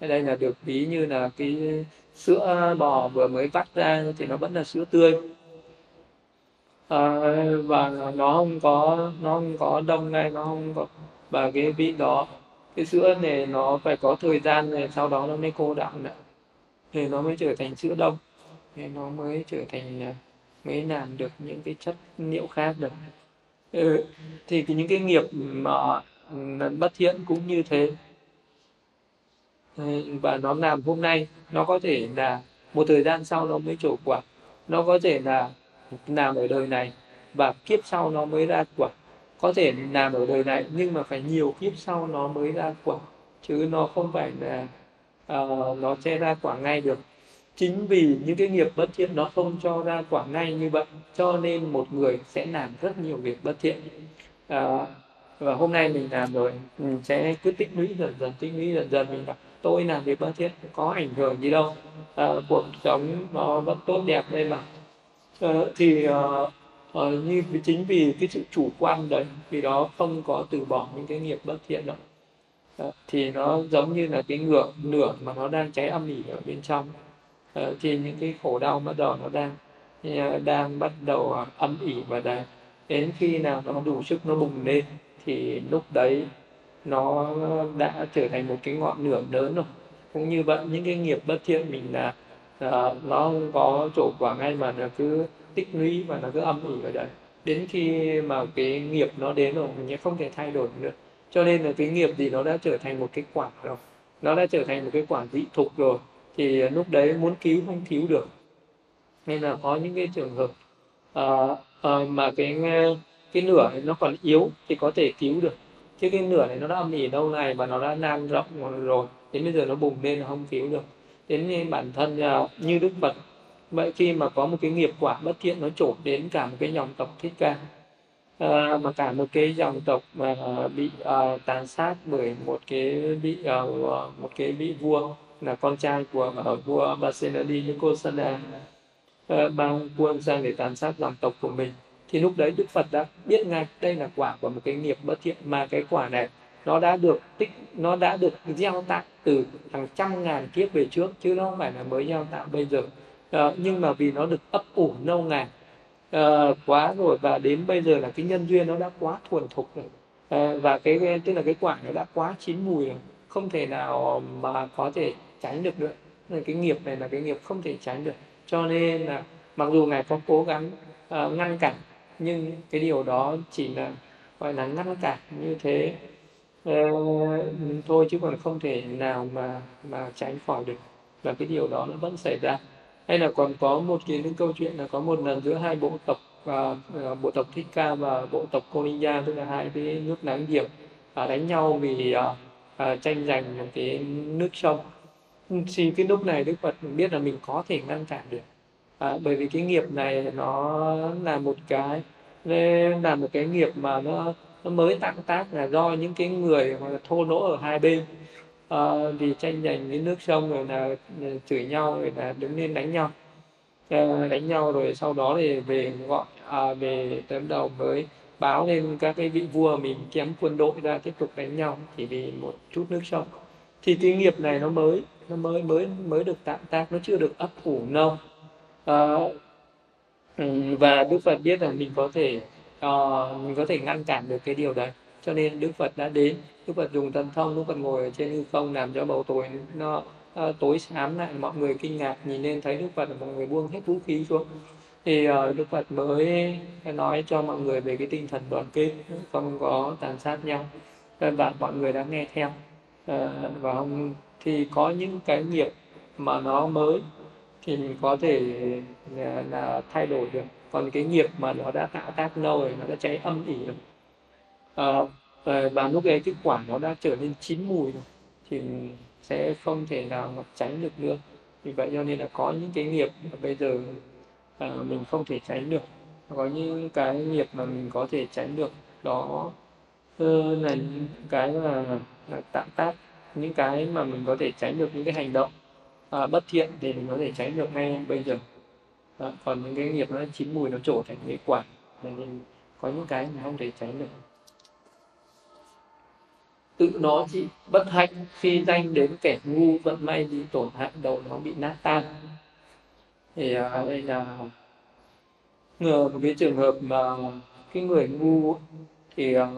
đây là được ví như là cái sữa bò vừa mới vắt ra thì nó vẫn là sữa tươi. À, và nó không có nó không có đông ngay nó không có và cái vị đó cái sữa này nó phải có thời gian này sau đó nó mới cô đọng nữa. Thì nó mới trở thành sữa đông thì nó mới trở thành ờ, mới làm được những cái chất liệu khác được. Ừ, thì những cái nghiệp mà bất thiện cũng như thế. Và nó làm hôm nay nó có thể là một thời gian sau nó mới trổ quả. Nó có thể là làm ở đời này và kiếp sau nó mới ra quả. Có thể làm ở đời này nhưng mà phải nhiều kiếp sau nó mới ra quả chứ nó không phải là uh, nó sẽ ra quả ngay được. Chính vì những cái nghiệp bất thiện nó không cho ra quả ngay như vậy cho nên một người sẽ làm rất nhiều việc bất thiện. Uh, và hôm nay mình làm rồi mình sẽ cứ tích lũy dần dần tích lũy dần dần. Mình đọc tôi làm việc bất thiện có ảnh hưởng gì đâu. À, cuộc sống nó vẫn tốt đẹp đây mà. À, thì à, à, như chính vì cái sự chủ quan đấy vì đó không có từ bỏ những cái nghiệp bất thiện đó à, thì nó giống như là cái ngựa lửa mà nó đang cháy âm ỉ ở bên trong. À, thì những cái khổ đau bắt đầu nó đang đang bắt đầu âm ỉ và đang đến khi nào nó đủ sức nó bùng lên thì lúc đấy nó đã trở thành một cái ngọn lửa lớn rồi. Cũng như vậy những cái nghiệp bất thiện mình là uh, nó không có trổ quả ngay mà nó cứ tích lũy và nó cứ âm ỉ ở đấy. Đến khi mà cái nghiệp nó đến rồi mình không thể thay đổi nữa. Cho nên là cái nghiệp gì nó đã trở thành một cái quả rồi. Nó đã trở thành một cái quả dị thục rồi. Thì lúc đấy muốn cứu không cứu được. Nên là có những cái trường hợp uh, uh, mà cái cái nửa này nó còn yếu thì có thể cứu được. Chứ cái nửa này nó đã âm ỉ lâu ngày và nó đã lan rộng rồi đến bây giờ nó bùng lên là không cứu được. Đến bản thân à, như đức phật vậy khi mà có một cái nghiệp quả bất thiện nó trổ đến cả một cái dòng tộc thích ca à, mà cả một cái dòng tộc mà à, bị uh, tàn sát bởi một cái bị uh, một cái vị vua là con trai của uh, vua Basenadi Nikosana uh, mang quân sang để tàn sát dòng tộc của mình thì lúc đấy Đức Phật đã biết ngay đây là quả của một cái nghiệp bất thiện mà cái quả này nó đã được tích nó đã được gieo tạo từ hàng trăm ngàn kiếp về trước chứ nó không phải là mới gieo tạo bây giờ. À, nhưng mà vì nó được ấp ủ lâu ngày à, quá rồi và đến bây giờ là cái nhân duyên nó đã quá thuần thục rồi. À, và cái tức là cái quả nó đã quá chín mùi rồi không thể nào mà có thể tránh được nữa. Nên cái nghiệp này là cái nghiệp không thể tránh được. Cho nên là mặc dù ngài có cố gắng uh, ngăn cản nhưng cái điều đó chỉ là gọi là ngăn cản như thế. Uh, thôi chứ còn không thể nào mà mà tránh khỏi được và cái điều đó nó vẫn xảy ra. Hay là còn có một cái, những câu chuyện là có một lần giữa hai bộ tộc và uh, bộ tộc Thích Ca và bộ tộc Koniya tức là hai cái nước láng giềng uh, đánh nhau vì uh, uh, tranh giành một cái nước sông ừ, thì cái lúc này Đức Phật biết là mình có thể ngăn cản được à, bởi vì cái nghiệp này nó là một cái là một cái nghiệp mà nó nó mới tạm tác là do những cái người mà thô lỗ ở hai bên. À, vì tranh giành cái nước sông rồi là chửi nhau rồi là đứng lên đánh nhau. À, đánh nhau rồi sau đó thì về gọi à, về tấm đầu mới báo lên các cái vị vua mình kém quân đội ra tiếp tục đánh nhau chỉ vì một chút nước sông. Thì cái nghiệp này nó mới nó mới mới mới được tạm tác nó chưa được ấp ủ lâu à, và Đức Phật biết là mình có thể uh, mình có thể ngăn cản được cái điều đấy. Cho nên Đức Phật đã đến Đức Phật dùng thần thông Đức Phật ngồi ở trên hư không làm cho bầu tối nó uh, tối xám lại. Mọi người kinh ngạc nhìn lên thấy Đức Phật là mọi người buông hết vũ khí xuống. Thì uh, Đức Phật mới nói cho mọi người về cái tinh thần đoàn kết không có tàn sát nhau. Và mọi người đã nghe theo. Uh, và thì có những cái nghiệp mà nó mới thì mình có thể là, là thay đổi được. Còn cái nghiệp mà nó đã tạo tác lâu rồi nó đã cháy âm ỉ rồi. À, và lúc ấy cái quả nó đã trở nên chín mùi rồi thì sẽ không thể nào mà tránh được nữa. Vì vậy cho nên là có những cái nghiệp mà bây giờ à, mình không thể tránh được. Có những cái nghiệp mà mình có thể tránh được đó là những cái mà, là tạm tác những cái mà mình có thể tránh được những cái hành động à, bất thiện để mình có thể tránh được ngay bây giờ. À, còn những cái nghiệp nó chín mùi nó trổ thành cái quả nên có những cái mà không thể tránh được. Tự nó chỉ bất hạnh khi danh đến kẻ ngu vận may bị tổn hại đầu nó bị nát tan. Thì à, đây là ngờ một cái trường hợp mà cái người ngu thì à,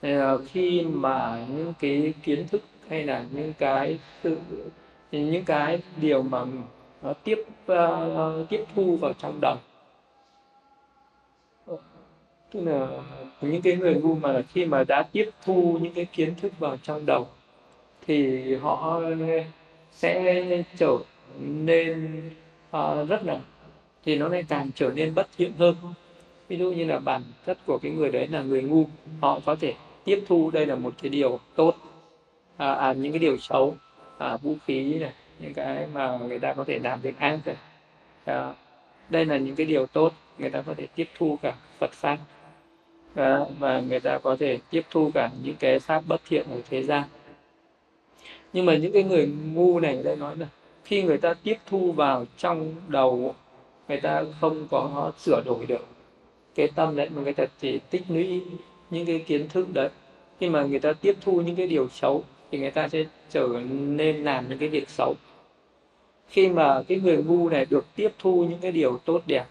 à, khi mà những cái kiến thức hay là những cái tự những cái điều mà nó tiếp uh, tiếp thu vào trong đầu. Ờ, tức là những cái người ngu mà khi mà đã tiếp thu những cái kiến thức vào trong đầu thì họ sẽ trở nên uh, rất là thì nó lại càng trở nên bất thiện hơn. Ví dụ như là bản chất của cái người đấy là người ngu họ có thể tiếp thu đây là một cái điều tốt à, à những cái điều xấu à, vũ khí này những cái mà người ta có thể làm việc ác này à, đây là những cái điều tốt người ta có thể tiếp thu cả Phật pháp. À, và người ta có thể tiếp thu cả những cái pháp bất thiện ở thế gian. Nhưng mà những cái người ngu này đây nói là khi người ta tiếp thu vào trong đầu người ta không có sửa đổi được cái tâm đấy mà người ta chỉ tích lũy những cái kiến thức đấy. Khi mà người ta tiếp thu những cái điều xấu thì người ta sẽ trở nên làm những cái việc xấu. Khi mà cái người ngu này được tiếp thu những cái điều tốt đẹp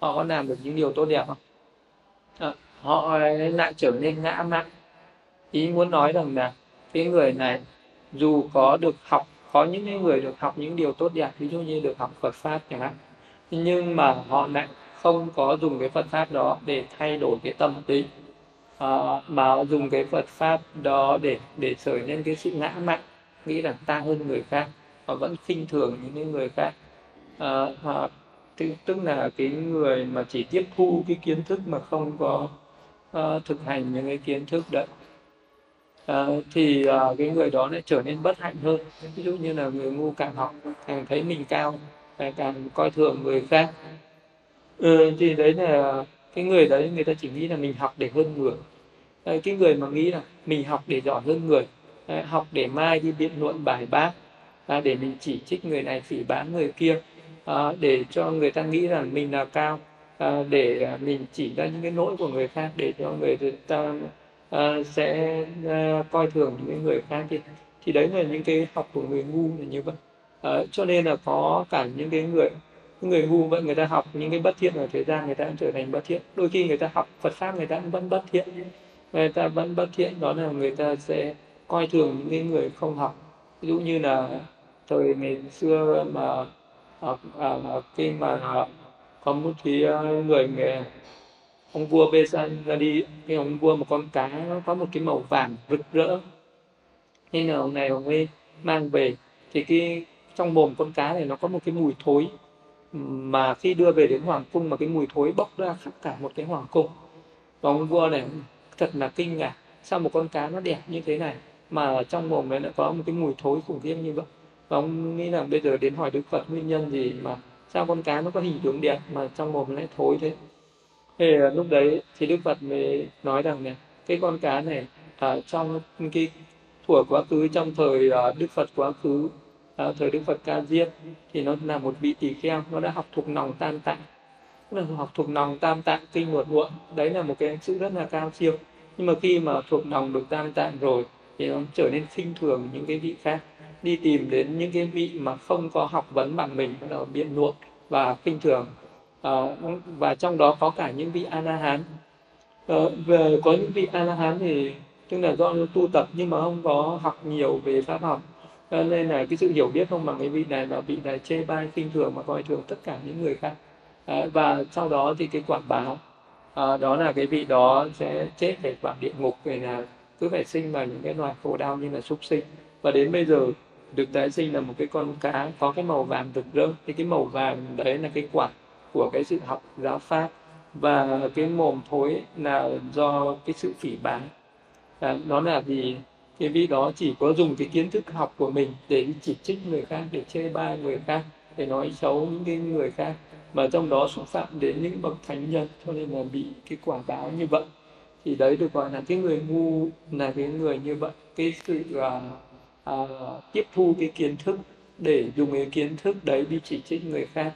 họ có làm được những điều tốt đẹp không? À, họ lại trở nên ngã mạn. Ý muốn nói rằng là cái người này dù có được học có những cái người được học những điều tốt đẹp ví dụ như được học Phật pháp chẳng hạn nhưng mà họ lại không có dùng cái Phật pháp đó để thay đổi cái tâm tính uh, mà dùng cái Phật pháp đó để để trở nên cái sự ngã mạn nghĩ rằng ta hơn người khác họ vẫn khinh thường những người khác. Ờ, à, họ tức, tức là cái người mà chỉ tiếp thu cái kiến thức mà không có uh, thực hành những cái kiến thức đấy. À, thì uh, cái người đó lại trở nên bất hạnh hơn. Ví dụ như là người ngu càng học càng thấy mình cao càng, càng coi thường người khác. Ừ, thì đấy là cái người đấy người ta chỉ nghĩ là mình học để hơn người cái người mà nghĩ là mình học để giỏi hơn người học để mai đi biện luận bài bác à, để mình chỉ trích người này phỉ báng người kia à, để cho người ta nghĩ rằng mình là cao à, để mình chỉ ra những cái lỗi của người khác để cho người ta à, sẽ à, coi thường những người khác thì thì đấy là những cái học của người ngu là như vậy. À, cho nên là có cả những cái người những người ngu vậy người ta học những cái bất thiện ở thế gian người ta cũng trở thành bất thiện. Đôi khi người ta học Phật pháp người ta cũng vẫn bất thiện người ta vẫn bất thiện đó là người ta sẽ coi thường những cái người không học. Ví dụ như là thời ngày xưa mà à, à, khi mà có một cái à, người nghề ông vua bê san ra đi cái ông vua một con cá nó có một cái màu vàng rực rỡ. Nên là ông này ông ấy mang về thì cái trong mồm con cá này nó có một cái mùi thối. Mà khi đưa về đến hoàng cung mà cái mùi thối bốc ra khắp cả một cái hoàng cung. Và ông vua này thật là kinh ngạc. Sao một con cá nó đẹp như thế này? Mà ở trong mồm nó lại có một cái mùi thối khủng khiếp như vậy. Và ông nghĩ là bây giờ đến hỏi đức phật nguyên nhân gì mà sao con cá nó có hình tướng đẹp mà trong mồm lại thối thế? Thì ờ, lúc đấy thì đức phật mới nói rằng này cái con cá này ở trong cái thuở quá khứ trong thời uh, Đức Phật quá khứ uh, thời Đức Phật Ca Diếp thì nó là một vị tỳ kheo nó đã học thuộc lòng tam tạng. Là học thuộc lòng tam tạng kinh luật muộn, đấy là một cái sự rất là cao siêu nhưng mà khi mà thuộc lòng được tam tạng rồi thì nó trở nên khinh thường những cái vị khác. Đi tìm đến những cái vị mà không có học vấn bằng mình bắt đầu biện luận và khinh thường. À, và trong đó có cả những vị a la hán à, ờ, về có những vị a la hán thì tức là do tu tập nhưng mà không có học nhiều về pháp học. Cho nên là cái sự hiểu biết không bằng cái vị này mà vị này chê bai khinh thường mà coi thường tất cả những người khác. À, và sau đó thì cái quảng báo à, đó là cái vị đó sẽ chết để vào địa ngục về là cứ phải sinh vào những cái loài khổ đau như là súc sinh. Và đến bây giờ được tái sinh là một cái con cá có cái màu vàng rực rỡ. Thì cái màu vàng đấy là cái quả của cái sự học giáo pháp. Và cái mồm thối là do cái sự phỉ báng. À, đó là vì cái vị đó chỉ có dùng cái kiến thức học của mình để chỉ trích người khác để chê bai người khác để nói xấu những cái người khác mà trong đó xúc phạm đến những bậc thánh nhân cho nên là bị cái quả báo như vậy. Thì đấy được gọi là cái người ngu là cái người như vậy. Cái sự à, à, tiếp thu cái kiến thức để dùng cái kiến thức đấy đi chỉ trích người khác.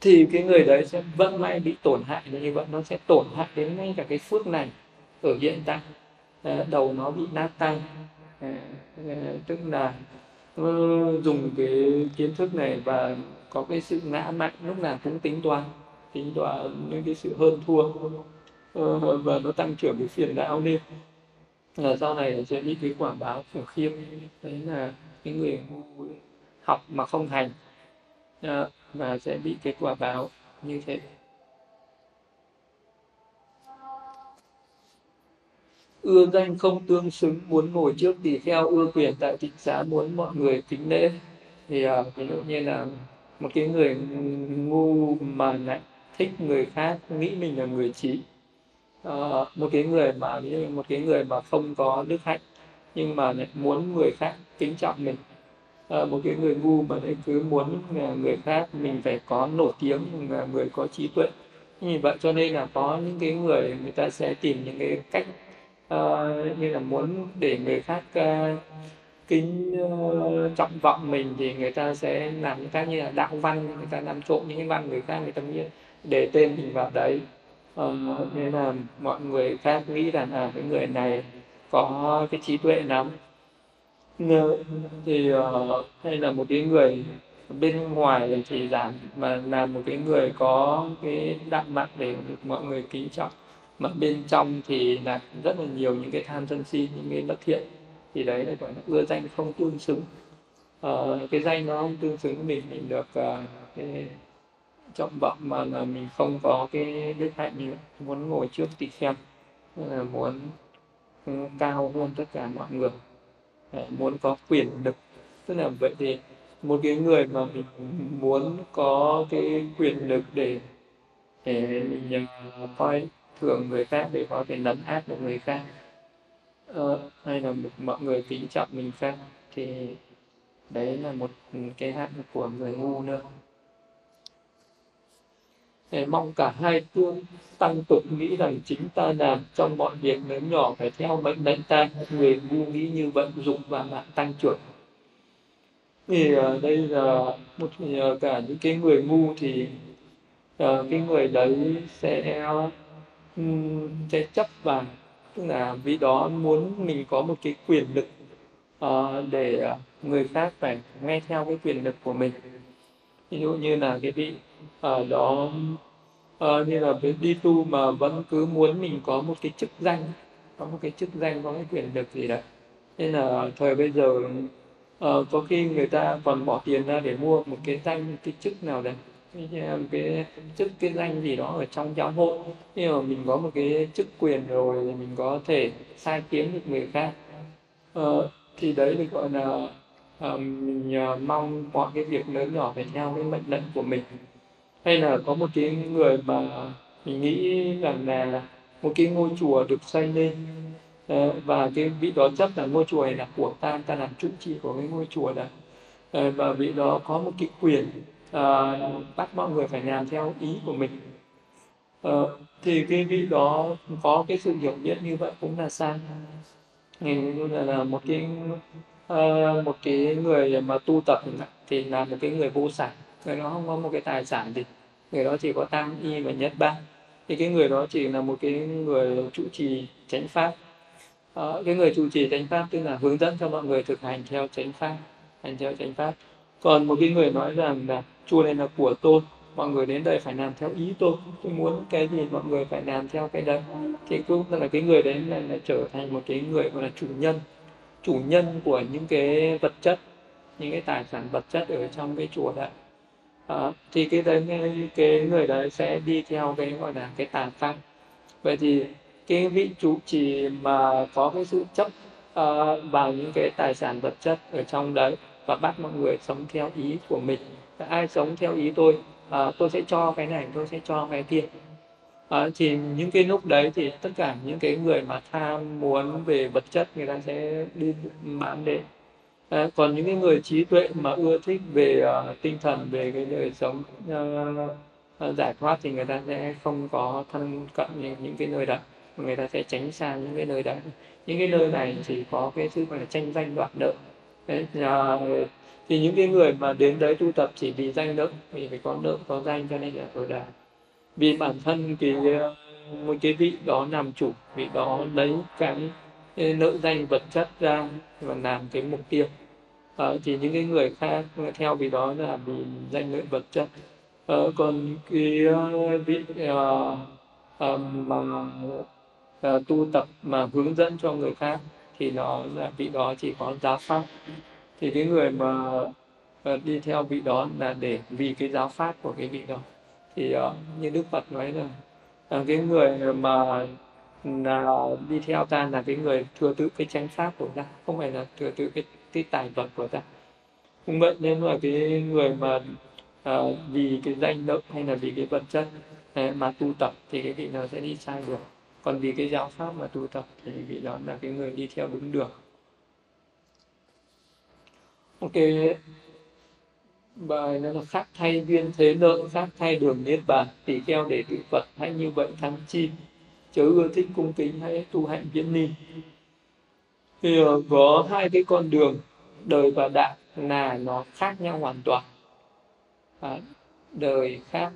Thì cái người đấy sẽ vẫn may bị tổn hại như vậy. Nó sẽ tổn hại đến ngay cả cái phước này ở hiện tại. À, đầu nó bị nát tay. À, à, tức là dùng cái kiến thức này và có cái sự ngã mạnh lúc nào cũng tính toán tính toán những cái sự hơn thua. Ờ, và nó tăng trưởng cái phiền não lên. Là sau này sẽ bị cái quả báo khủng khiêm đấy là cái người học mà không hành. Ờ, và sẽ bị cái quả báo như thế. Ưa danh không tương xứng muốn ngồi trước tỳ kheo ưa quyền tại tịnh xá muốn mọi người kính lễ thì uh, ví dụ như là một cái người ngu mà lại thích người khác nghĩ mình là người trí à, ờ, một cái người mà một cái người mà không có đức hạnh nhưng mà lại muốn người khác kính trọng mình. À, một cái người ngu mà lại cứ muốn người khác mình phải có nổi tiếng là người có trí tuệ. Như vậy cho nên là có những cái người người ta sẽ tìm những cái cách uh, như là muốn để người khác uh, kính uh, trọng vọng mình thì người ta sẽ làm những cái như là đạo văn người ta làm trộn những cái văn người khác người ta nghĩ để tên mình vào đấy. Uh, nên là mọi người khác nghĩ rằng à cái người này có cái trí tuệ lắm. Thì uh, hay là một cái người bên ngoài thì giảm mà là một cái người có cái đạo mặt để được mọi người kính trọng. Mà bên trong thì là rất là nhiều những cái tham sân si những cái bất thiện thì đấy là gọi là ưa danh không tương xứng. Ờ, cái danh nó không tương xứng với mình mình được uh, cái trọng vọng mà là mình không có cái đức hạnh như muốn ngồi trước tỳ xem là muốn ừ, cao hơn tất cả mọi người. Muốn có quyền lực. Tức là vậy thì một cái người mà mình muốn có cái quyền lực để để mình ờ, coi thường người khác để có thể lấn át được người khác uh, hay là một, mọi người kính trọng mình xem thì đấy là một cái hạn của người ngu nữa. Để mong cả hai phương tăng tục nghĩ rằng chính ta làm trong mọi việc lớn nhỏ phải theo mệnh lệnh ta. Người ngu nghĩ như vận dụng và mạng tăng trưởng. Thì ở đây là một ờ, cả những cái người ngu thì uh, cái người đấy sẽ um, sẽ chấp vào tức là vì đó muốn mình có một cái quyền lực uh, để người khác phải nghe theo cái quyền lực của mình. Ví dụ như là cái vị ở uh, đó uh, như là đi tu mà vẫn cứ muốn mình có một cái chức danh có một cái chức danh có cái quyền lực gì đấy nên là thời bây giờ uh, có khi người ta còn bỏ tiền ra để mua một cái danh cái chức nào đấy. Um, cái chức cái danh gì đó ở trong giáo hội nhưng mà mình có một cái chức quyền rồi thì mình có thể sai kiếm được người khác. Ờ, thì đấy được gọi là uh, mình uh, mong mọi cái việc lớn nhỏ phải theo cái mệnh lệnh của mình. Hay là có một cái người mà mình nghĩ rằng là một cái ngôi chùa được xây lên uh, và cái vị đó chấp là ngôi chùa này là của ta ta làm trụ trì của cái ngôi chùa này uh, ờ, và vị đó có một cái quyền uh, bắt mọi người phải làm theo ý của mình. Ờ, thì cái vị đó có cái sự hiểu biết như vậy cũng là sang thì là, là một cái uh, một cái người mà tu tập thì là một cái người vô sản. Người đó không có một cái tài sản gì. Người đó chỉ có tam y và nhất ba. Thì cái người đó chỉ là một cái người trụ trì chánh pháp. Ờ, cái người trụ trì chánh pháp tức là hướng dẫn cho mọi người thực hành theo chánh pháp hành theo chánh pháp. Còn một cái người nói rằng là chùa này là của tôi. Mọi người đến đây phải làm theo ý tôi. Tôi muốn cái gì mọi người phải làm theo cái đấy. Thì cũng là cái người đấy là, là trở thành một cái người gọi là chủ nhân. Chủ nhân của những cái vật chất những cái tài sản vật chất ở trong cái chùa đấy. À, thì cái đấy cái người đấy sẽ đi theo cái gọi là cái tà pháp. Vậy thì cái vị chủ trì mà có cái sự chấp uh, vào những cái tài sản vật chất ở trong đấy và bắt mọi người sống theo ý của mình ai sống theo ý tôi à, tôi sẽ cho cái này tôi sẽ cho cái kia. À, thì những cái lúc đấy thì tất cả những cái người mà tham muốn về vật chất người ta sẽ đi bán đến. À, còn những cái người trí tuệ mà ưa thích về uh, tinh thần về cái đời sống uh, giải thoát thì người ta sẽ không có thân cận những, những cái nơi đó. Người ta sẽ tránh xa những cái nơi đó. những cái nơi này chỉ có cái sự gọi là tranh danh đoạt nợ. Đấy, thì những cái người mà đến đấy tu tập chỉ vì danh lợi vì phải có nợ có danh cho nên là ở đà vì bản thân cái ờ, một cái vị đó làm chủ vị đó lấy cái nợ danh vật chất ra và làm cái mục tiêu. À, thì những cái người khác theo vì đó là vì danh lợi vật chất. À, còn cái vị uh, mà uh, tu tập mà hướng dẫn cho người khác thì nó là vị đó chỉ có giá pháp thì cái người mà uh, đi theo vị đó là để vì cái giáo pháp của cái vị đó. Thì uh, như đức phật nói là uh, cái người mà là đi theo ta là cái người thừa tự cái chánh pháp của ta không phải là thừa tự cái, cái tài vật của ta. Cũng vậy nên là cái người mà uh, vì cái danh lợi hay là vì cái vật chất mà tu tập thì cái vị nào sẽ đi sai được. Còn vì cái giáo pháp mà tu tập thì vị đó là cái người đi theo đúng đường ok bài nó là khác thay duyên thế nợ khác thay đường niết bàn tỷ kheo để tự phật hay như vậy thắng chi? Chớ ưa thích cung kính hãy tu hạnh viễn ni. Thì ờ, có hai cái con đường đời và đạo là nó khác nhau hoàn toàn. À, đời khác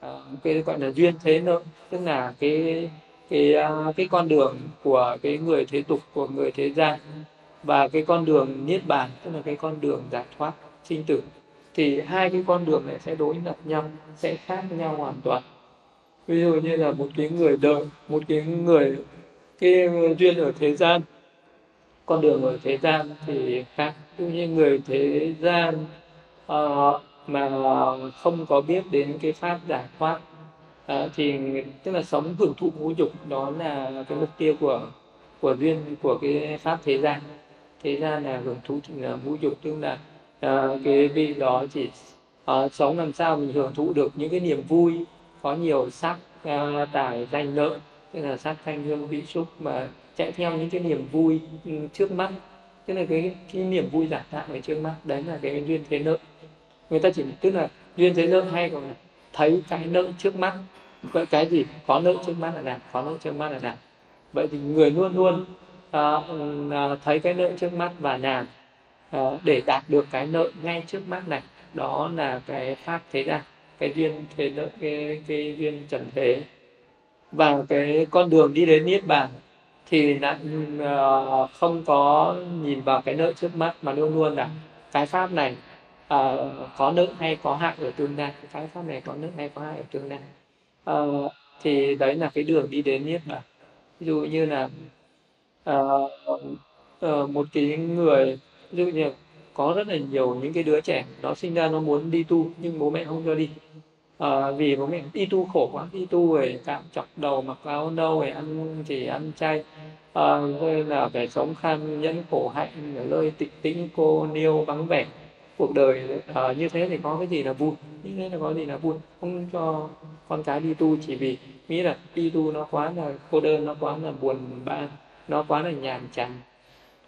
à, cái gọi là duyên thế nợ tức là cái cái à, cái con đường của cái người thế tục của người thế gian và cái con đường niết bàn tức là cái con đường giải thoát sinh tử thì hai cái con đường này sẽ đối lập nhau sẽ khác nhau hoàn toàn. Ví dụ như là một cái người đời một cái người cái duyên ở thế gian. Con đường ở thế gian thì khác. Ví dụ như người thế gian uh, mà không có biết đến cái pháp giải thoát uh, thì tức là sống hưởng thụ ngũ dục đó là cái mục tiêu của của duyên của cái pháp thế gian thế gian là hưởng thụ là ngũ dục tức là uh, cái vị đó chỉ uh, sống làm sao mình hưởng thụ được những cái niềm vui có nhiều sắc ờ, uh, tài danh lợi tức là sắc thanh hương vị xúc mà chạy theo những cái niềm vui ừ, trước mắt. Tức là cái cái niềm vui giả tạm ở trước mắt đấy là cái duyên thế nợ người ta chỉ tức là duyên thế nợ hay còn thấy cái nợ trước mắt. Cái gì có nợ trước mắt là làm có nợ trước mắt là làm vậy thì người luôn luôn uh, thấy cái nợ trước mắt và làm uh, để đạt được cái nợ ngay trước mắt này đó là cái pháp thế gian cái duyên thế nợ cái cái duyên trần thế. Và cái con đường đi đến niết bàn thì lại uh, không có nhìn vào cái nợ trước mắt mà luôn luôn là cái pháp này uh, có nợ hay có hại ở tương lai cái pháp này có nợ hay có hại ở tương lai. Uh, thì đấy là cái đường đi đến niết bàn. Ví dụ như là uh, một cái người ví dụ như có rất là nhiều những cái đứa trẻ nó sinh ra nó muốn đi tu nhưng bố mẹ không cho đi. À, vì bố mẹ đi tu khổ quá đi tu rồi cạo chọc đầu mặc áo nâu rồi ăn chỉ ăn chay. À, rồi là phải sống kham nhẫn khổ hạnh ở nơi tịch tĩnh cô niêu vắng vẻ. Cuộc đời à, như thế thì có cái gì là vui? Như thế là có gì là vui? Không cho con cái đi tu chỉ vì nghĩ là đi tu nó quá là cô đơn nó quá là buồn bã nó quá là nhàm chán.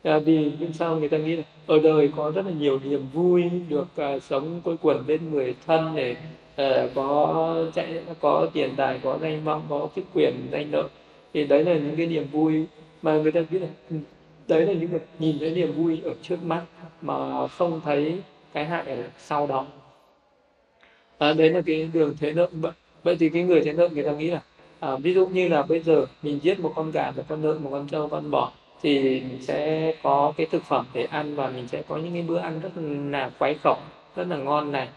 À, vì nhưng sao người ta nghĩ là ở đời có rất là nhiều niềm vui được uh, sống quây quần bên người thân để uh, có chạy có tiền tài có danh vọng có chức quyền danh lợi thì đấy là những cái niềm vui mà người ta biết là ừ, đấy là những người nhìn thấy niềm vui ở trước mắt mà không thấy cái hại ở sau đó. À, đấy là cái đường thế nợ. Vậy thì cái người thế nợ người ta nghĩ là à, ví dụ như là bây giờ mình giết một con gà một con lợn một con trâu con bò thì mình sẽ có cái thực phẩm để ăn và mình sẽ có những cái bữa ăn rất là quái khẩu rất là ngon này.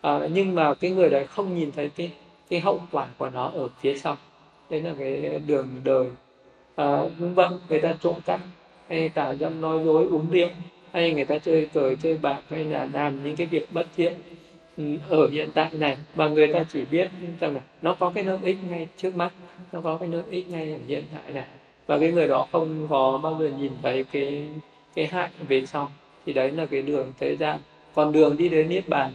À, nhưng mà cái người đấy không nhìn thấy cái cái hậu quả của nó ở phía sau. Đấy là cái đường đời. À, vâng người ta trộm cắp hay tà dâm nói dối uống rượu hay người ta chơi cờ chơi bạc hay là làm những cái việc bất thiện. Ừ, ở hiện tại này mà người ta chỉ biết rằng là nó có cái lợi ích ngay trước mắt nó có cái lợi ích ngay ở hiện tại này. Và cái người đó không có bao giờ nhìn thấy cái cái hại về sau. Thì đấy là cái đường thế gian. Còn đường đi đến niết bàn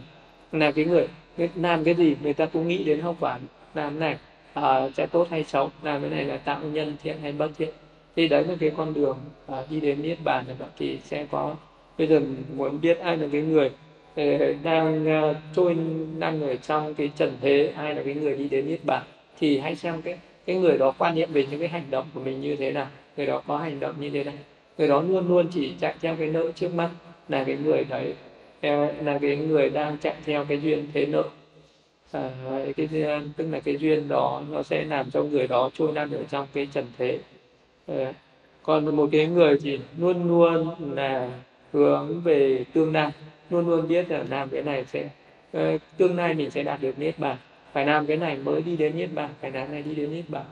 là cái người làm cái gì người ta cũng nghĩ đến hậu quả. Làm này à, sẽ tốt hay xấu làm cái này là tạo nhân thiện hay bất thiện. Thì đấy là cái con đường à, đi đến niết bàn này. Thì sẽ có bây giờ muốn biết ai là cái người Ờ, đang ờ, trôi đang ở trong cái trần thế ai là cái người đi đến niết bàn thì hãy xem cái cái người đó quan niệm về những cái hành động của mình như thế nào. Người đó có hành động như thế nào? Người đó luôn luôn chỉ chạy theo cái nợ trước mắt là cái người đấy ờ, là cái người đang chạy theo cái duyên thế nợ. À, cái tức là cái duyên đó nó sẽ làm cho người đó trôi năn ở trong cái trần thế. À, còn một cái người thì luôn luôn là hướng về tương lai. Luôn luôn biết là làm cái này sẽ uh, tương lai mình sẽ đạt được niết bàn. Phải làm cái này mới đi đến niết bàn phải làm này đi đến niết bàn.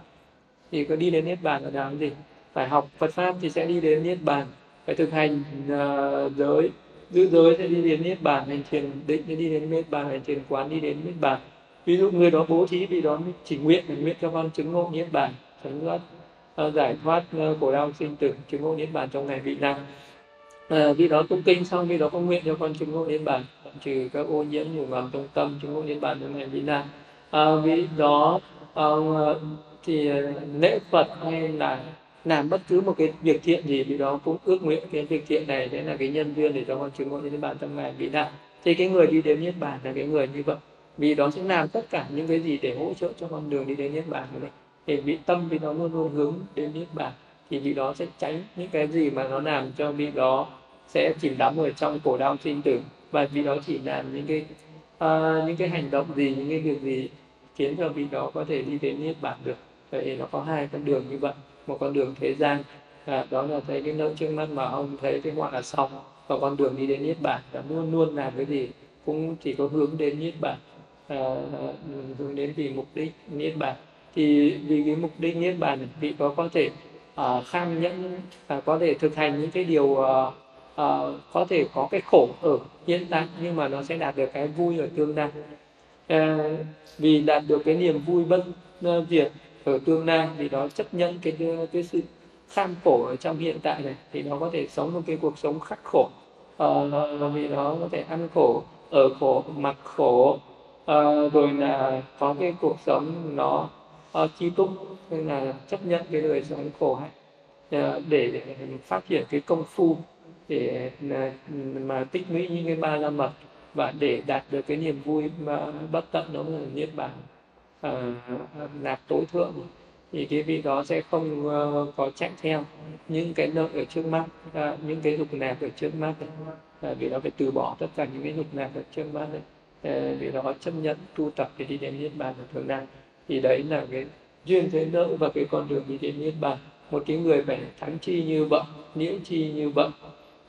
Thì có đi đến niết bàn là làm gì? Phải học Phật pháp thì sẽ đi đến niết bàn. Phải thực hành uh, giới giữ giới sẽ đi đến niết bàn hành thiền định sẽ đi đến niết bàn hành thiền quán đi đến niết bàn. Ví dụ người đó bố thí vì đó chỉ nguyện là nguyện cho con chứng ngộ niết bàn chứng thoát uh, giải thoát uh, khổ đau sinh tử chứng ngộ niết bàn trong ngày vị năng Ờ, à, vì đó tụng kinh xong vì đó có nguyện cho con chứng ngộ niết bàn trừ các ô nhiễm nhủ ngầm trong tâm chứng ngộ niết bàn trong ngày vi nam à, ờ, vì đó à, thì lễ phật hay là làm bất cứ một cái việc thiện gì thì đó cũng ước nguyện cái việc thiện này sẽ là cái nhân duyên để cho con chứng ngộ niết bàn trong ngày bị nạn. thì cái người đi đến niết bàn là cái người như vậy vì đó sẽ làm tất cả những cái gì để hỗ trợ cho con đường đi đến niết bàn của mình thì vị tâm vì nó luôn luôn hướng đến niết bàn thì vị đó sẽ tránh những cái gì mà nó làm cho vị đó sẽ chìm đắm ở trong cổ đau sinh tử. Và vị đó chỉ làm những cái uh, những cái hành động gì những cái việc gì khiến cho vị đó có thể đi đến niết bàn được. Vậy nó có hai con đường như vậy. Một con đường thế gian à, đó là thấy cái nỗi trước mắt mà ông thấy cái ngoại là xong. Và con đường đi đến niết bàn là luôn luôn làm cái gì cũng chỉ có hướng đến niết bàn à, hướng đến vì mục đích niết bàn. Thì vì cái mục đích niết bàn vị có có thể uh, kham nhẫn uh, có thể thực hành những cái điều uh, uh, có thể có cái khổ ở hiện tại nhưng mà nó sẽ đạt được cái vui ở tương lai. Uh, vì đạt được cái niềm vui bất uh, diệt ở tương lai vì nó chấp nhận cái cái sự kham khổ ở trong hiện tại này thì nó có thể sống một cái cuộc sống khắc khổ. Uh, vì nó có thể ăn khổ ở khổ mặc khổ. Uh, rồi là có cái cuộc sống nó uh, chi túc nên là chấp nhận cái đời sống khổ hạnh uh, để, để phát triển cái công phu để à, mà tích lũy những cái ba la mật và để đạt được cái niềm vui mà bất tận đó là niết bàn. Uh, tối thượng thì cái vị đó sẽ không uh, có chạy theo những cái nợ ở trước mắt uh, những cái dục nạp ở trước mắt uh, vì đó phải từ bỏ tất cả những cái dục nạp ở trước mắt này. Uh, vì đó chấp nhận tu tập để đi đến niết bàn ở thường năng thì đấy là cái duyên thế nợ và cái con đường đi đến niết bàn. Một cái người phải thắng chi như vậy nhiễu chi như vậy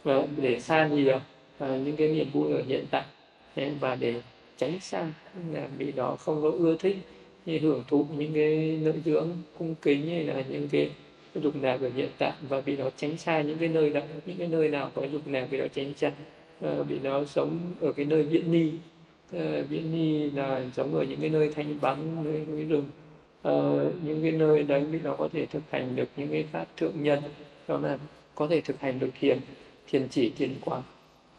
và để xa nhiều uh, những cái niềm vui ở hiện tại và để tránh xa là vì đó không có ưa thích như hưởng thụ những cái nội dưỡng cung kính hay là những cái dục nạp ở hiện tại và vì nó tránh xa những cái nơi đó những cái nơi nào có dục nạp vì nó tránh xa à, vì nó sống ở cái nơi viễn ni à, viễn ni là sống ở những cái nơi thanh vắng nơi núi rừng à, những cái nơi đấy vì nó có thể thực hành được những cái pháp thượng nhân đó là có thể thực hành được thiền thiền chỉ thiền quán.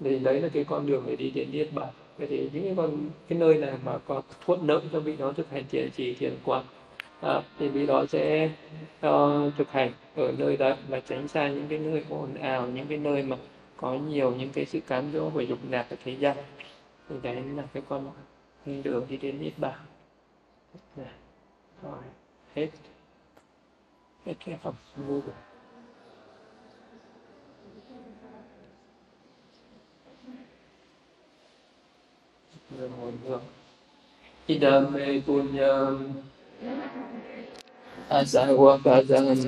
Thì đấy là cái con đường để đi đến niết bàn. Vậy thì những cái con cái nơi này mà có thuận lợi cho vị đó thực hành thiền chỉ thiền quán à, thì vị đó sẽ uh, thực hành ở nơi đó và tránh xa những cái nơi ồn ào những cái nơi mà có nhiều những cái sự cám dỗ về dục lạc ở thế gian. Thì đấy là cái con đường đi đến niết bàn. Dạ. Rồi hết. Hết cái phẩm ngu rồi hồi hướng. Idame punyam asawa kadang